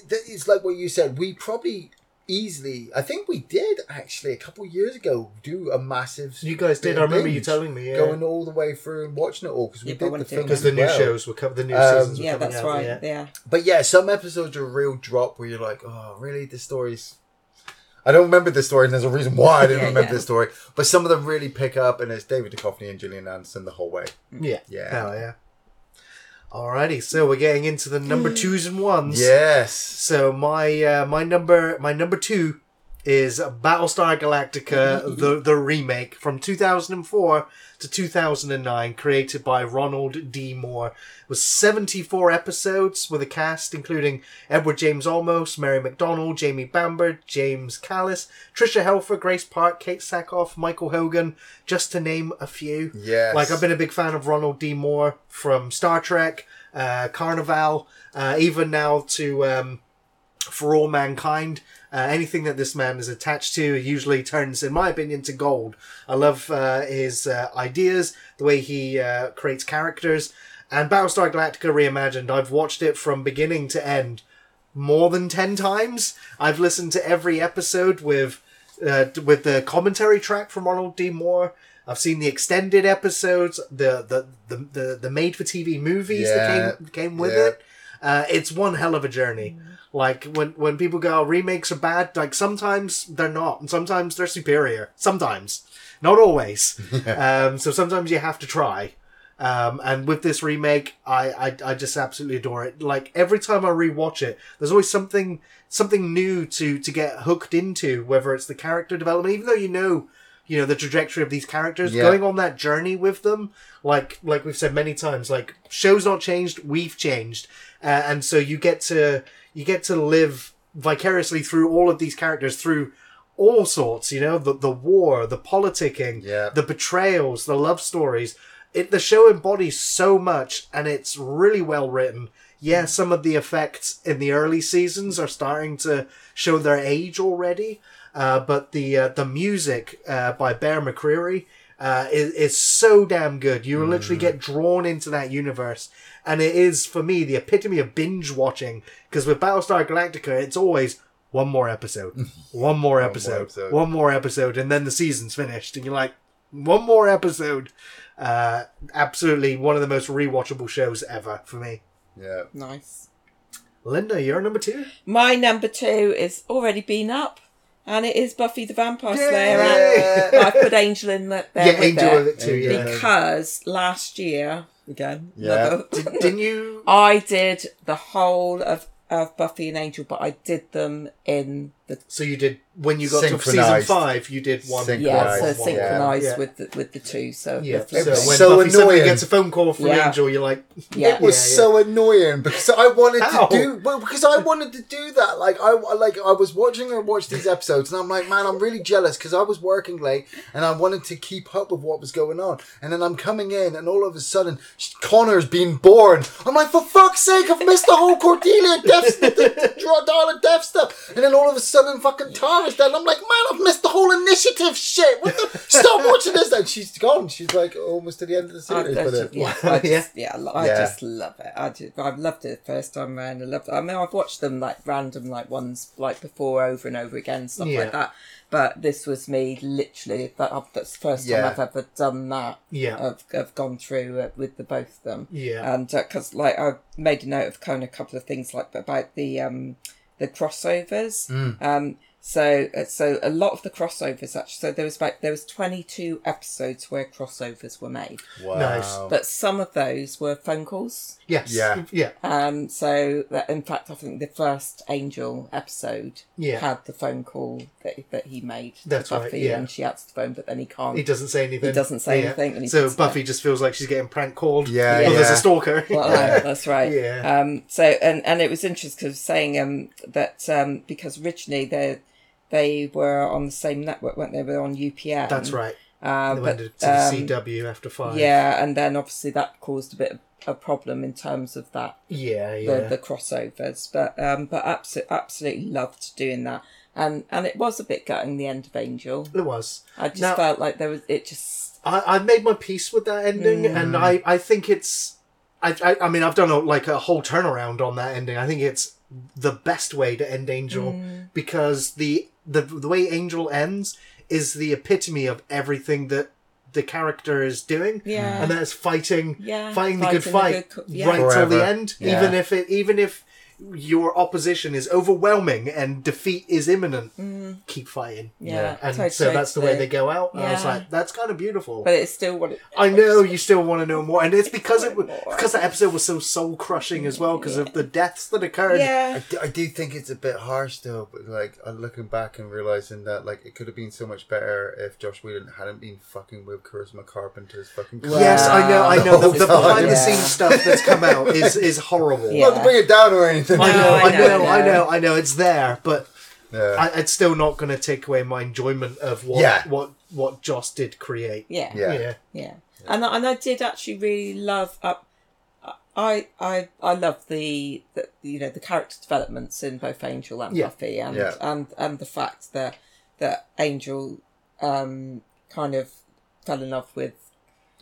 it's like what you said. We probably easily, I think we did actually a couple years ago do a massive. You guys did. I remember you telling me. Yeah. going all the way through and watching it all because we Yeah, did the do film it because the new well. shows were coming. The new Um, seasons Yeah, coming that's out. right. Yeah. Yeah. But yeah, some episodes are a real drop where you're like, oh, really? The story's. I don't remember this story, and there's a reason why I didn't Yeah, remember yeah. this story. But some of them really pick up, and it's David Duchovny and Gillian Anderson the whole way. Yeah. Yeah. Hell yeah. Alrighty, so we're getting into the number twos and ones. Yes. So my uh, my number my number two is Battlestar Galactica, the the remake from 2004 to 2009, created by Ronald D. Moore. It was 74 episodes with a cast including Edward James Olmos, Mary McDonnell, Jamie Bamber, James Callis, Tricia Helfer, Grace Park, Katee Sackhoff, Michael Hogan, just to name a few. Yes. Like I've been a big fan of Ronald D. Moore from Star Trek, uh, Carnival, uh, even now to um, For All Mankind. Uh, anything that this man is attached to usually turns, in my opinion, to gold. I love uh, his uh, ideas, the way he uh, creates characters. And Battlestar Galactica Reimagined, I've watched it from beginning to end more than 10 times. I've listened to every episode with uh, with the commentary track from Ronald D. Moore. I've seen the extended episodes, the the the, the, the made for TV movies that came came with yeah. it. Uh, it's one hell of a journey. Like when when people go, oh, remakes are bad. Like sometimes they're not, and sometimes they're superior. Sometimes, not always. [LAUGHS] um, so sometimes you have to try. Um, and with this remake, I, I I just absolutely adore it. Like every time I rewatch it, there's always something something new to to get hooked into. Whether it's the character development, even though you know you know the trajectory of these characters, Yeah. going on that journey with them, like like we've said many times, like show's not changed, we've changed, uh, and so you get to you get to live vicariously through all of these characters through all sorts. You know the the war, the politicking, Yeah. the betrayals, the love stories. It the show embodies so much, and it's really well written. Yeah, some of the effects in the early seasons are starting to show their age already, uh, but the uh, the music uh, by Bear McCreary uh, is, is so damn good. You will literally get drawn into that universe, and it is for me the epitome of binge watching. Because with Battlestar Galactica, it's always one more episode, [LAUGHS] one more episode, episode. one more episode, and then the season's finished, and you're like, one more episode. Uh, absolutely one of the most rewatchable shows ever for me. Yeah. Nice. Linda, you're number two. My number two is already been up, and it is Buffy the Vampire Slayer. And I put Angel in that there yeah, with Angel it with it too. Yeah. because last year again, Yeah. Did, didn't you? [LAUGHS] I did the whole of of Buffy and Angel, but I did them in So you did when you got to season five. You did one. Synchronized. yeah, so yeah. synchronized Yeah. with the, with the two. So Yeah. the So was when so Buffy suddenly annoying. gets a phone call from Yeah. Angel, you're like, yeah, It was Yeah, yeah. so annoying because I wanted How? to do well because I wanted to do that. Like I like I was watching and watch these episodes and I'm like, man, I'm really jealous because I was working late and I wanted to keep up with what was going on. And then I'm coming in and all of a sudden Connor's being born. I'm like, for fuck's sake, I've missed the whole Cordelia death, the, the, draw Darla death stuff. And then all of a sudden, fucking Tara's dead. I'm like, man, I've missed the whole initiative shit. What the? Stop watching this. And she's gone. She's like almost to the end of the series. I but just, yeah, [LAUGHS] I Yeah. just, yeah, I Yeah. just love it. I just, I've loved it the first time around. I loved it. I mean, I've watched them like random, like ones like before, over and over again, stuff Yeah. like that. But this was me literally. That that's the first time Yeah. I've ever done that. Yeah. I've, I've gone through it with the both of them. Yeah. and because like I made a note of kind of a couple of things like about the um the crossovers. Mm. Um, so uh, so a lot of the crossovers actually. So there was about there was twenty two episodes where crossovers were made, wow. Nice. but some of those were phone calls. yes. Yeah. Yeah. Um, so that in fact, I think the first Angel episode Yeah. had the phone call that that he made to That's right, yeah. and she answered the phone, but then he can't. He doesn't say anything. He doesn't say anything, and he so Buffy just feels like she's getting prank called. Yeah, Oh, there's a stalker. Well, [LAUGHS] uh, that's right. Yeah. Um, so and and it was interesting because saying um, that um, because originally they they were on the same network, weren't they? They were on UPN. That's right. Uh, They but, went to um, CW after five. Yeah, and then obviously that caused a bit of a problem in terms of that Yeah. the, Yeah. the crossovers. But um, but absolutely absolutely loved doing that. And and it was a bit gutting the end of Angel. it was. I just Now- felt like there was it just I, I've made my peace with that ending, Mm. and I, I think it's. I, I, I mean, I've done a, like a whole turnaround on that ending. I think it's the best way to end Angel Mm. because the, the the way Angel ends is the epitome of everything that the character is doing, Yeah. and that's fighting, Yeah, fighting the good fight the good co- yeah. right till the end. Yeah. Even if it, even if your opposition is overwhelming and defeat is imminent, mm. keep fighting. Yeah, And totally, so that's the way they go out. And I was Yeah. like, that's kind of beautiful. But it's still what it. I know you still want to know more, and it's because it was more. because that episode was so soul crushing as well because of the deaths that occurred. I Yeah. do, I do think it's a bit harsh though, but like I'm looking back and realizing that like it could have been so much better if Joss Whedon hadn't been fucking with Charisma Carpenter's fucking. Well, Yes, I know, I [LAUGHS] know. The, the whole time. behind the scenes stuff that's come out is is horrible. Yeah. Not to bring it down or anything. [LAUGHS] I know, I I know, know, I I know, know. I know. It's there, but Yeah. I, it's still not going to take away my enjoyment of what Yeah. what what Joss did create. Yeah. Yeah. yeah. Yeah, and I- and I did actually really love. Uh, I I I love the, the you know the character developments in both Angel and Yeah. Buffy, and Yeah. and and the fact that that Angel um kind of fell in love with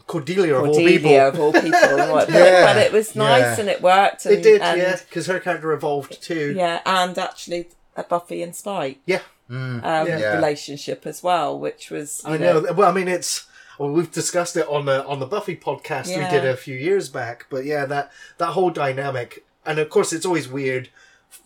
Cordelia, of all Cordelia people. of all people, but, [LAUGHS] Yeah. but it was nice Yeah. and it worked. And, It did, and, yeah, because her character evolved too. yeah, and actually a Buffy and Spike Yeah, Mm. um, Yeah. relationship as well, which was I know. Well, I mean, it's well, we've discussed it on the on the Buffy podcast Yeah. we did a few years back. But yeah, that that whole dynamic, and of course, it's always weird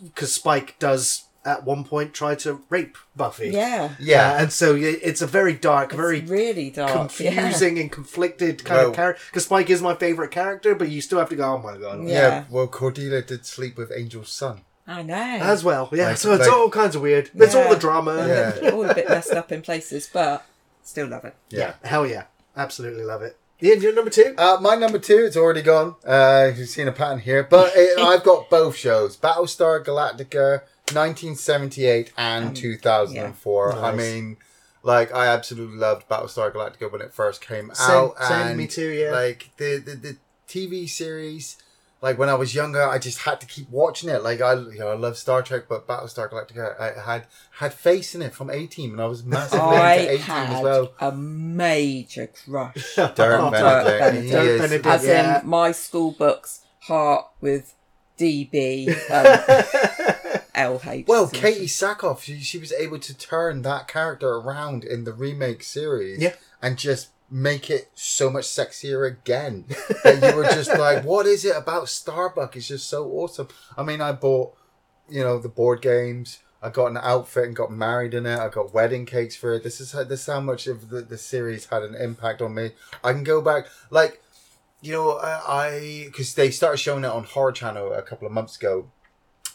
because Spike does at one point try to rape Buffy. yeah, Yeah. Uh, and so it's a very dark, very really dark, yeah. confusing and conflicted kind Well- of character. Because Spike is my favorite character, but you still have to go, oh my god. Yeah. yeah. Well, Cordelia did sleep with Angel's son. I know. As well, yeah. Like- so it's like- all kinds of weird. It's all the drama. Yeah. [LAUGHS] all a bit messed up in places, but still love it. Yeah. Hell yeah. Absolutely love it. Ian, you're number two? Uh, my number two, it's already gone. Uh, you've seen a pattern here, but it, I've got both shows: Battlestar Galactica, 1978 and 2004. I Nice. mean, like I absolutely loved Battlestar Galactica when it first came Same- out, same, and me too, yeah. Like the, the the TV series. Like when I was younger, I just had to keep watching it. Like I, you know, I love Star Trek, but Battlestar Galactica, I had had face in it from A Team, and I was massively I into A Team had as well. a major crush. [LAUGHS] Dirk Oh, Benedict, Benedict. he Dirk is- Benedict. As Yeah. in my school books, Heart with DB, um, [LAUGHS] LH. Well, Katee Sackhoff, she, she was able to turn that character around in the remake series Yeah. and just make it so much sexier again. [LAUGHS] that you were just like, what is it about Starbuck? It's just so awesome. I mean, I bought, you know, the board games. I got an outfit and got married in it. I got wedding cakes for it. This is how, this is how much of the, the series had an impact on me. I can go back, like, you know, I because they started showing it on Horror Channel a couple of months ago,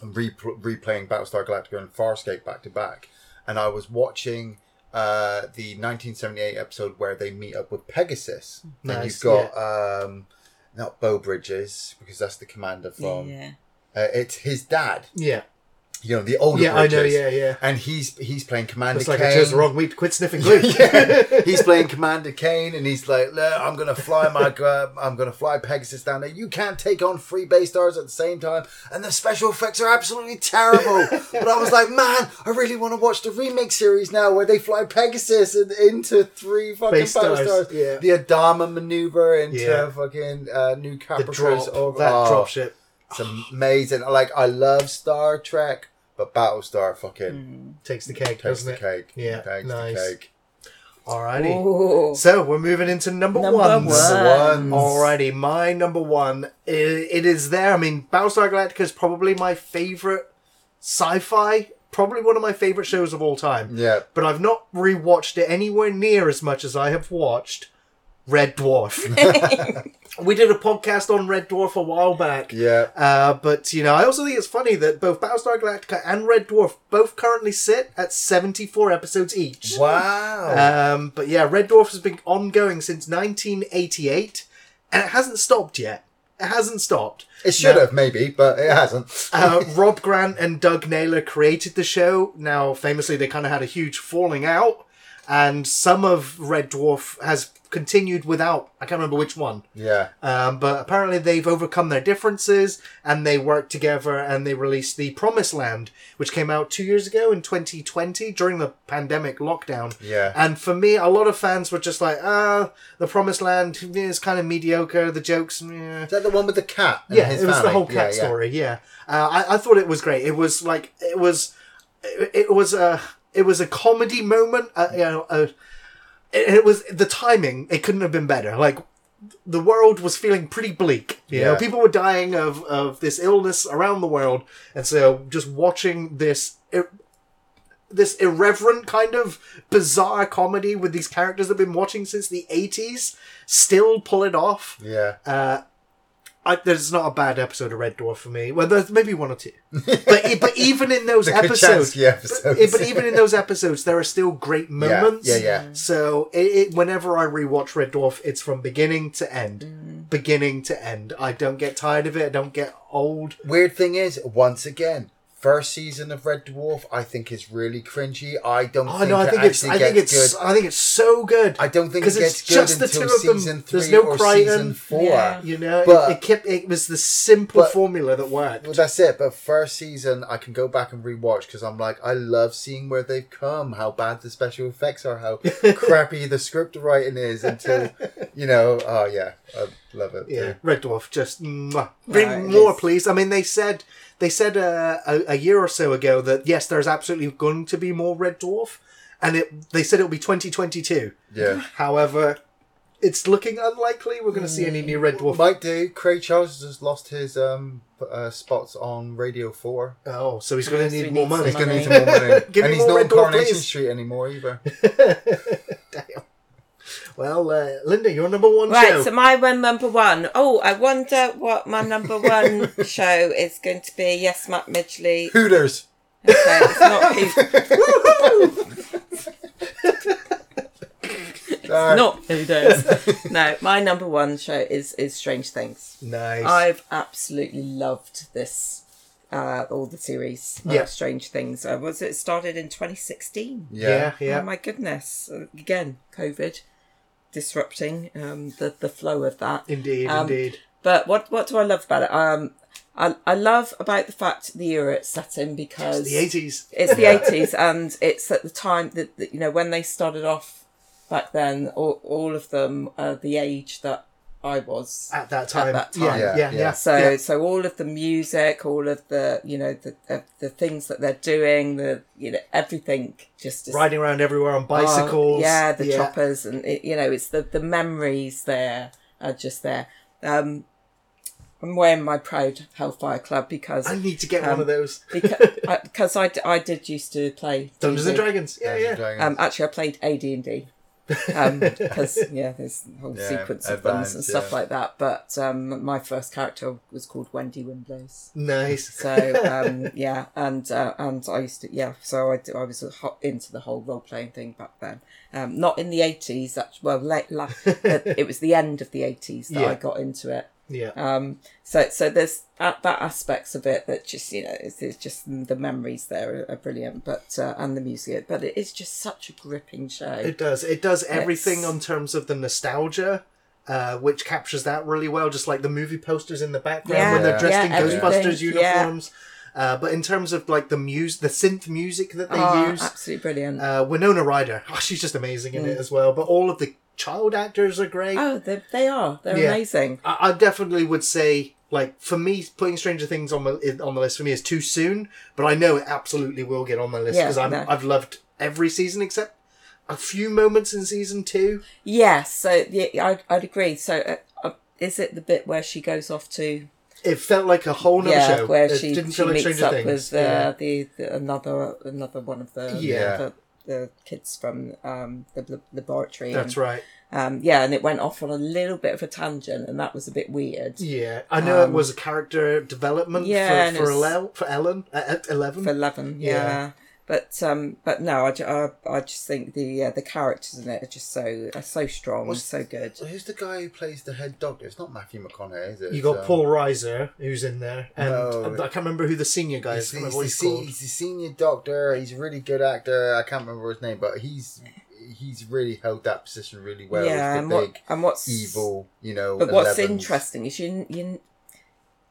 re- replaying Battlestar Galactica and Farscape back to back, and I was watching uh, the 1978 episode where they meet up with Pegasus, and Nice, you've got um, not Beau Bridges because that's the commander from. yeah. Uh, it's his dad, Yeah. You know, the older Yeah, I know, yeah, yeah. And he's he's playing Commander It's like Cain. I chose the wrong week to quit sniffing glue. [LAUGHS] yeah, [LAUGHS] he's playing Commander Cain, and he's like, "I'm gonna fly my, uh, I'm gonna fly Pegasus down there. You can't take on three base stars at the same time, and the special effects are absolutely terrible." but I was like, "Man, I really want to watch the remake series now, where they fly Pegasus and into three fucking Base stars, stars. yeah. The Adama maneuver into Yeah. fucking uh, New Caprica. That oh, drop ship. It's amazing. Like I love Star Trek, but Battlestar fucking mm. Takes the cake, takes doesn't the it? cake. Yeah, takes nice. the cake. Alrighty. Ooh. So we're moving into number, Number ones. one. Alrighty, my number one. i it is there. I mean, Battlestar Galactica is probably my favorite sci-fi. Probably one of my favorite shows of all time. Yeah. But I've not rewatched it anywhere near as much as I have watched Red Dwarf. [LAUGHS] we did a podcast on Red Dwarf a while back. Yeah. Uh, but you know, I also think it's funny that both Battlestar Galactica and Red Dwarf both currently sit at seventy-four episodes each. Wow. Um, but yeah, Red Dwarf has been ongoing since 1988, and it hasn't stopped yet. It hasn't stopped. it should no. have maybe, but it hasn't. Uh, Rob Grant and Doug Naylor created the show. Now, famously, they kind of had a huge falling out, and some of Red Dwarf has continued without. I can't remember which one. yeah. Um, but apparently they've overcome their differences and they work together and they released The Promised Land, which came out two years ago in 2020 during the pandemic lockdown. Yeah. And for me, a lot of fans were just like, ah, The Promised Land is kind of mediocre. The jokes, yeah. Is that the one with the cat? and Yeah, it was the whole cat Yeah, yeah. story. Yeah, uh, I, I thought it was great. It was like it was, it, it was a it was a comedy moment. Uh, you know, uh, it, it was the timing. It couldn't have been better. Like the world was feeling pretty bleak. You know, Yeah. people were dying of of this illness around the world, and so just watching this. ir- this irreverent kind of bizarre comedy with these characters I've been watching since the 80s still pull it off. Yeah. Uh, I, there's not a bad episode of Red Dwarf for me. Well, there's maybe one or two, but but [LAUGHS] even in those episodes, episodes. But, but even in those episodes, there are still great moments. Yeah, yeah, yeah. So it, it, whenever I rewatch Red Dwarf, it's from beginning to end, mm. beginning to end. I don't get tired of it. I don't get old. Weird thing is, once again, first season of Red Dwarf, I think is really cringy. I don't Oh think no, I it think it's actually I think it's good. I think it's so good. I don't think it 'Cause gets it's good just the until two of them. season three There's no or Kryten. season four. Yeah. You know, But- it, it kept it was the simple But- formula that worked. Well, that's it. But first season, I can go back and rewatch because I'm like, I love seeing where they've come, how bad the special effects are, how [LAUGHS] crappy the script writing is. Until you know, oh yeah, I love it. Yeah, too. Red Dwarf, just mwah. bring more, please. I mean, they said they said uh, a, a year or so ago that yes, there's absolutely going to be more Red Dwarf, and it they said it'll be 2022. yeah. However, it's looking unlikely we're going to see any new Red Dwarf. Might do. Craig Charles has lost his um uh, spots on Radio Four. Oh, so he's going to need need more money. He's going to need some more money, [LAUGHS] Give and me he's more not Red on Dwarf, Coronation please. Street anymore either. [LAUGHS] Damn. Well, uh, Linda, you're number one Right, show. so my one number one. Oh, I wonder what my number one [LAUGHS] show is going to be. Yes, Matt Midgley. Hooters. Okay, it's not [LAUGHS] Uh, not does. [LAUGHS] No, my number one show is is Strange Things. nice. I've absolutely loved this. Uh, all the series, uh, Strange Things. Uh, was it started in 2016? yeah, yeah. yeah. Oh my goodness! Uh, Again, COVID disrupting um, the the flow of that. Indeed, Um, indeed. But what what do I love about it? Um, I I love about the fact the era it's set in because The 80s. it's the [LAUGHS] eighties and it's at the time that, that you know when they started off back then. All, all of them are the age that I was. At that time. that Yeah, time. yeah, Yeah, yeah. yeah. So yeah. so all of the music, all of the you know the the, the things that they're doing, the you know everything just is riding around everywhere on Oh, bicycles. yeah, the choppers, and it, you know, it's the the memories there are just there. Um, I'm wearing my proud Hellfire Club because I need to get Um, one of those. [LAUGHS] because I, because I, d- I did used to play Dungeons and D&D. Dragons. Yeah, yeah. Dragons. Um, actually, I played AD and D. [LAUGHS] Because yeah, there's a whole Yeah, sequence of them and stuff yeah. like that. But um, my first character was called Wendy Windblows. Nice. So um, [LAUGHS] yeah, and uh, and I used to yeah. So I, I was hot into the whole role playing thing back then. Um, not in the eighties. That well, late, la- [LAUGHS] it was the end of the eighties that Yeah. I got into it. Yeah. Um, so so there's that, that aspects of it that just you know it's, it's just the memories there are, are brilliant, but uh, and the music, but it is just such a gripping show. It does. It does everything It's- on terms of the nostalgia, uh, which captures that really well. Just like the movie posters in the background Yeah, when they're dressed yeah, in Ghostbusters yeah. uniforms. Uh, but in terms of like the muse, the synth music that they Oh, use, absolutely brilliant. uh, Winona Ryder, [LAUGHS] oh, she's just amazing in it as well. But all of the child actors are great. Oh, they, they are. They're Yeah. amazing. I, I definitely would say, like, for me, putting Stranger Things on the on the list for me is too soon. But I know it absolutely will get on my list because I'm no. I've loved every season except a few moments in season two. Yes, so yeah, I'd, I'd agree. So, uh, uh, is it the bit where she goes off to It felt like a whole nother yeah, show. where it she, didn't she feel like meets Stranger up Things. with uh, yeah. the, the another another one of the Yeah. the, the kids from um, the, the laboratory. That's and, right. Um, yeah, and it went off on a little bit of a tangent, and that was a bit weird Yeah, I know it Um, was a character development yeah, for for, it was- Ele- for Ellen uh, at eleven. for Eleven. Yeah. Yeah. But um, but no, I, I, I just think the uh, the characters in it are just so are so strong, What's- so good. So who's the guy who plays the head doctor? It's not Matthew McConaughey, is it? you got um, Paul Reiser who's in there, and No. I can't remember who the senior guy is. He's, I he's the he's called. he's the senior doctor. He's a really good actor. I can't remember his name, but he's he's really held that position really well. yeah, as and what big and what's evil, you know. But what's 11s. interesting is you you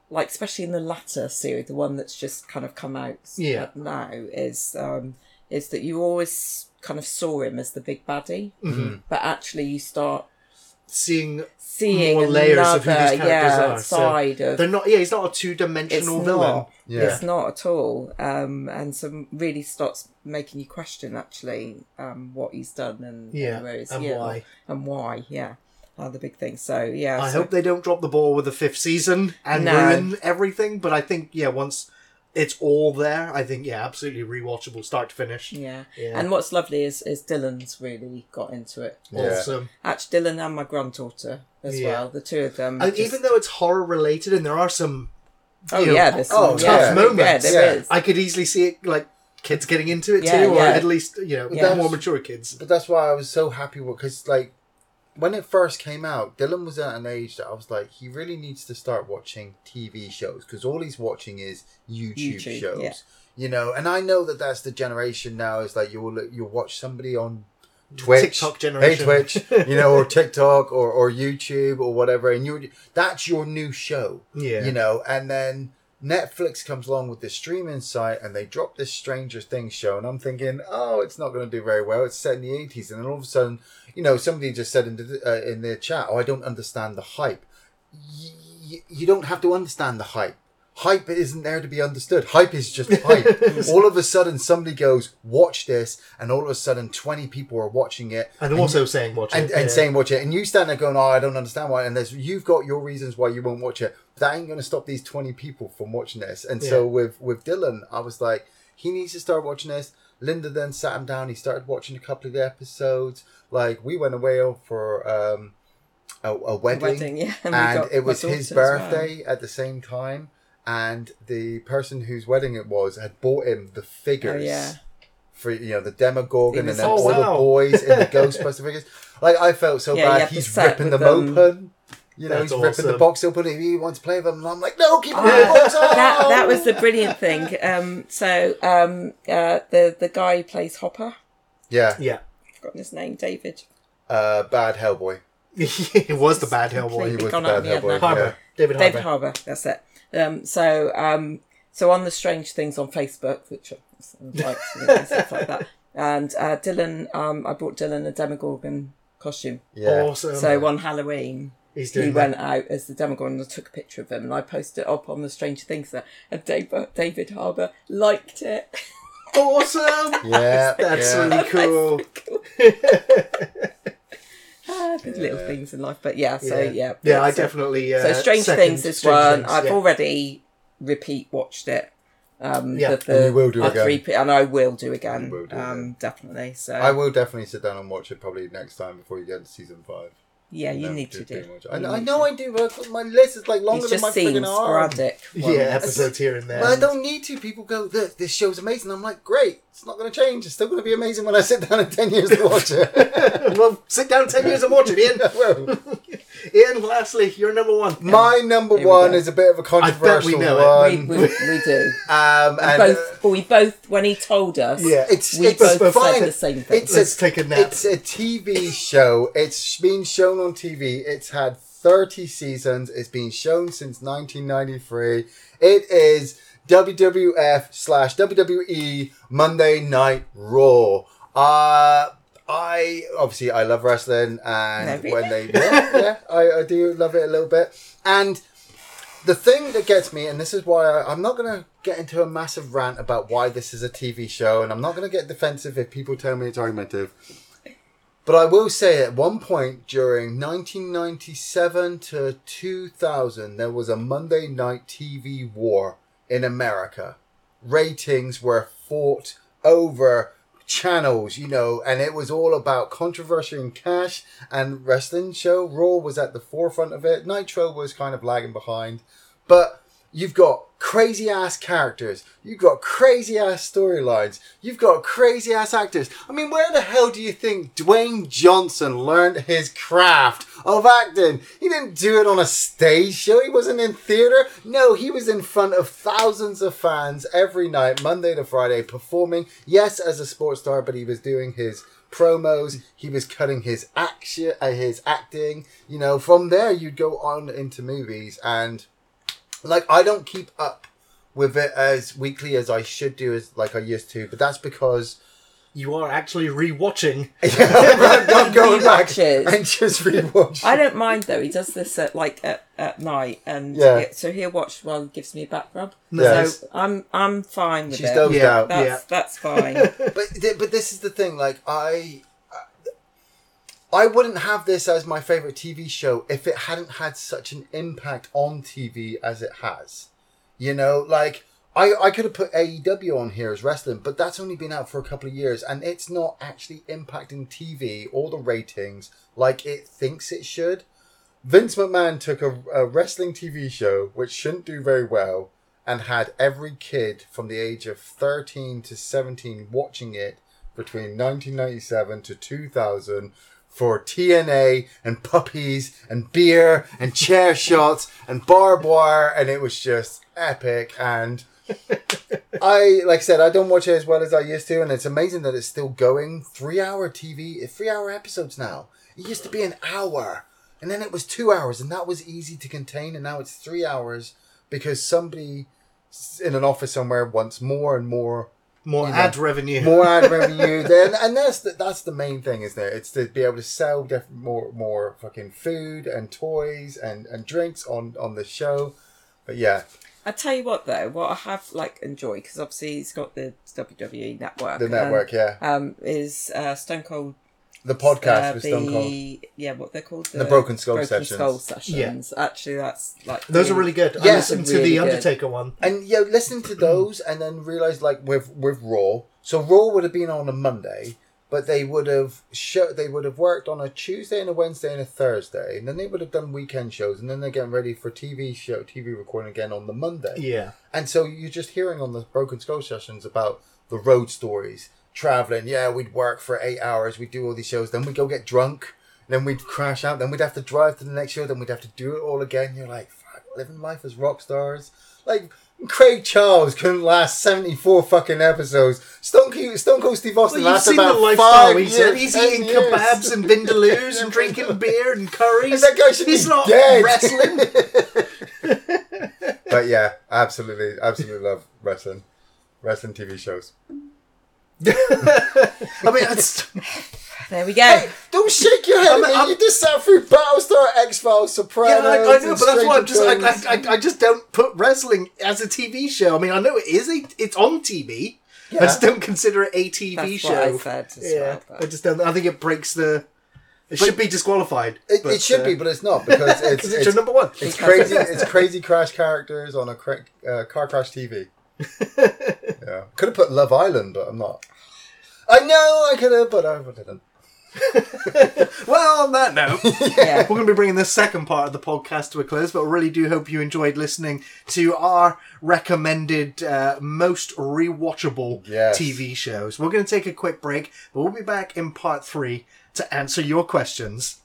like especially in the latter series, the one that's just kind of come out Yeah. now is um is that you always kind of saw him as the big baddie, Mm-hmm. but actually you start Seeing seeing more layers another of who these characters yeah, are. So side of they're not. Yeah, he's not a two it's dimensional not. villain. Yeah. It's not at all. Um, and so really starts making you question actually um, what he's done and, Yeah, and where he's and yeah, why. and why. Yeah. Are the big things. So yeah, I so- hope they don't drop the ball with the fifth season and No. ruin everything. But I think yeah, once it's all there, I think yeah, absolutely rewatchable, start to finish. Yeah. Yeah. and what's lovely is is Dylan's really got into it. Yeah. Awesome. Actually, Dylan and my granddaughter as Yeah. well. The two of them. And just- even though it's horror related, and there are some, oh you know, yeah, there's oh, some yeah. tough moments. Yeah, there Yeah. is. I could easily see it like kids getting into it Yeah, too, or yeah. at least you know Yeah. more mature kids. But that's why I was so happy because like when it first came out, Dylan was at an age that I was like, he really needs to start watching TV shows because all he's watching is YouTube, YouTube, shows. yeah. You know, and I know that that's the generation now. Is like you'll you'll watch somebody on Twitch, TikTok hey. Twitch, [LAUGHS] you know, or TikTok or, or YouTube or whatever, and you that's your new show. Yeah. You know, and then Netflix comes along with this streaming site and they drop this Stranger Things show, and I'm thinking, oh, it's not going to do very well. It's set in the 80s, and then all of a sudden, you know, somebody just said in the, uh, in the chat, oh, I don't understand the hype. Y- you don't have to understand the hype. Hype isn't there to be understood. Hype is just hype. [LAUGHS] all of a sudden, somebody goes, watch this, and all of a sudden, 20 people are watching it And also saying watch and, it, and yeah. saying watch it, and you stand there going, "Oh, I don't understand why." And there's you've got your reasons why you won't watch it. That ain't going to stop these twenty people from watching this. And so with with Dylan, I was like, he needs to start watching this. Linda then sat him down. He started watching a couple of the episodes. Like we went away for um, a, a wedding, wedding, yeah, and and, we it was his daughter as well. birthday at the same time. And the person whose wedding it was had bought him the Oh figures yeah. for you know the Demogorgon and was then Oh, all the boys in the [LAUGHS] Ghostbuster figures. Like I felt so Yeah, bad. He's ripping them them. open. You know, That's he's ripping the box open. and He wants to play with them, and I'm like, no, keep the Ah, box on. that that was the brilliant thing. Um, so um, uh, the the guy who plays Hopper, yeah. yeah. I've forgotten his name, David. Uh, bad Hellboy. it was the bad Hellboy. Completely He was the bad of my Hellboy. now. Harbour. David David Harbour. Harbour. That's it. Um, so um, so on the strange things on Facebook, which I like and stuff like that, [LAUGHS] and uh, Dylan, um, I brought Dylan a Demogorgon costume. Yeah. Awesome. So on Halloween, He's he doing went out as the Demogorgon and I took a picture of him and I posted it up on the Stranger Things there. And David, David Harbour liked it. Awesome. Yeah. [LAUGHS] That's yeah. really cool. [LAUGHS] Ah, there's little Yeah. things in life, but yeah. So Yeah. yeah, Yeah, I so, definitely. Uh, So Strange second Things This Strange one. Things, I've yeah. already repeat watched it. Um, Yeah. the, the, And you will do the again. three- and I will do again. Will do um, definitely. So I will definitely sit down and watch it probably next time before you get to season five. Yeah, you need to do. too much. I, I know to. I do, but my list is like longer It's than my just scenes, freaking arm. sporadic. Yeah, episodes here and there. But I don't need to. People go, "Look, this show's amazing." I'm like, great. It's not going to change. It's still going to be amazing when I sit down in 10 years to watch it. [LAUGHS] well, sit down 10 years and watch it, Ian. [LAUGHS] Well, [LAUGHS] Ian, lastly, you're number one. my number Here we one go. is a bit of a I bet we controversial know it. We, one. we, we do. Um, We and, both, but we both, when he told us, Yeah, it's we it's both fine. said the same thing. It's Let's a, take a nap. It's a TV show. It's been shown on TV. It's had 30 seasons. It's been shown since 1993. It is WWF slash WWE Monday Night Raw. Uh, I obviously I love wrestling, and when they yeah, [LAUGHS] yeah I, I do love it a little bit. And the thing that gets me, and this is why I, I'm not going to get into a massive rant about why this is a TV show, and I'm not going to get defensive if people tell me it's argumentative. But I will say at one point during 1997 to 2000, there was a Monday night TV war in America. Ratings were fought over channels, you know, and it was all about controversy and cash. And wrestling show Raw was at the forefront of it. Nitro was kind of lagging behind, but you've got crazy ass characters. You've got crazy ass storylines. You've got crazy ass actors. I mean, where the hell do you think Dwayne Johnson learned his craft of acting? He didn't do it on a stage show. He wasn't in theater. No, he was in front of thousands of fans every night, Monday to Friday, performing. Yes, as a sports star, but he was doing his promos. He was cutting his action, uh, his acting. You know, from there you'd go on into movies and like I don't keep up with it as weekly as I should do as like I used to, but that's because You are actually rewatching. [LAUGHS] I'm going [LAUGHS] back Rewatches. and just rewatch. I don't mind though. He does this at like at, at night, and Yeah. it- so he'll watch while he gives me a back rub. Nice. So I'm I'm fine with She's it. dozed Yeah. out. That's Yeah. that's fine. [LAUGHS] but th- but this is the thing. Like I, I wouldn't have this as my favorite TV show if it hadn't had such an impact on TV as it has. You know, like I, I could have put AEW on here as wrestling, but that's only been out for a couple of years and it's not actually impacting TV or the ratings like it thinks it should. Vince McMahon took a, a wrestling TV show which shouldn't do very well and had every kid from the age of 13 to 17 watching it between 1997 to 2000 for TNA and puppies and beer and chair [LAUGHS] shots and barbed wire, and it was just epic. And [LAUGHS] I, like I said, I don't watch it as well as I used to, and it's amazing that it's still going. Three hour TV, three hour episodes now. It used to be an hour, and then it was two hours, and that was easy to contain, and now it's three hours because somebody in an office somewhere wants more and more More You know, ad revenue. more ad [LAUGHS] revenue. Then and that's the, that's the main thing, isn't it? It's to be able to sell different more more fucking food and toys and and drinks on on the show. But yeah, I tell you what, though, what I have like enjoyed because obviously he's got the WWE network. the network, yeah, Um, is uh, Stone Cold the podcast uh, with Stone Cold. Yeah, what they're called The Broken Skull Broken sessions. Skull sessions. Yeah. Actually, that's like Those are really good. I Yeah. listened to Really the good. Undertaker one. And yeah, listen to those and then realize like with with Raw. So Raw would have been on a Monday, but they would have show they would have worked on a Tuesday and a Wednesday and a Thursday, and then they would have done weekend shows, and then they're getting ready for TV show TV recording again on the Monday. Yeah. And so you're just hearing on the Broken Skull sessions about the road stories, traveling. Yeah, we'd work for eight hours, we'd do all these shows, then we'd go get drunk, then we'd crash out, then we'd have to drive to the next show, then we'd have to do it all again. You're like, fuck, living life as rock stars. Like, Craig Charles couldn't last 74 fucking episodes. Stone Cold, Stone Cold Steve Well, Austin you've lasted seen the about lifestyle. five He's, years. he's eating years. kebabs and vindaloos and drinking [LAUGHS] beer and curries. And that guy should he's be not dead. wrestling. [LAUGHS] But yeah, absolutely, absolutely love wrestling. Wrestling TV shows. [LAUGHS] I mean, it's, [LAUGHS] There we go. Hey, don't shake your head I'm- at me. I'm- you just sat through Battlestar, X Files, Surprise. yeah, I, I know, but that's why I'm just, I, I, I, I just don't put wrestling as a TV show. I mean, I know it is a, it's on TV. I just don't consider it a TV That's show. what I said as yeah, well. I just don't. I think it breaks the. It should be disqualified. It, but, it should uh, be, but it's not because [LAUGHS] it's, it's, it's, your number one. it's crazy. It's crazy crash characters on a cra- uh, car crash TV. yeah, could have put Love Island, but I'm not. I know I could have, but I didn't. [LAUGHS] Well, on that note, [LAUGHS] yeah. we're going to be bringing the second part of the podcast to a close, but I really do hope you enjoyed listening to our recommended uh, most rewatchable Yes. TV shows. We're going to take a quick break, but we'll be back in part three to answer your questions.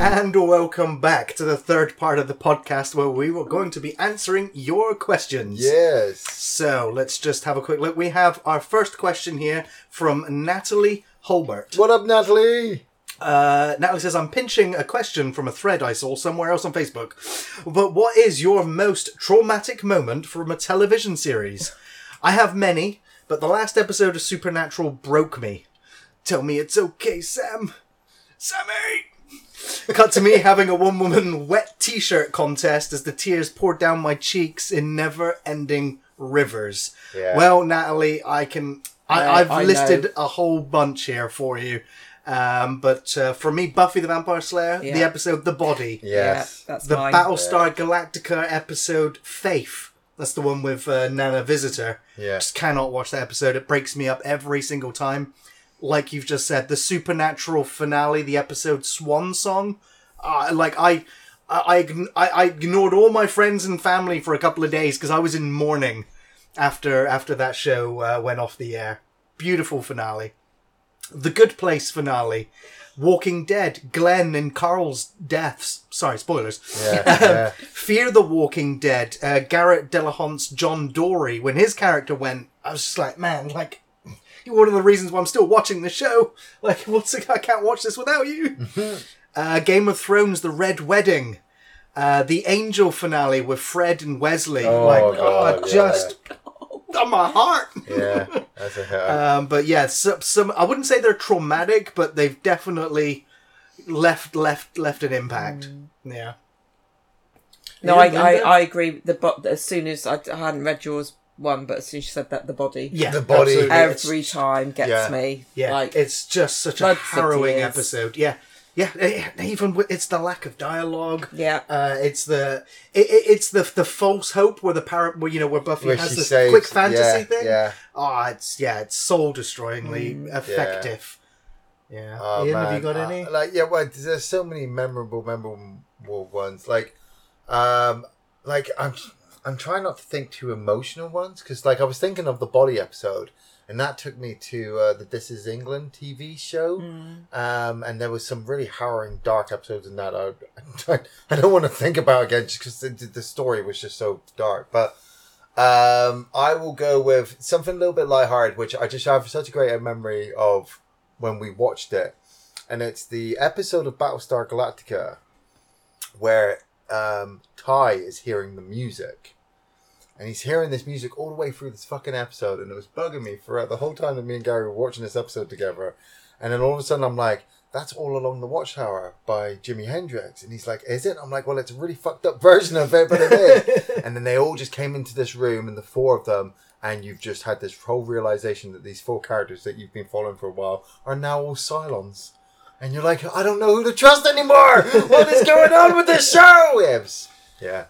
And welcome back to the third part of the podcast where we were going to be answering your questions. Yes. So let's just have a quick look. We have our first question here from Natalie Holbert. What up, Natalie? Uh, Natalie says, I'm pinching a question from a thread I saw somewhere else on Facebook. But what is your most traumatic moment from a television series? I have many, but the last episode of Supernatural broke me. Tell me it's okay, Sam. Sammy! Cut to me having a one woman wet t shirt contest as the tears poured down my cheeks in never ending rivers. Yeah. Well, Natalie, I can. I, Yeah, I've I listed know. a whole bunch here for you. Um, but uh, for me, Buffy the Vampire Slayer, the episode The Body, [LAUGHS] Yes. Yeah, that's the mine. Battlestar Galactica episode Faith. That's the one with uh, Nana Visitor. Yeah. Just cannot watch that episode. It breaks me up every single time. Like you've just said, the supernatural finale, the episode Swan Song. Uh, like I, I, I, I ignored all my friends and family for a couple of days because I was in mourning after after that show uh, went off the air. Beautiful finale. The Good Place finale. Walking Dead, Glenn and Carl's deaths. Sorry, spoilers. Yeah. [LAUGHS] yeah. Fear the Walking Dead, uh, Garret Dillahunt's John Dorie, when his character went, I was just like, man, like, you're one of the reasons why I'm still watching the show. [LAUGHS] Like, what's I can't watch this without you. [LAUGHS] uh, Game of Thrones, The Red Wedding, uh, the Angel finale with Fred and Wesley. Oh, like, God, oh, yeah. just on my heart. yeah. [LAUGHS] That's a hit. Um, but yeah, some, some I wouldn't say they're traumatic, but they've definitely left left left an impact. Yeah. No, I, I, Linda? I agree. The bo- as soon as I, I hadn't read yours one, but as soon as you said that, the body Yeah, The body- absolutely. It's- every time gets Yeah. me. Yeah, like it's just such a harrowing episode. Yeah, yeah. eh, Even with, it's the lack of dialogue. yeah, Uh, it's the it, it, it's the the false hope where the parent where you know where Buffy Where has this saves- quick fantasy yeah, thing. yeah. Oh, it's yeah, it's soul destroyingly effective. Yeah. Oh, Ian, have you got Uh, any? like, yeah, well, there's so many memorable, memorable ones. Like, um, like I'm, I'm trying not to think too emotional ones because, like, I was thinking of the body episode, and that took me to uh, the This Is England TV show. Um, and there was some really harrowing, dark episodes in that. I, [LAUGHS] I don't want to think about again just because the, the story was just so dark. But um, I will go with something a little bit lighthearted, which I just have such a great memory of when we watched it. And it's the episode of Battlestar Galactica where um, Tigh is hearing the music. And he's hearing this music all the way through this fucking episode. And it was bugging me throughout the whole time that me and Gary were watching this episode together. And then all of a sudden I'm like, that's all along the Watchtower by Jimi Hendrix. And he's like, is it? I'm like, well, it's a really fucked up [LAUGHS] version of it, but it is. [LAUGHS] and then they all just came into this room, and the four of them, and you've just had this whole realization that these four characters that you've been following for a while are now all Cylons. And you're like, I don't know who to trust anymore. what is going on with this show? Was- yeah.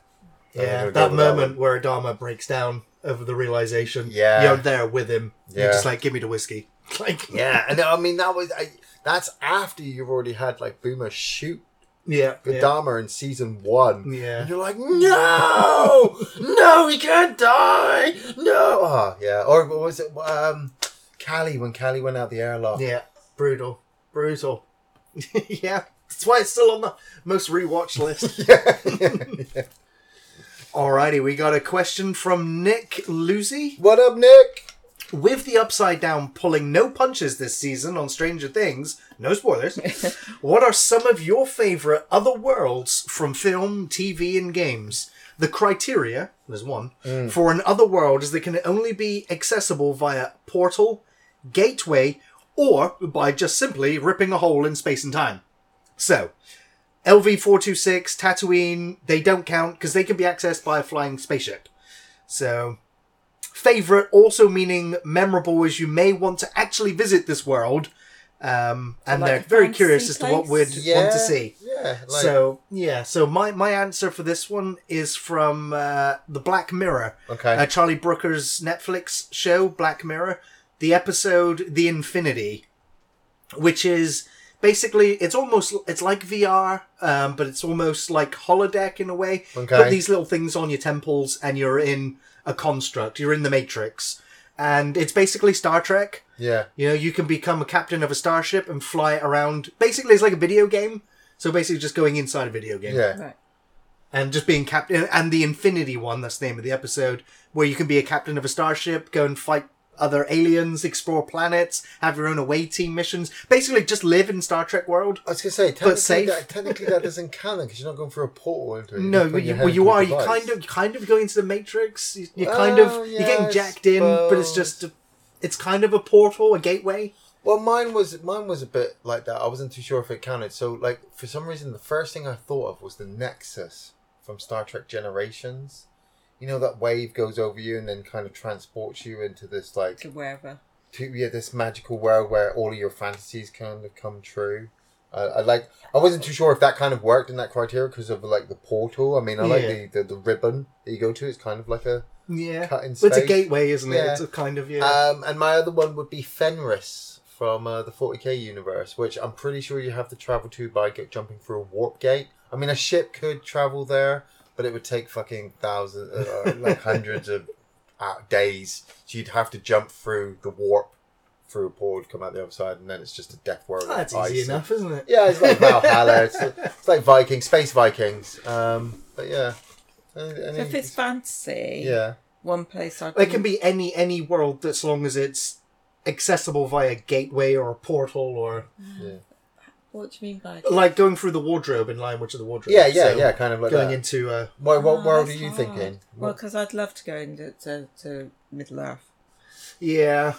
Yeah, that moment one. where Adama breaks down over the realization. Yeah. You're there with him. You're Yeah. just like, give me the whiskey. [LAUGHS] Like, Yeah, and I mean that was I, that's after you've already had like Boomer shoot yeah. yeah. Adama in season one. Yeah. And you're like, no, no, he can't die, no. Oh, yeah. Or what was it? Um, Cally when Cally went out the airlock. Yeah, brutal, brutal. [LAUGHS] yeah, that's why it's still on the most rewatched list. yeah, [LAUGHS] yeah. Alrighty, we got a question from Nick Lucy. What up, Nick? With the Upside Down pulling no punches this season on Stranger Things, no spoilers, [LAUGHS] what are some of your favourite other worlds from film, TV, and games? The criteria, there's one, mm. for an other world is that can only be accessible via portal, gateway, or by just simply ripping a hole in space and time. So, LV426, Tatooine, they don't count because they can be accessed by a flying spaceship. So, favorite also meaning memorable as you may want to actually visit this world. Um, and like they're very fantasy curious as to what we'd place? want to see. Yeah. Like, so yeah, so my, my answer for this one is from uh, the Black Mirror, okay. uh, Charlie Brooker's Netflix show Black Mirror, the episode The Infinity, which is basically it's almost it's like VR, um, but it's almost like holodeck in a way. Okay. Put these little things on your temples, and you're in a construct. You're in the Matrix, and it's basically Star Trek. yeah. You know, you can become a captain of a starship and fly it around. Basically, it's like a video game. So basically, just going inside a video game Yeah. right. and just being captain. And the Infinity one, that's the name of the episode, where you can be a captain of a starship, go and fight other aliens, explore planets, have your own away team missions. Basically, just live in Star Trek world. I was gonna say technically safe. that, technically that doesn't count because you're not going through a portal into it. No, just you, well, you are. You kind of, kind of going into the Matrix. You, you Oh, kind of, yeah, you're getting jacked in, but it's just, a, it's kind of a portal, a gateway. Well, mine was mine was a bit like that. I wasn't too sure if it counted. So, like for some reason, the first thing I thought of was the Nexus from Star Trek Generations. You know that wave goes over you and then kind of transports you into this like To wherever. to yeah this magical world where all of your fantasies kind of come true. Uh, I like. I wasn't too sure if that kind of worked in that criteria because of like the portal. I mean, I like Yeah. the, the the ribbon that you go to. It's kind of like a Yeah, cut in But it's a space. gateway, isn't it? Yeah. It's a kind of yeah. Um, and my other one would be Fenris from uh, the 40k universe, which I'm pretty sure you have to travel to by get, jumping through a warp gate. I mean, a ship could travel there, but it would take fucking thousands, uh, like hundreds of uh, days. So you'd have to jump through the warp through a portal, come out the other side, and then it's just a death world. of That's ice easy and- enough, isn't it? Yeah, it's like Valhalla. it's, [LAUGHS] it's like Vikings, space Vikings. Um, but yeah. Any- So any- if it's fantasy, yeah. one place I can... It can be any any world as long as it's accessible via gateway or a portal or What do you mean by like going through the wardrobe in Language of the Wardrobe. Yeah, yeah, So yeah, kind of like going that. into uh, what what Oh, world are you hard. thinking? Well, because I'd love to go into to, to Middle Earth. yeah.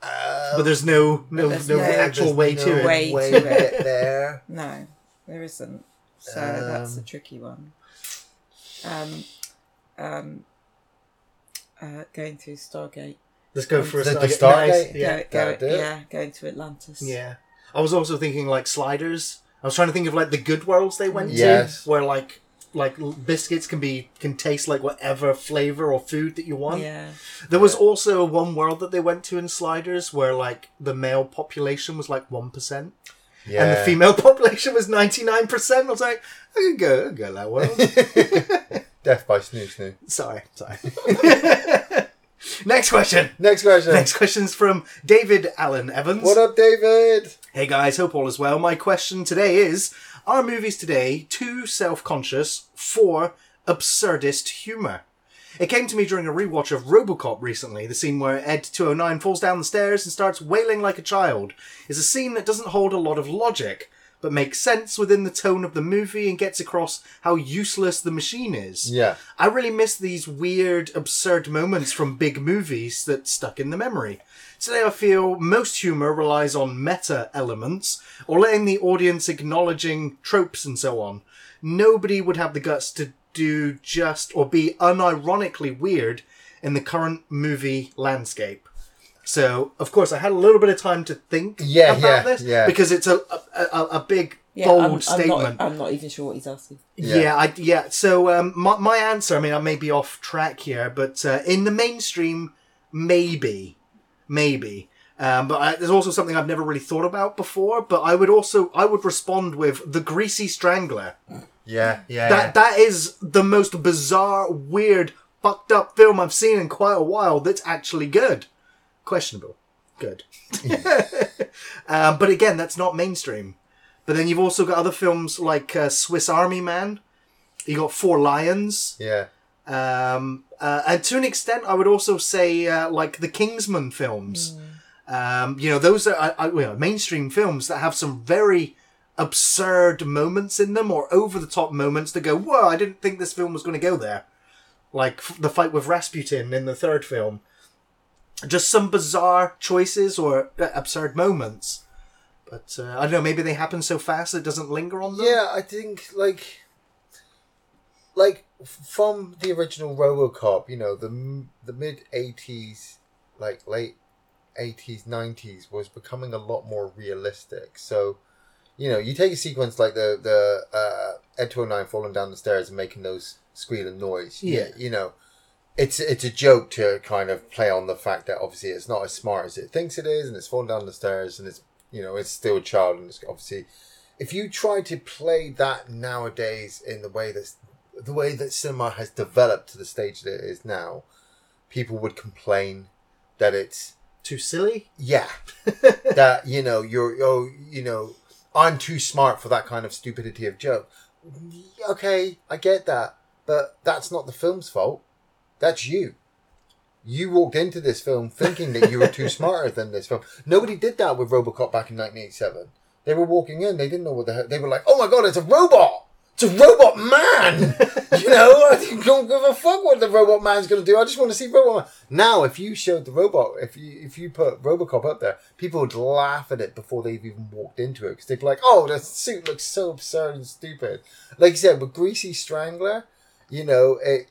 but there's no no, there's no no- actual There's way no to it. way way to to it. get there. [LAUGHS] No, there isn't. So that's a Um, tricky one. Um, um, uh, going through Stargate. Let's go for a The- the Stargate. Nice. Stargate? Yeah. Go, go, that'll do it. yeah, going to Atlantis. Yeah. I was also thinking like sliders. I was trying to think of like the good worlds they went Yes. to, where like like biscuits can be can taste like whatever flavor or food that you want. Yeah. There was also one world that they went to in Sliders where like the male population was like one percent Yeah. and the female [LAUGHS] population was ninety nine percent. I was like, I could go, I could go that world. [LAUGHS] Death by Snu Snu. sorry, sorry. [LAUGHS] Next question. Next question. Next question's from David Allen Evans. What up, David? Hey guys, hope all is well. My question today is Are movies today too self conscious for absurdist humour? It came to me during a rewatch of Robocop recently. The scene where Ed 209 falls down the stairs and starts wailing like a child is a scene that doesn't hold a lot of logic, but makes sense within the tone of the movie and gets across how useless the machine is. Yeah. I really miss these weird, absurd moments from big movies that stuck in the memory. Today I feel most humour relies on meta elements, or letting the audience acknowledging tropes and so on. Nobody would have the guts to do just or be unironically weird in the current movie landscape. So, of course, I had a little bit of time to think Yeah, about yeah, this yeah. because it's a a, a, a big, Yeah, bold I'm, I'm, statement. not, I'm not even sure what he's asking. Yeah. Yeah, I, yeah. So um, my my answer. I mean, I may be off track here, but uh, in the mainstream, maybe, maybe. Um, but I, there's also something I've never really thought about before. But I would also I would respond with the Greasy Strangler. Yeah. Yeah. That that is the most bizarre, weird, fucked up film I've seen in quite a while. That's actually good. Questionable. Good. [LAUGHS] um, but again, that's not mainstream. But then you've also got other films like uh, Swiss Army Man. You got Four Lions. yeah. Um, uh, and to an extent, I would also say uh, like the Kingsman films. Um, you know, those are uh, uh, mainstream films that have some very absurd moments in them or over the top moments that go, whoa, I didn't think this film was going to go there. Like f- the fight with Rasputin in the third film. Just some bizarre choices or uh, absurd moments. But uh, I don't know, maybe they happen so fast it doesn't linger on them. Yeah, I think like like from the original RoboCop, you know, the the mid '80s, like late '80s, '90s was becoming a lot more realistic. So, you know, you take a sequence like the the uh, Ed 209 falling down the stairs and making those squealing noise. Yeah. you know. It's it's a joke to kind of play on the fact that obviously it's not as smart as it thinks it is, and it's falling down the stairs, and it's you know it's still a child, and it's obviously if you try to play that nowadays in the way that the way that cinema has developed to the stage that it is now, people would complain that it's Too silly? yeah [LAUGHS] that you know you're oh you know I'm too smart for that kind of stupidity of joke. Okay, I get that, but that's not the film's fault. That's you. You walked into this film thinking that you were too [LAUGHS] smarter than this film. Nobody did that with RoboCop back in 1987. They were walking in, they didn't know what the heck. They were like, "Oh my god, it's a robot! It's a robot man!" you know, I don't give a fuck what the robot man's going to do. I just want to see robot man. Now, if you showed the robot, if you if you put RoboCop up there, people would laugh at it before they've even walked into it because they'd be like, "Oh, the suit looks so absurd and stupid." Like you said, with Greasy Strangler, you know, it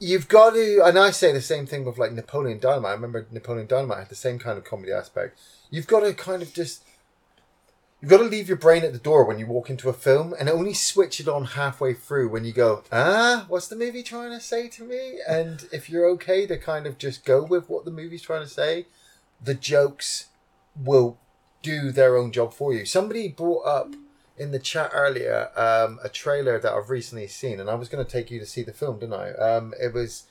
you've got to and i say the same thing with like napoleon dynamite i remember napoleon dynamite had the same kind of comedy aspect you've got to kind of just you've got to leave your brain at the door when you walk into a film and only switch it on halfway through when you go ah what's the movie trying to say to me and if you're okay to kind of just go with what the movie's trying to say the jokes will do their own job for you somebody brought up in the chat earlier um, a trailer that I've recently seen, and I was going to take you to see the film, didn't I? Um, it was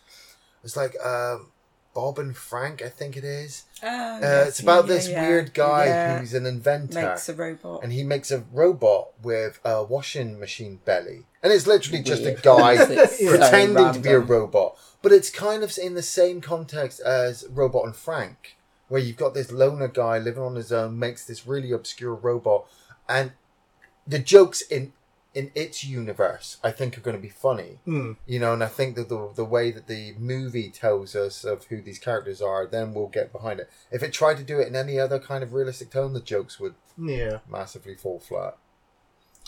it's like um, Bob and Frank, I think it is. Oh, Uh, yes, it's about yeah, this yeah, weird guy yeah. who's an inventor, makes a robot. and he makes a robot with a washing machine belly, and it's literally just a guy [LAUGHS] [LAUGHS] It's so pretending to be a robot. But it's kind of in the same context as Robot and Frank, where you've got this loner guy living on his own, makes this really obscure robot, and the jokes in in its universe, I think are going to be funny. Hmm. You know, and I think that the the way that the movie tells us of who these characters are, then we'll get behind it. If it tried to do it in any other kind of realistic tone, the jokes would Yeah. massively fall flat.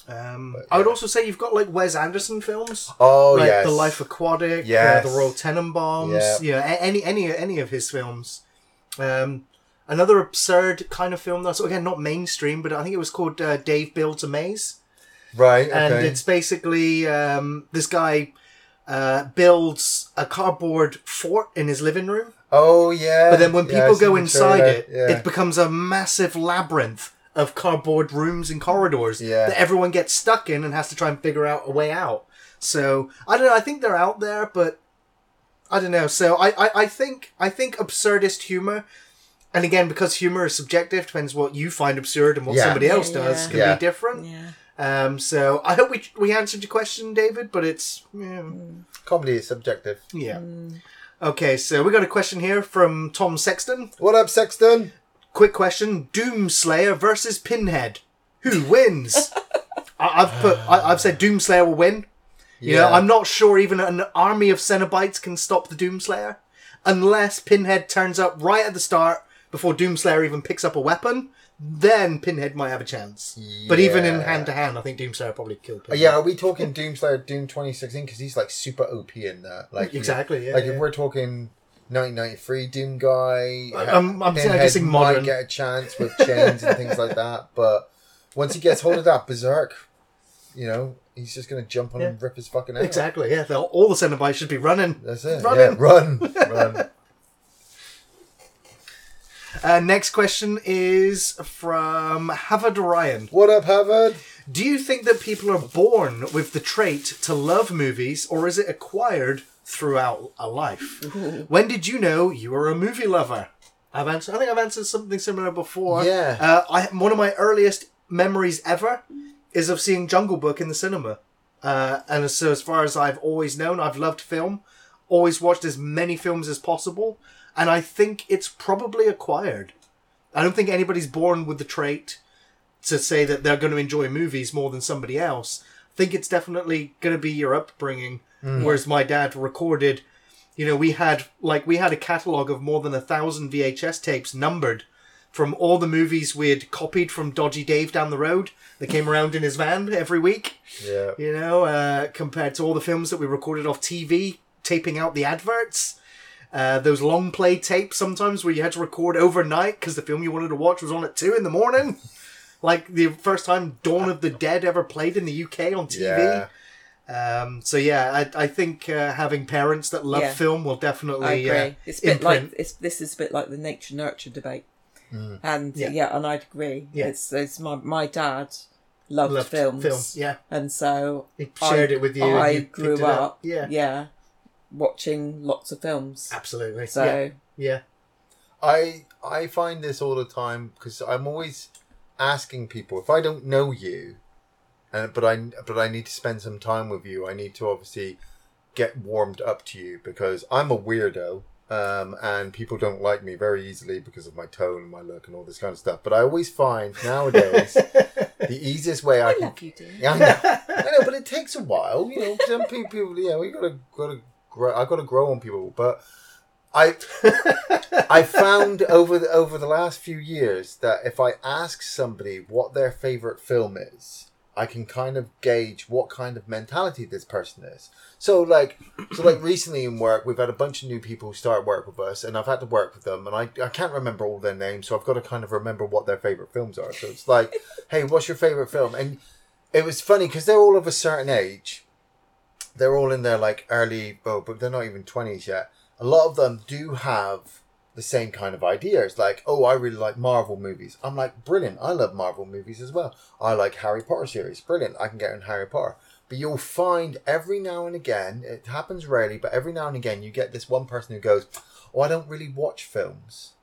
Um, But, I would also say you've got like Wes Anderson films. Oh yeah. like yes, The Life Aquatic, Yes. uh, The Royal Tenenbaums, Yeah. yeah, any any any of his films. Um, another absurd kind of film that's again not mainstream, but I think it was called uh, Dave Builds a Maze, right. and it's basically um, this guy uh, builds a cardboard fort in his living room, oh yeah. but then when people I've go inside it, yeah. it becomes a massive labyrinth of cardboard rooms and corridors Yeah. that everyone gets stuck in and has to try and figure out a way out. So I don't know. I think they're out there, but I don't know. So I, I, I think I think absurdist humor, and again because humor is subjective, depends what you find absurd and what Yeah. somebody else Yeah, does yeah. can Yeah. be different. Yeah. Um, so I hope we we answered your question, David. But it's yeah. comedy is subjective. yeah. Okay, so we got a question here from Tom Sexton. What up, Sexton? Quick question: Doomslayer versus Pinhead. Who wins? [LAUGHS] I, I've put. I, I've said Doomslayer will win. You know, Yeah. I'm not sure even an army of Cenobites can stop the Doomslayer, unless Pinhead turns up right at the start before Doomslayer even picks up a weapon. Then Pinhead might have a chance. But even in hand to hand, I think Doomslayer probably killed Pinhead. Yeah, are we talking Doomslayer Doom 2016? Because he's like super OP in that. Like Exactly, yeah, like yeah. if we're talking 1993 Doom guy, I'm- I'm Pinhead guessing might modern. get a chance with chains and things like that. But once he gets hold of that berserk, you know, he's just gonna jump on him and rip his fucking head. Exactly. Yeah, all the Cenobites should be running. That's it. Running. Yeah, run, run. [LAUGHS] Uh, next question is from Havard Ryan. What up, Harvard? Do you think that people are born with the trait to love movies, or is it acquired throughout a life? when did you know you were a movie lover? I've answered. I think I've answered something similar before. Yeah. Uh, I one of my earliest memories ever is of seeing Jungle Book in the cinema, uh, and so as far as I've always known, I've loved film. Always watched as many films as possible, and I think it's probably acquired. I don't think anybody's born with the trait to say that they're going to enjoy movies more than somebody else. I think it's definitely going to be your upbringing. Whereas my dad recorded, you know, we had like we had a catalog of more than a thousand VHS tapes numbered from all the movies we'd copied from Dodgy Dave down the road that came around in his van every week. Yeah. You know, uh, compared to all the films that we recorded off TV, taping out the adverts. Uh, those long play tapes sometimes where you had to record overnight because the film you wanted to watch was on at two in the morning. [LAUGHS] Like the first time Dawn of the Dead ever played in the UK on TV. Yeah. Um, so yeah, I, I think uh, having parents that love Yeah. film will definitely. I definitely agree. uh, it's a bit imprint. like it's, this is a bit like the nature nurture debate, and Yeah. yeah. and I'd agree. Yeah. It's it's my my dad loved, loved films, film. Yeah, and so he shared I, it with you. I you grew up. up, Yeah, yeah, watching lots of films. absolutely. So yeah, yeah. I I find this all the time because I'm always asking people if I don't know you, and but I but I need to spend some time with you. I need to obviously get warmed up to you because I'm a weirdo, um, and people don't like me very easily because of my tone and my look and all this kind of stuff. But I always find nowadays [LAUGHS] the easiest way I, I can love you, yeah, I know. I know, but it takes a while. You know, some [LAUGHS] people, you know, you gotta gotta grow. I gotta grow on people, but I [LAUGHS] I found over the, over the last few years that if I ask somebody what their favorite film is, I can kind of gauge what kind of mentality this person is. So like so like recently in work, we've had a bunch of new people start work with us, and I've had to work with them, and I I can't remember all their names, so I've got to kind of remember what their favorite films are. So it's like, hey, what's your favorite film? And it was funny because they're all of a certain age. They're all in their like early, oh, but they're not even twenties yet. A lot of them do have the same kind of ideas, like, oh, I really like Marvel movies. I'm like, brilliant. I love Marvel movies as well. I like Harry Potter series. Brilliant. I can get in Harry Potter. But you'll find every now and again, it happens rarely, but every now and again, you get this one person who goes, oh, I don't really watch films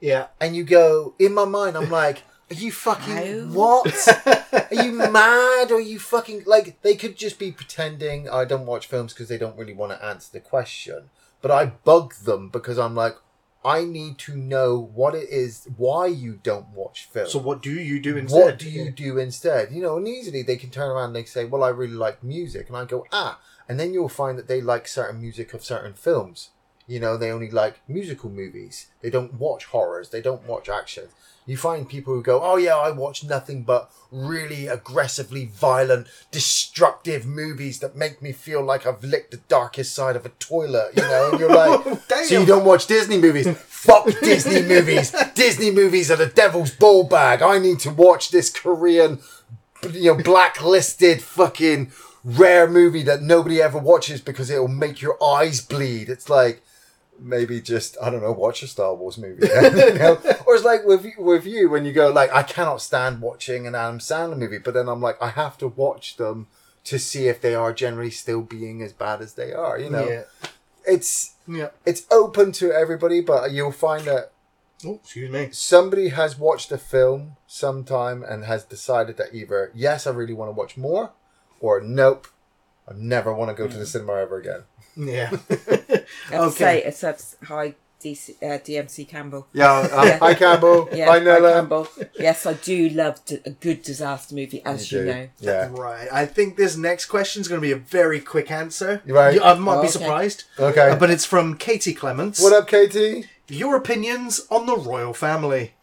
Yeah. and you go in my mind i'm like are you fucking No. what are you [LAUGHS] mad or are you fucking like they could just be pretending i don't watch films because they don't really want to answer the question but i bug them because i'm like I need to know what it is, why you don't watch films. So what do you do instead? What do you do instead? You know, and easily they can turn around and they say, "Well, I really like music," and I go, "Ah," and then you'll find that they like certain music of certain films. You know, they only like musical movies. They don't watch horrors. They don't watch action. You find people who go, "Oh yeah, I watch nothing but really aggressively violent, destructive movies that make me feel like I've licked the darkest side of a toilet." You know, and you're like, [LAUGHS] "So you don't watch Disney movies? Fuck Disney [LAUGHS] movies! Disney movies are the devil's ball bag. I need to watch this Korean, you know, blacklisted fucking." Rare movie that nobody ever watches because it'll make your eyes bleed. It's like, maybe just I don't know, watch a Star Wars movie, [LAUGHS] you know? or it's like with with you when you go like I cannot stand watching an Adam Sandler movie, but then I'm like I have to watch them to see if they are generally still being as bad as they are. You know, Yeah. it's Yeah. it's open to everybody, but you'll find that Oh, excuse me. somebody has watched a film sometime and has decided that either yes, I really want to watch more, or nope, I never want to go to the mm. cinema ever again. Yeah. [LAUGHS] [LAUGHS] I have to Okay. say, it's a hi DC, uh, DMC Campbell. Yeah, uh, [LAUGHS] hi Campbell, Yeah, hi hi Campbell. Yes, I do love d- a good disaster movie, as you, do. know. Yeah. Right. I think this next question is going to be a very quick answer. Right. You- I might Oh, be okay. surprised. Okay. Uh, but it's from Katie Clements. What up, Katie? Your opinions on the royal family.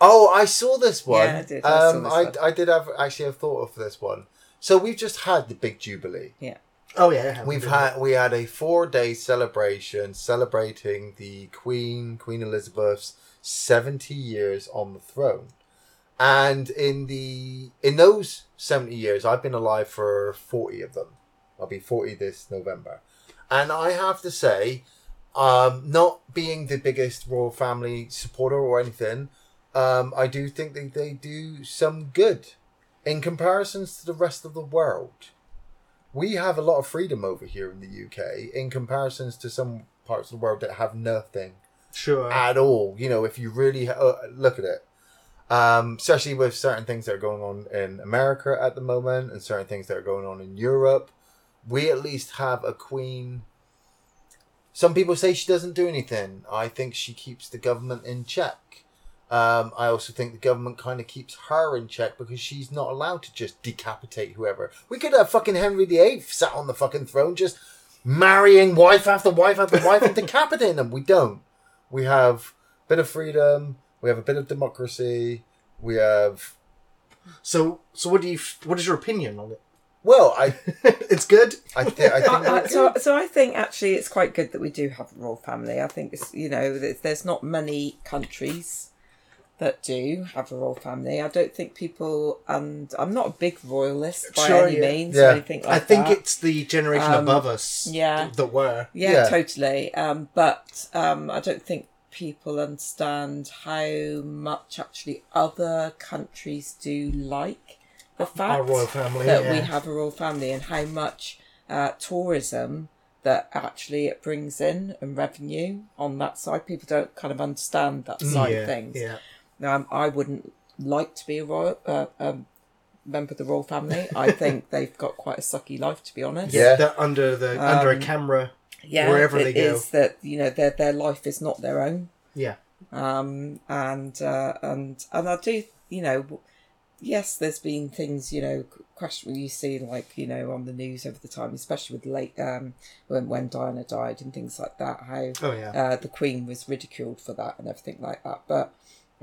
Oh, I saw this one. Yeah, I did. I saw Um, this I, one. I did have actually have thought of this one. So we've just had the big jubilee. Yeah. Oh yeah. We've had we had a four day celebration celebrating the Queen Queen Elizabeth's seventy years on the throne, and in the in those seventy years, I've been alive for forty of them. I'll be forty this November, and I have to say, um, not being the biggest royal family supporter or anything, um, I do think that they do some good in comparisons to the rest of the world we have a lot of freedom over here in the UK in comparisons to some parts of the world that have nothing Sure. at all. You know, if you really uh, look at it, um, especially with certain things that are going on in America at the moment and certain things that are going on in Europe, we at least have a queen. Some people say she doesn't do anything. I think she keeps the government in check. Um, I also think the government kind of keeps her in check because she's not allowed to just decapitate whoever. We could have fucking Henry VIII sat on the fucking throne just marrying wife after wife after [LAUGHS] wife and decapitating them. We don't. We have a bit of freedom. We have a bit of democracy. We have. So, so what do you? What is your opinion on it? Well, I [LAUGHS] it's good. I, th- I think I, I, so, so I think actually it's quite good that we do have a royal family. I think it's you know there's, there's not many countries that do have a royal family. I don't think people and I'm not a big royalist by Sure, any yeah. means Yeah. or anything like I think that. it's the generation Um, above us. yeah. That were. Yeah, Yeah. totally. Um, but um, I don't think people understand how much actually other countries do like the fact Our royal family. that yeah. we have a royal family and how much uh, tourism that actually it brings in and revenue on that side. People don't kind of understand that side yeah, of things. Yeah. Um, I wouldn't like to be a royal uh, um, member of the royal family. I [LAUGHS] think they've got quite a sucky life, to be honest. Yeah. They're under the under a Um, camera. yeah, wherever it they go. is that you know their their life is not their own, Yeah. um, and uh, and and I do you know, yes, there's been things you know question you see like you know on the news over the time, especially with late um when when Diana died and things like that, how Oh yeah. uh, the Queen was ridiculed for that and everything like that. But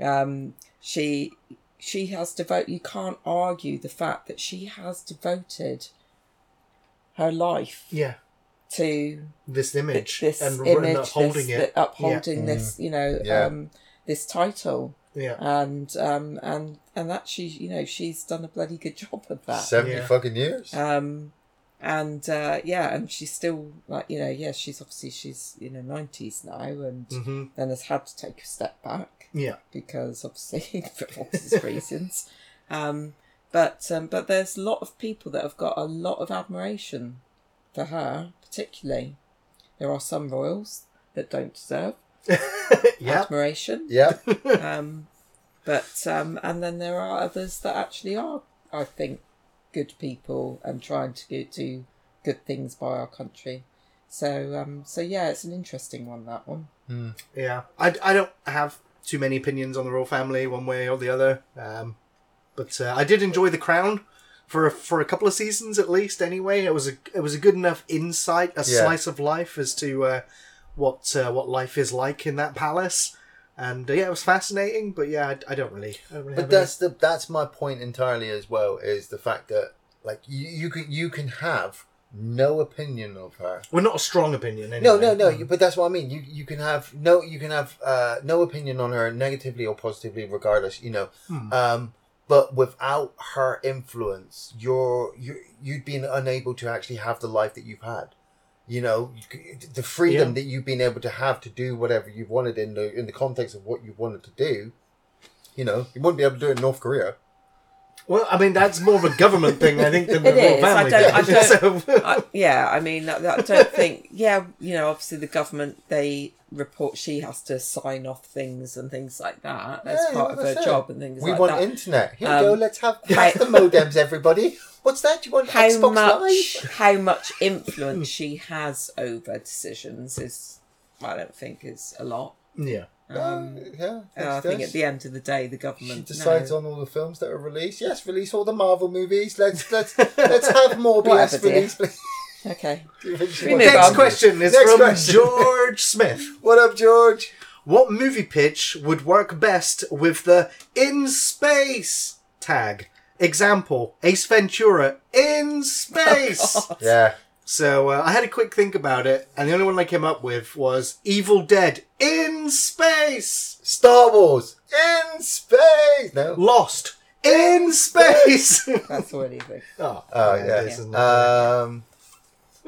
um, she she has devoted. You can't argue the fact that she has devoted her life yeah. to This image this and image, upholding this, it. the- upholding this, you know, Yeah. um, this title, Yeah. and um, and and that she, you know, she's done a bloody good [LAUGHS] job of that. seventy Yeah. fucking years. Um, and uh, yeah, and she's still like, you know, yeah, she's obviously she's you know nineties now, and hmm then has had to take a step back Yeah. because obviously for obvious reasons. Um, but um, but there's a lot of people that have got a lot of admiration for her, particularly. There are some royals that don't deserve [LAUGHS] yeah. admiration. yeah, [LAUGHS] [LAUGHS] Um, but um, and then there are others that actually are, I think, good people and trying to do good things by our country. So um, so yeah, it's an interesting one that one. Yeah, I, I don't have too many opinions on the royal family, one way or the other. Um, but uh, I did enjoy The Crown for a, for a couple of seasons at least. Anyway, it was a it was a good enough insight, a Yeah. slice of life as to uh, what uh, what life is like in that palace. And uh, yeah, it was fascinating. But yeah, I, I don't really. I don't really But that's the that's my point entirely as well. Is the fact that like you you can you can have no opinion of her. well, not a strong opinion. Anyway. No, no, no. you- But that's what I mean. You you can have no you can have uh, no opinion on her negatively or positively, regardless. You know, Hmm. um, but without her influence, you're you you'd been unable to actually have the life that you've had. You know, the freedom Yeah. that you've been able to have to do whatever you've wanted in the in the context of what you wanted to do. You know, you wouldn't be able to do it in North Korea. Well, I mean, that's more of a government thing, I think, than the [LAUGHS] It royal is. I family. don't- I don't- [LAUGHS] So- I, yeah, I mean, I, I don't think. Yeah, you know, obviously the government they report she has to sign off things and things like that as Yeah, part of her it. job and things We like want that. internet. Here Um, we go. Let's have how- the modems, everybody. What's that? You want how Xbox much Live? how much influence [LAUGHS] she has over decisions is I don't think is a lot. yeah. Um, yeah, I think does. at the end of the day, the She government decides no. on all the films that are released. Yes, release all the Marvel movies. Let's let's [LAUGHS] let's have Morbius Whatever, dear. released. please. [LAUGHS] Okay, Do [LAUGHS] you think she We wants- move Next on. question is Next from question. George Smith. What up, George? What movie pitch would work best with the in space tag? Example: Ace Ventura in space. Yeah, so uh, I had a quick think about it, and the only one I came up with was Evil Dead in space. Star Wars in space. No. Lost in space. [LAUGHS] that's already big. oh, Oh yeah, yeah. this is not- Um,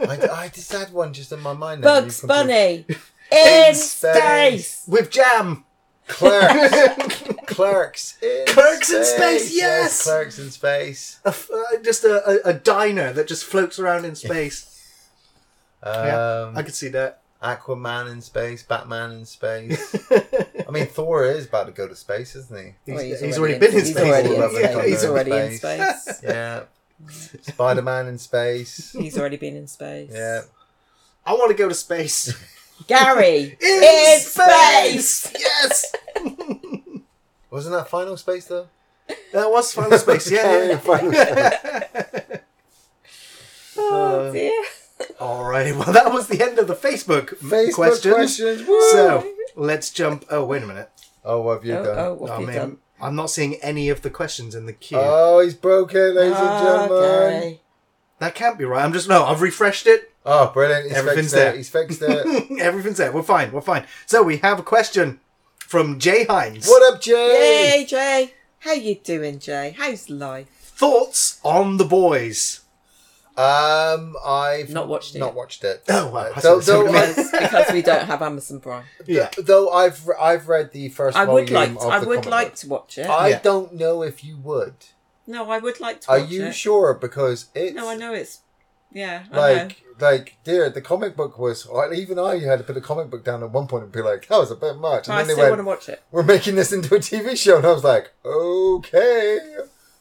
I, I just had one just in my mind. now. Bugs You completely- Bunny [LAUGHS] in space. space. with jam. Clerks. [LAUGHS] Clerks in Clerks in space, yes! Clerks in space. A f- uh, just a, a, a diner that just floats around in space. Yeah, Um, I could see that. Aquaman in space, Batman in space. [LAUGHS] I mean, Thor is about to go to space, isn't he? He's, Well, he's already been in he's space. Already in All space. He's already in space. space. [LAUGHS] Yeah. Spider Man in space. He's already been in space. Yeah. I want to go to space. [LAUGHS] Gary In, in space. Yes, Wasn't that Final Space though? that was Final Space. Yeah, Carry yeah. Final Space. Oh dear. Alrighty, well that was the end of the Facebook, Facebook questions. questions. So let's jump. Oh wait a minute. oh, what have you Oh, done? oh, what Oh, have you man, done? I'm not seeing any of the questions in the queue. Oh, he's broken, ladies and ah, gentlemen. Okay. that can't be right. I'm just no. I've refreshed it. Oh, brilliant. He's Everything's fixed there. it. He's fixed it. [LAUGHS] Everything's there. We're fine. We're fine. So we have a question from Jay Hines. what up, Jay? Yay, Jay. How you doing, Jay? How's life? Thoughts on the boys? Um, I've Not watched it Not watched it. Oh, wow. Uh, I though, it though, I, Because, because we don't have Amazon Prime. [LAUGHS] Yeah. though I've re- I've read the first I would volume like. of I would like book. to watch it. I Yeah. don't know if you would. no, I would like to Are you it. sure? Because it's No, I know it's. Yeah, I like like dear, the comic book was even I had to put a comic book down at one point and be like, that was a bit much. And I then they still went, want to watch it. we're making this into a TV show, and I was like, okay,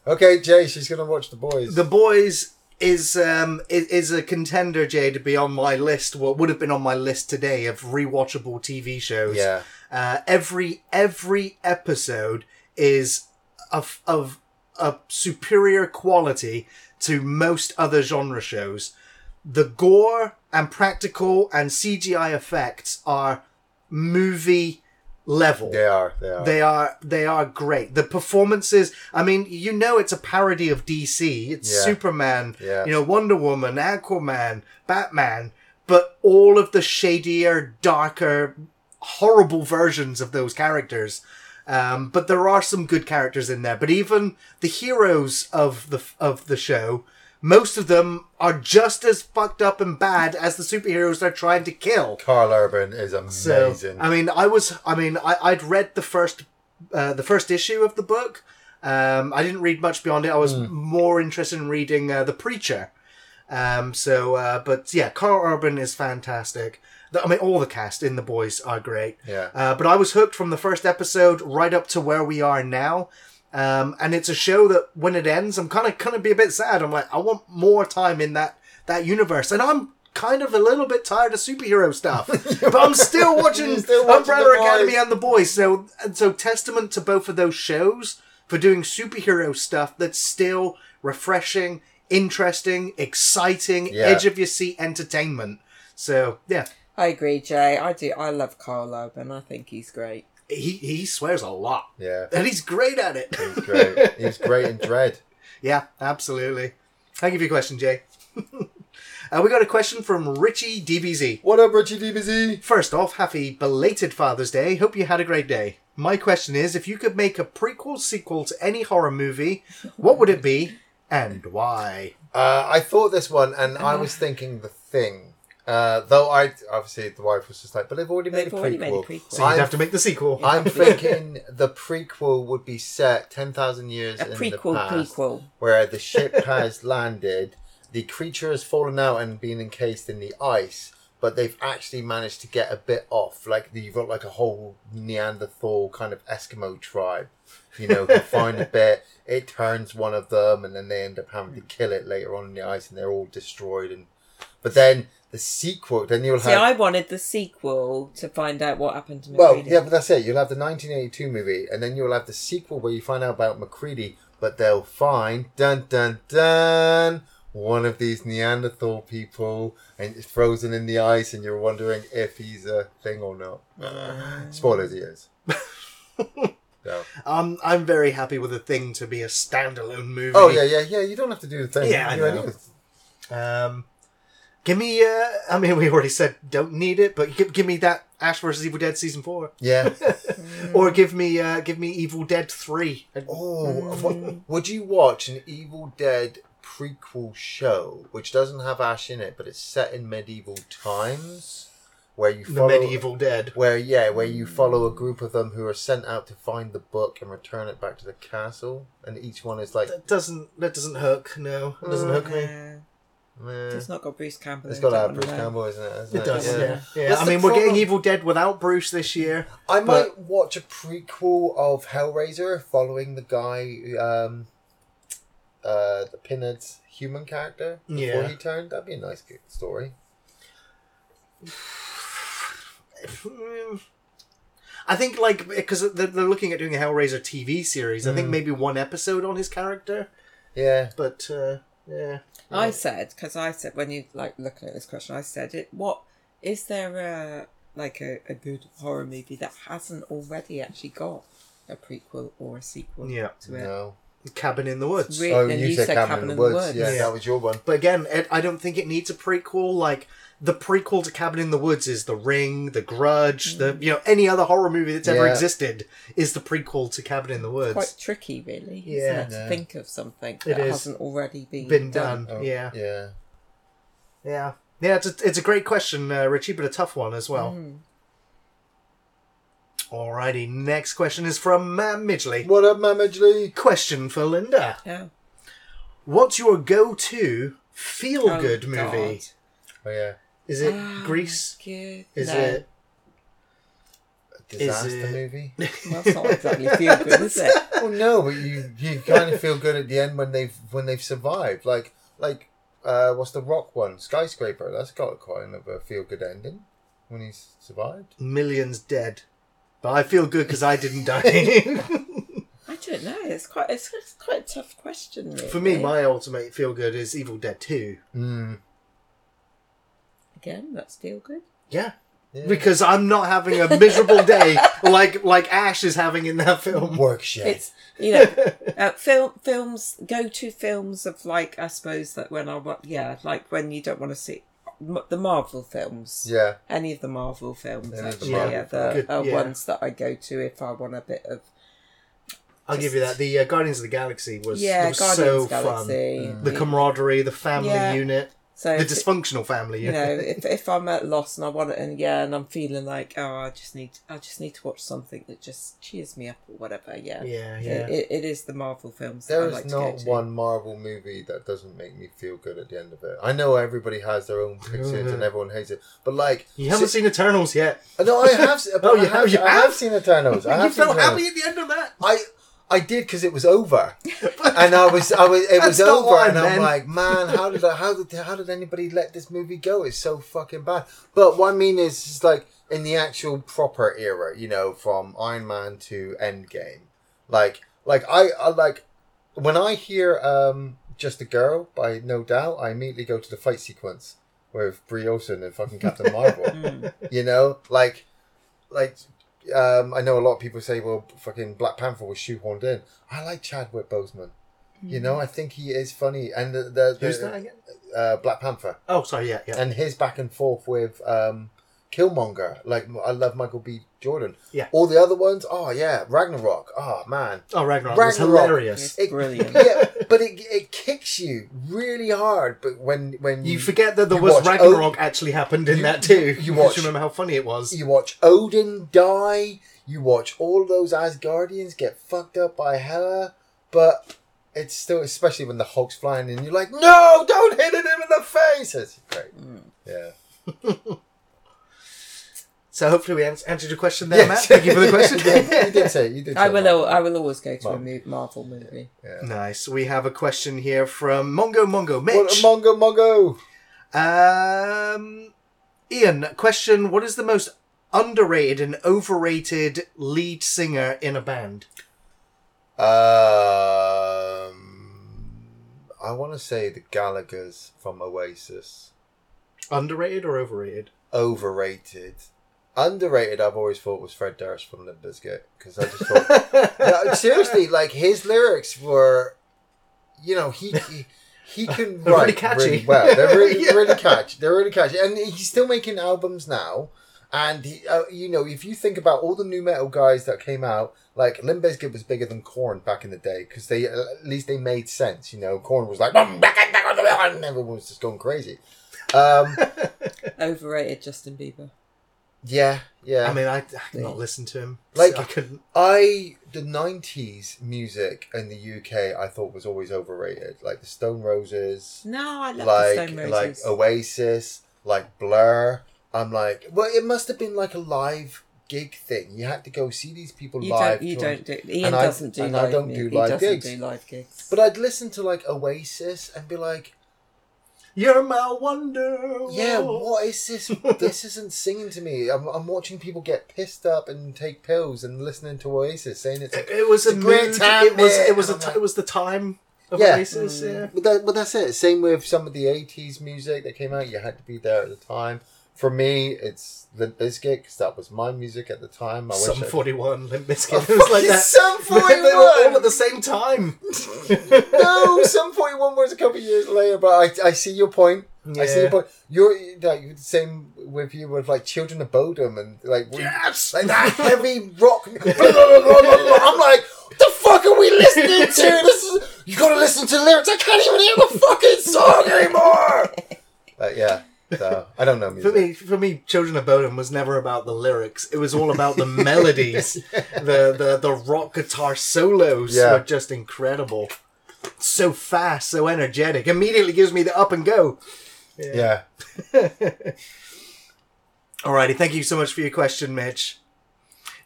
okay, Jay, she's gonna watch the boys. The boys is um is, is a contender, Jay, to be on my list. What would have been on my list today of rewatchable TV shows. yeah, Uh, every every episode is of of a superior quality to most other genre shows. The gore and practical and CGI effects are movie level. they are, they are. They are they are great. The performances, I mean, you know it's a parody of DC. It's Yeah. Superman, Yeah. you know, Wonder Woman, Aquaman, Batman, but all of the shadier, darker, horrible versions of those characters. Um, but there are some good characters in there. But even the heroes of the of the show, most of them are just as fucked up and bad as the superheroes they're trying to kill. Karl Urban is So, amazing. I mean, I was, I mean, I, I'd read the first, uh, the first issue of the book. Um, I didn't read much beyond it. I was more interested in reading uh, the Preacher. Um, so, uh, but yeah, Karl Urban is fantastic. The- I mean, all the cast in the boys are great. Yeah. Uh, but I was hooked from the first episode right up to where we are now. Um, and it's a show that when it ends, I'm kind of kind of be a bit sad. I'm like, I want more time in that that universe, and I'm kind of a little bit tired of superhero stuff. [LAUGHS] but I'm still [LAUGHS] watching You're still watching Umbrella Academy and The Boys. So, and so testament to both of those shows for doing superhero stuff that's still refreshing, interesting, exciting, Yeah. edge of your seat entertainment. So yeah, I agree, Jay. I do. I love Karl Urban. I think he's great. He he swears a lot, Yeah, and he's great at it. he's great. He's great in Dredd. [LAUGHS] Yeah, absolutely. Thank you for your question, Jay. [LAUGHS] uh, we got a question from Richie DBZ. What up, Richie DBZ? First off, happy belated Father's Day. Hope you had a great day. My question is if you could make a prequel sequel to any horror movie, what would it be and why? Uh, I thought this one, and I was thinking the thing. Uh, though I obviously the wife was just like, but they've already made They've a already prequel. made a prequel. So you'd I'm- have to make the sequel. I'm thinking the prequel would be set ten thousand years A in prequel, the past, prequel. where the ship [LAUGHS] has landed, the creature has fallen out and been encased in the ice, but they've actually managed to get a bit off. Like you've got like a whole Neanderthal kind of Eskimo tribe, you know, who [LAUGHS] find a bit. It turns one of them, and then they end up having to kill it later on in the ice, and they're all destroyed. And but then the sequel, then you'll See, have I wanted the sequel to find out what happened to well, MacReady. yeah, but that's it. You'll have the 1982 movie, and then you'll have the sequel where you find out about MacReady, but they'll find dun dun dun one of these Neanderthal people, and it's frozen in the ice, and you're wondering if he's a thing or not. Spoilers, he is. [LAUGHS] so. Um, I'm very happy with the thing to be a standalone movie. Oh yeah, yeah, yeah. You don't have to do the thing. Yeah, I know. Um, give me. Uh, I mean, we already said don't need it, but give, give me that Ash versus Evil Dead season four, Yeah. [LAUGHS] or give me uh, give me Evil Dead three. Oh, what, would you watch an Evil Dead prequel show which doesn't have Ash in it, but it's set in medieval times, where you The medieval dead. where yeah, where you follow a group of them who are sent out to find the book and return it back to the castle, and each one is like, That doesn't that doesn't hook. No, it doesn't hook me. No, meh. it's not got Bruce Campbell. It's in it, got to have Bruce know. Campbell, isn't it? Hasn't It does. Yeah. Yeah, yeah. I the mean, we're getting? Evil Dead without Bruce this year. I might watch a prequel of Hellraiser following the guy, um, uh, the Pinhead's human character before Yeah. he turned. That'd be a nice good story. I think like because they're, they're looking at doing a Hellraiser TV series. I think Mm. maybe one episode on his character, Yeah. but uh, yeah. I said because I said when you like looking at this question, I said it. What is there a like a, a good horror movie that hasn't already actually got a prequel or a sequel Yeah. to it? No. Cabin in the Woods. Re- Oh, and you, said Cabin, in the Woods. Yeah, Yeah. that was your one. But again, it, I don't think it needs a prequel. Like the prequel to Cabin in the Woods is The Ring, The Grudge, the you know any other horror movie that's ever Yeah. existed is the prequel to Cabin in the Woods. Quite tricky, really. Yeah. isn't it, to Yeah. think of something It that is. hasn't already been, Been done. Oh, Yeah, Yeah. yeah, yeah. It's a, it's a great question, uh, Richie, but a tough one as well. Mm. Alrighty, next question is from Matt Midgley. What up, Mamage Question for Linda: Yeah. What's your go-to feel-good Oh, movie? God. Oh yeah. Is it Grease? good. Is No. it? A disaster it- movie. Well, [LAUGHS] that's not exactly feel good, is it? [LAUGHS] well, no, but you you kind of feel good at the end when they've when they've survived. Like like uh, what's the Rock one? Skyscraper. That's got quite a feel good ending when he's survived. Millions dead, but I feel good because I didn't die. [LAUGHS] I don't know. It's quite it's, it's quite a tough question. Really. For me, my ultimate feel good is Evil Dead 2. Mm. Again that's feel good. Yeah. Yeah. Because I'm not having a miserable day [LAUGHS] like like Ash is having in that film. Work shit. It's you know, uh, film films go to films of like I suppose that when I wa- yeah like when you don't want to see the Marvel films. yeah. Any of the Marvel films, Any of the actually, Marvel yeah, the Good, are yeah. ones that I go to if I want a bit of I'll give you that. The uh, Guardians of the Galaxy was, yeah, was Guardians so Galaxy. fun. The camaraderie, the family Yeah. unit, so the if- dysfunctional family you know, if [LAUGHS] if I'm at loss and I want it, and yeah, and I'm feeling like, oh, I just need, I just need to watch something that just cheers me up or whatever. Yeah, Yeah, yeah. It, it is the Marvel films. There that I is like to go not to. one Marvel movie that doesn't make me feel good at the end of it. I know everybody has their own pictures and everyone hates it, but like You haven't si- seen Eternals yet. No, I have. [LAUGHS] se- Oh, you I have- you I have have? seen Eternals. I [LAUGHS] you have seen felt Eternals. happy at the end of that? I I did because it was over, and I was, I was, it [LAUGHS] was over, why, and I'm man. like, man, how did, I, how did, how did anybody let this movie go? It's so fucking bad. But what I mean is, it's like in the actual proper era, you know, from Iron Man to Endgame, like, like I, I like when I hear um "Just a Girl" by No Doubt, I immediately go to the fight sequence with Brie Olsen and fucking Captain Marvel. [LAUGHS] Mm. you know, like, like, um, I know a lot of people say, well, fucking Black Panther was shoehorned in. I like Chadwick Boseman. You know, I think he is funny, and the, the, the Who's that again? Uh, Black Panther, Oh, sorry. Yeah, yeah. and his back and forth with um, Killmonger. Like, I love Michael B. Jordan. Yeah. All the other ones, oh yeah, Ragnarok. Oh man, Oh, Ragnarok, was Ragnarok. hilarious. It's brilliant. yeah, but it it kicks you really hard. But when when You forget that there you was watch Ragnarok actually happened in You- that too. you [LAUGHS] You watch- remember how funny it was. You watch Odin die. You watch all those Asgardians get fucked up by Hela, but it's still, especially when the Hulk's flying and you're like, no, don't hit him in the face. It's great. Mm. Yeah. [LAUGHS] So hopefully we answered your question there, Matt. Thank you for the question. [LAUGHS] yeah, you did say. You did. I will. al- I will always go to a mo- Marvel movie. Yeah. nice. We have a question here from Mongo Mongo What Mitch. a mongo mongo. Um, Ian, question: What is the most underrated and overrated lead singer in a band? Um, I want to say the Gallagher's from Oasis. Underrated or overrated? Overrated. Underrated, I've always thought was Fred Durst from Limp Bizkit because I just thought No, seriously, like his lyrics were, you know, he he, he [LAUGHS] can They're write really catchy. really well. They're [LAUGHS] really Yeah. really catchy. They're really catchy, and he's still making albums now. And he, uh, you know, if you think about all the nu metal guys that came out, like Limp Bizkit was bigger than Korn back in the day because they at least they made sense. You know, Korn was like, and everyone was just going crazy. Um, [LAUGHS] Overrated Justin Bieber. Yeah, yeah. I mean, I, I could not listen to him. Like- I couldn't. I the nineties music in the UK I thought was always overrated. Like the Stone Roses, No, I love the like Stone Roses. like Oasis, like Blur. I'm like, well, it must have been like a live gig thing. You had to go see these people you live. don't. You don't do. Ian and I- doesn't do and I live. don't mu- do he live doesn't gigs. do live gigs. But I'd listen to like Oasis and be like, You're my wonder. yeah, what is this? [LAUGHS] this isn't singing to me. I'm, I'm watching people get pissed up and take pills and listening to Oasis saying it's. It, it was a a great time, it was. It was a. T- like- it was the time of Yeah. Oasis. Mm. Yeah. But, that, but that's it. Same with some of the 80s music that came out. You had to be there at the time. For me, it's Limp Bizkit because that was my music at the time. I wish Sum I- 41 Limp Oh, Bizkit. it was like that. Sum [LAUGHS] they were all at the same time. [LAUGHS] no, Sum 41 was a couple of years later, but I, I see your point. I see your Yeah. point. You're like the same with you with like Children of Bodom and like we- Yes. like that heavy rock. blah, [LAUGHS] blah, blah. I'm like, what the fuck are we listening to? This is you gotta listen to lyrics. I can't even hear the fucking song anymore. But yeah, so I don't know music. For me, for me, Children of Bodom was never about the lyrics. It was all about the melodies. [LAUGHS] the, the the rock guitar solos Yeah. were just incredible. So fast, so energetic. Immediately gives me the up and go. Yeah. [LAUGHS] Alrighty, thank you so much for your question, Mitch.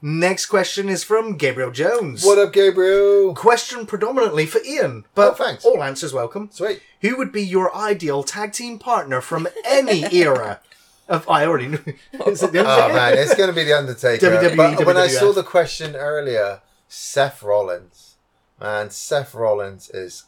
Next question is from Gabriel Jones. What up, Gabriel? Question predominantly for Ian, but Oh, thanks. all answers welcome. Sweet. Who would be your ideal tag team partner from any [LAUGHS] era? Of I already knew. [LAUGHS] Is it the Oh Undertaker? man, [LAUGHS] it's gonna be the Undertaker. WWE, but when I WWF. saw the question earlier, Seth Rollins, man, Seth Rollins is,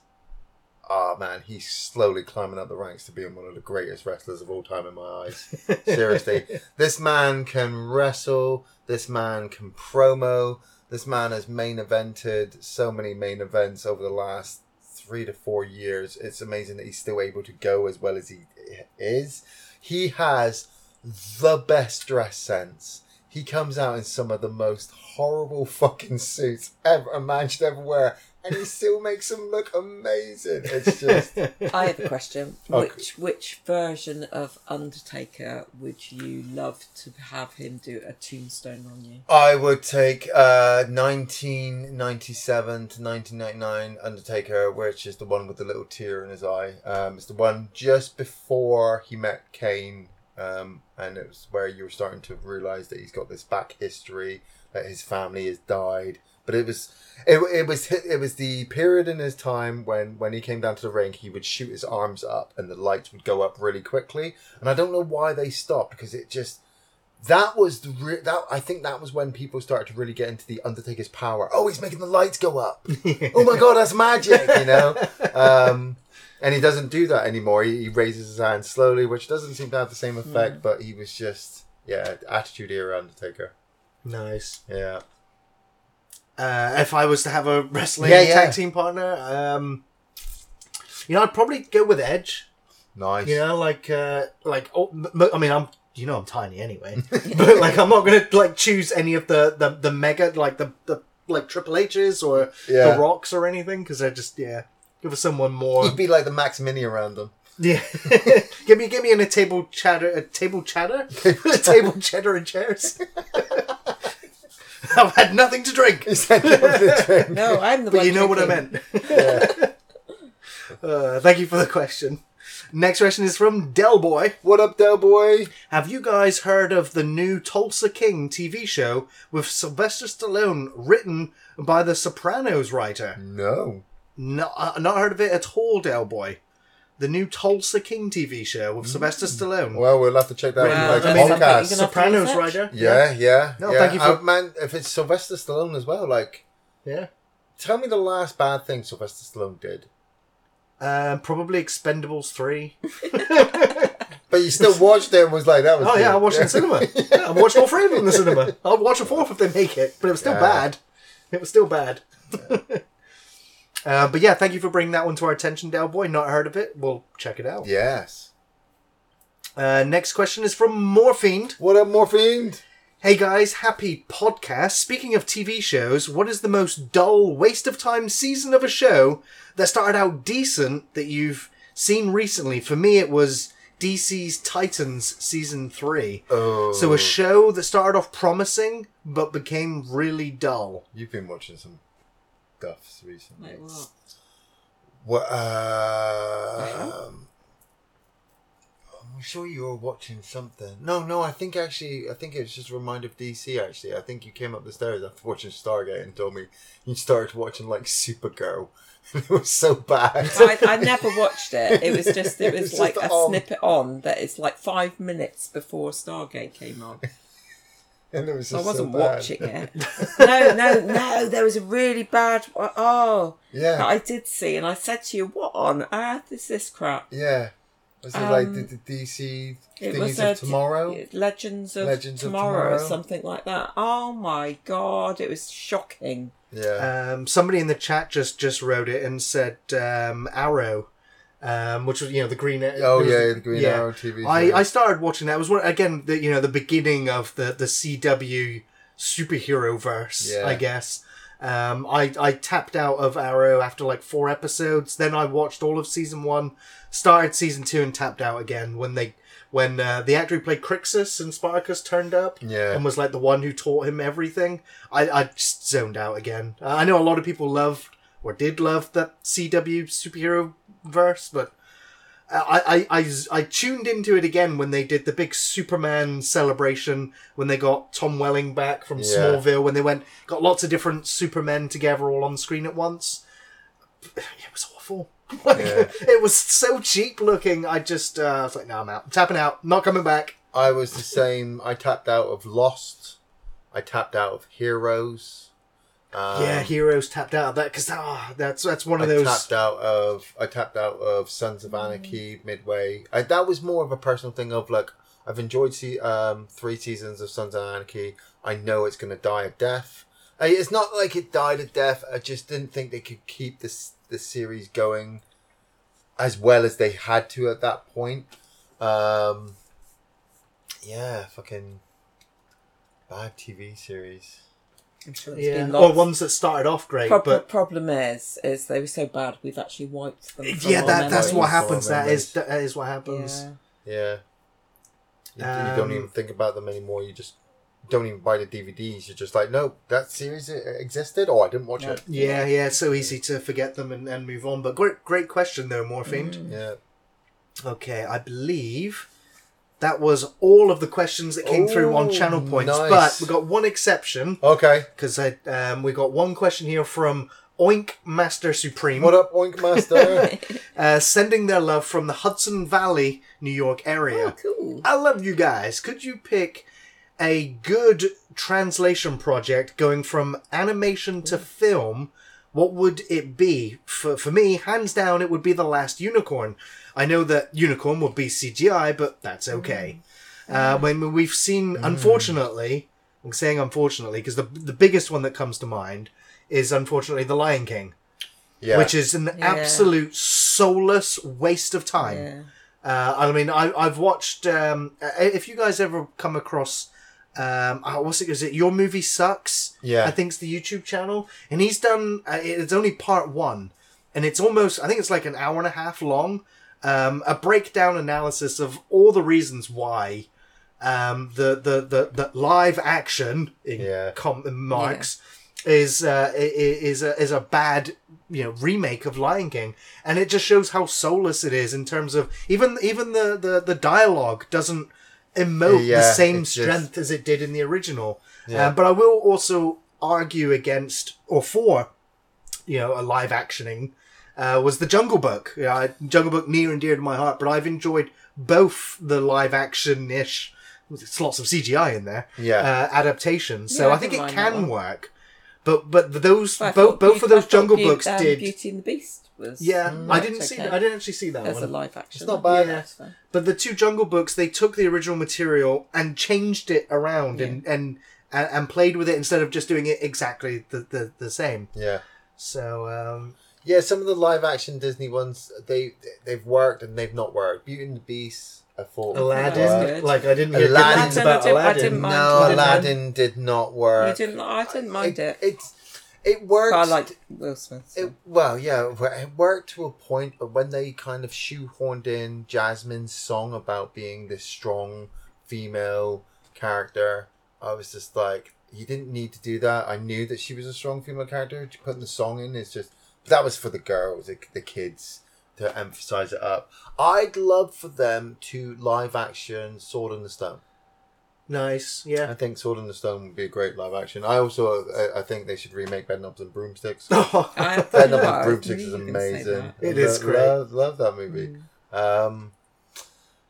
oh man, he's slowly climbing up the ranks to being one of the greatest wrestlers of all time in my eyes. [LAUGHS] Seriously, this man can wrestle. This man can promo. This man has main evented so many main events over the last three to four years. It's amazing that he's still able to go as well as he is. He has the best dress sense. He comes out in some of the most horrible [LAUGHS] fucking suits ever a man should ever wear, and he still makes them look amazing. It's just [LAUGHS] I have a question. Okay. Which which version of Undertaker would you love to have him do a tombstone on you? I would take uh 1997 to 1999 Undertaker, which is the one with the little tear in his eye. Um, it's the one just before he met Kane, um, and it was where you were starting to realize that he's got this back history, that his family has died, but it was it, it was it was the period in his time when when he came down to the ring, he would shoot his arms up and the lights would go up really quickly, and I don't know why they stopped because it just that was the re- that I think that was when people started to really get into the Undertaker's power. Oh, he's making the lights go up. [LAUGHS] oh my god, that's magic, you know. Um, and he doesn't do that anymore. He, he raises his hand slowly, which doesn't seem to have the same effect. But he was just yeah, attitude era Undertaker. Nice. Yeah, Uh, if I was to have a [LAUGHS] wrestling Yeah, yeah. tag team partner, um, you know, I'd probably go with Edge. nice. You know, like, uh, like, oh, I mean, I'm, you know, I'm tiny anyway, [LAUGHS] but like, I'm not gonna like choose any of the the, the mega, like the the like Triple H's or Yeah. the Rocks or anything, because they're just yeah, give us someone more. He'd be like the Max Mini around them. Yeah, [LAUGHS] give me give me in a table chatter, a table chatter, a table cheddar and chairs. I've had nothing to drink, He said that was the drink. No, I'm the but one you know what I drinking. meant. [LAUGHS] Yeah. [LAUGHS] Uh, thank you for the question. Next question is from Del Boy. What up, Del Boy? Have you guys heard of the new Tulsa King TV show with Sylvester Stallone, written by the Sopranos writer? No. No, uh, not heard of it at all, Del Boy. The new Tulsa King TV show with Sylvester Stallone. Well, we'll have to check that Well, out I in mean, the something you podcast. can- Sopranos research? writer. Yeah, yeah. No, yeah. thank you for- Uh, man, if it's Sylvester Stallone as well, like, Yeah. tell me the last bad thing Sylvester Stallone did. Um, probably Expendables 3. [LAUGHS] But you still watched it and was like, that was Oh, yeah, I good. watched it in cinema. Yeah, [LAUGHS] I watched all three of them in the cinema. I'll watch a fourth if they make it, but it was still Yeah. bad. It was still bad. Uh, but yeah, thank you for bringing that one to our attention, Del Boy. Not heard of it. We'll check it out. Yes. Uh, next question is from Morphiend. What up, Morphine? Hey guys, happy podcast. Speaking of TV shows, what is the most dull, waste of time season of a show that started out decent that you've seen recently? For me, it was DC's Titans season three. Oh. So a show that started off promising but became really dull. You've been watching some stuff recently. Like what? Um, I'm sure you were watching something. No, no. I think actually, I think it was just a reminder of DC. Actually, I think you came up the stairs after watching Stargate and told me you started watching like Supergirl. [LAUGHS] it was so bad. I, I [LAUGHS] never watched it. It was just it [LAUGHS] It was was like a on. snippet on that it's like five minutes before Stargate came on. [LAUGHS] and it was So I wasn't so watching it. [LAUGHS] No, no, no. There was a really bad. Oh, Yeah. that I did see, and I said to you, "What on earth is this crap?" Yeah. Was it like Um, the, the DC It Things of a Tomorrow? Legends of Legends of Tomorrow, or something like that. Oh my god, it was shocking. Yeah. Um, somebody in the chat just just wrote it and said um, Arrow, um, which was you know the green. oh yeah, the- Green yeah. Arrow TV. I, series. I started watching that. It was one, again the you know the beginning of the the CW superhero verse, Yeah. I guess. Um, I I tapped out of Arrow after like four episodes. Then I watched all of season one, started season two, and tapped out again when they when uh, the actor who played Crixus and Spartacus turned up Yeah. and was like the one who taught him everything. I I just zoned out again. Uh, I know a lot of people loved or did love that CW superhero verse, but I, I, I, I tuned into it again when they did the big Superman celebration when they got Tom Welling back from Yeah. Smallville when they went got lots of different Supermen together all on screen at once. It was awful. [LAUGHS] Like, Yeah. It was so cheap looking. I just uh, I was like, no, I'm out. I'm tapping out. Not coming back. I was the same. I tapped out of Lost. I tapped out of Heroes. Um, yeah, Heroes tapped out of that because that's that's one of I those. tapped out of. I tapped out of Sons of Anarchy midway. I, that was more of a personal thing of like I've enjoyed see, um, three seasons of Sons of Anarchy. I know it's gonna die a death. I, it's not like it died a death. I just didn't think they could keep this the series going as well as they had to at that point. Um, yeah, fucking bad TV series. I'm sure there's Yeah, been or ones that started off great, Pro- but problem is, is they were so bad. We've actually wiped them. From yeah, our that that's what happens. That memories. is that is what happens. Yeah. Yeah. You, you don't Um, even think about them anymore. You just don't even buy the DVDs. You're just like, no, that series existed. Oh, I didn't watch No. it. Yeah, yeah, it's so easy to forget them and, and move on. But great, great question though, Morphiend. Mm. Yeah. Okay, I believe that was all of the questions that came through on channel points. nice. But we got one exception Okay. because um, we got one question here from Oink Master Supreme. What up, Oink Master? [LAUGHS] uh, sending their love from the Hudson Valley, New York area. Oh, cool. I love you guys. Could you pick a good translation project going from animation to film? What would it be? For, for me, hands down, it would be The Last Unicorn. I know that Unicorn would be CGI, but that's okay. Uh, when we've seen, unfortunately, I'm saying unfortunately because the the biggest one that comes to mind is unfortunately The Lion King yeah. which is an Yeah. absolute soulless waste of time. Yeah. Uh, I mean, I, I've watched. Um, uh, if you guys ever come across, um, oh, what's it? Is it your movie sucks? Yeah. I think it's the YouTube channel, and he's done. Uh, it's only part one, and it's almost. I think it's like an hour and a half long. Um, a breakdown analysis of all the reasons why um, the, the the the live action in Yeah. com- marks is uh, i- i- is a is a bad you know remake of Lion King, and it just shows how soulless it is in terms of even even the the, the dialogue doesn't emote the same it's just- strength as it did in the original. Yeah. Uh, but I will also argue against or for you know a live actioning uh, was the Jungle Book. Yeah, Jungle Book near and dear to my heart, but I've enjoyed both the live action ish. There's lots of CGI in there. Yeah. Uh, adaptations, so Yeah, I I think it didn't mind that can work. But but those But I both both Beauty- of those I Jungle Beauty- Books um, did. Beauty and the Beast was. Yeah, Mm, I didn't see. okay. I didn't actually see that There's a live action. It's not bad. Yeah. That's. But the two Jungle Books, they took the original material and changed it around and, and and and played with it instead of just doing it exactly the the, the same. yeah. So um, Yeah, some of the live action Disney ones they they've worked and they've not worked. Beauty and the Beast, I thought Aladdin, That's like I didn't hear good Aladdin. things about I didn't- I Aladdin. didn't mind- No, Aladdin did not work. You didn't. I didn't mind it. It's it worked. but I liked Will Smith. so. It, well, yeah, it worked to a point, but when they kind of shoehorned in Jasmine's song about being this strong female character, I was just like, you didn't need to do that. I knew that she was a strong female character. Putting the song in is just, but that was for the girls, the, the kids, to emphasize it up. I'd love for them to live action Sword in the Stone. Nice, yeah. I think Sword in the Stone would be a great live action. I also, I, I think they should remake Bedknobs and Broomsticks. I, Bed Knobs and Broomsticks [LAUGHS] is you were gonna say amazing. that. It I is lo- great. Love, love that movie. Um,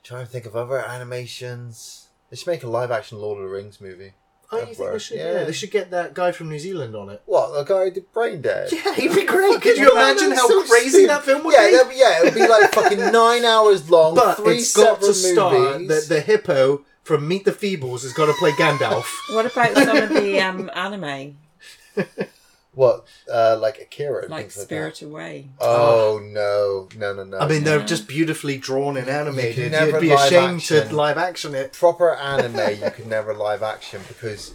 trying to think of other animations. They should make a live action Lord of the Rings movie. Oh, you think they should? Yeah. Yeah. they should get that guy from New Zealand on it. What the guy who did Brain Dead? Yeah, he'd be great. Could you imagine how so crazy stupid. that film would yeah, be? that'd yeah, it would be like fucking [LAUGHS] nine hours long. But three it's got to star movies. the, the hippo from Meet the Feebles has got to play Gandalf. What about some of the um, anime, [LAUGHS] what, uh, like Akira, like things like Spirit Away? that. Oh no, no, no, no! I mean, they're Yeah. just beautifully drawn and animated. never You'd be live ashamed action. to live action it. proper [LAUGHS] anime you can never live action because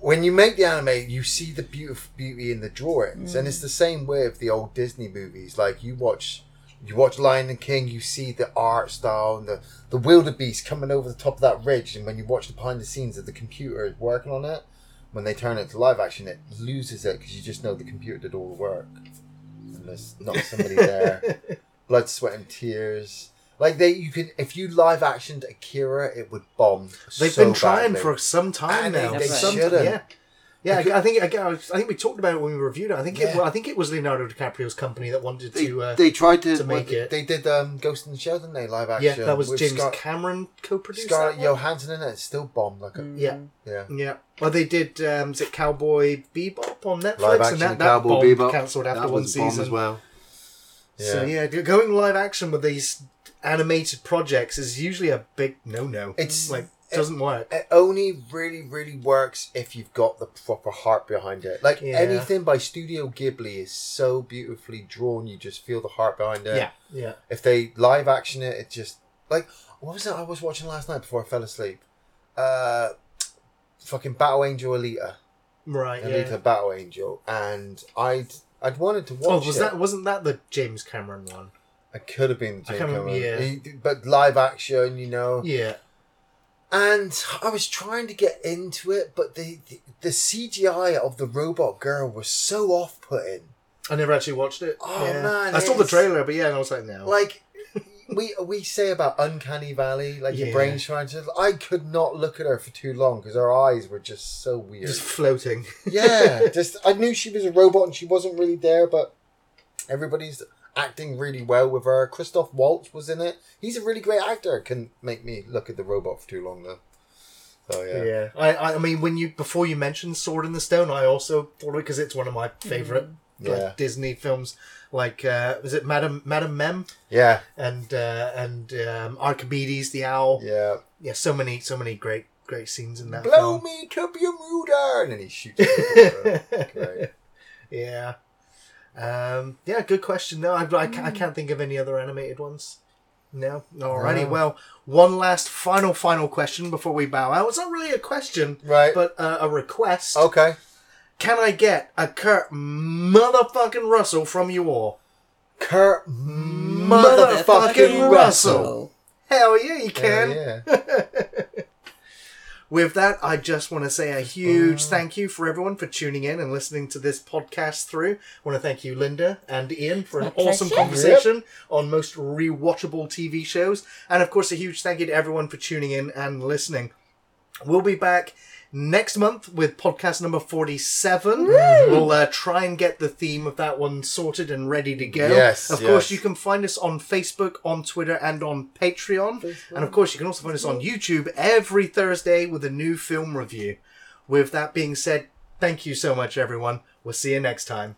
when you make the anime you see the beauty beauty in the drawings and it's the same way with the old disney movies like you watch you watch lion and king you see the art style and the the wildebeest coming over the top of that ridge and when you watch the behind the scenes of the computer is working on it when they turn it to live action it loses it because you just know the computer did all the work and there's not somebody there [LAUGHS] blood sweat and tears like they you could if you live actioned akira it would bomb They've so been trying badly. for some time And now. they Some- shouldn't. Yeah. Yeah, I I think I, I think we talked about it when we reviewed it. I think it, Yeah. well, I think it was Leonardo DiCaprio's company that wanted they, to. Uh, they tried to, to make well, it. They did um, Ghost in the Shell, didn't they? Live action. yeah, that was James Scar- Cameron co-produced. Scarlett? Johansson in it. It still bombed like a Yeah, yeah. yeah. Well, they did. Um, is it Cowboy Bebop on Netflix? Live and action that, that Cowboy Bebop. cancelled after that one was season as well. So yeah, going live action with these animated projects is usually a big no-no. It's- like doesn't work. It only really, really works if you've got the proper heart behind it. Like Yeah. anything by Studio Ghibli is so beautifully drawn, you just feel the heart behind it. Yeah, yeah. If they live action it, it just like what was it I was watching last night before I fell asleep? Uh, fucking Battle Angel Alita, Right. Alita Yeah. Battle Angel, and I'd I'd wanted to watch. Oh, was it. that wasn't that the James Cameron one? It could have been I James can't remember, Cameron. yeah. He- but live action, you know. Yeah. And I was trying to get into it, but the, the the CGI of the robot girl was so off putting. I never actually watched it. Oh, Yeah. man, I saw the trailer, but yeah, and I was like, no. Like we we say about uncanny valley, like your Yeah. brain's trying to. I could not look at her for too long because her eyes were just so weird. Just floating. yeah, [LAUGHS] just I knew she was a robot and she wasn't really there, but everybody's acting really well with her. Christoph Waltz was in it. He's a really great actor. Can make me look at the robot for too long though. So yeah. Yeah, I, I mean, when you before you mentioned Sword in the Stone, I also thought of it because it's one of my favorite like, Yeah. Disney films. Like, uh, was it Madam Madam Mim Yeah, and uh, and um, Archimedes the owl? yeah. Yeah, so many so many great great scenes in that Blow film. me to Bermuda, and then he shoots. [LAUGHS] Great. [LAUGHS] Yeah, um, yeah, good question. No, I, I, can't, I can't think of any other animated ones. No, alrighty. No. Well, one last final final question before we bow out. It's not really a question, Right. but uh, a request. Okay. Can I get a Kurt motherfucking Russell from you all? Kurt Motherfucking Russell. Hell yeah, you can. Hell yeah. [LAUGHS] With that, I just want to say a huge uh, thank you for everyone for tuning in and listening to this podcast through. I want to thank you, Linda and Ian, for an My awesome pleasure. conversation on most rewatchable TV shows. And of course, a huge thank you to everyone for tuning in and listening. We'll be back next month with podcast number 47. We'll uh, try and get the theme of that one sorted and ready to go. Yes, Of course, you can find us on Facebook, on Twitter, and on Patreon. And of course, you can also find us on YouTube every Thursday with a new film review. With that being said, thank you so much, everyone. We'll see you next time.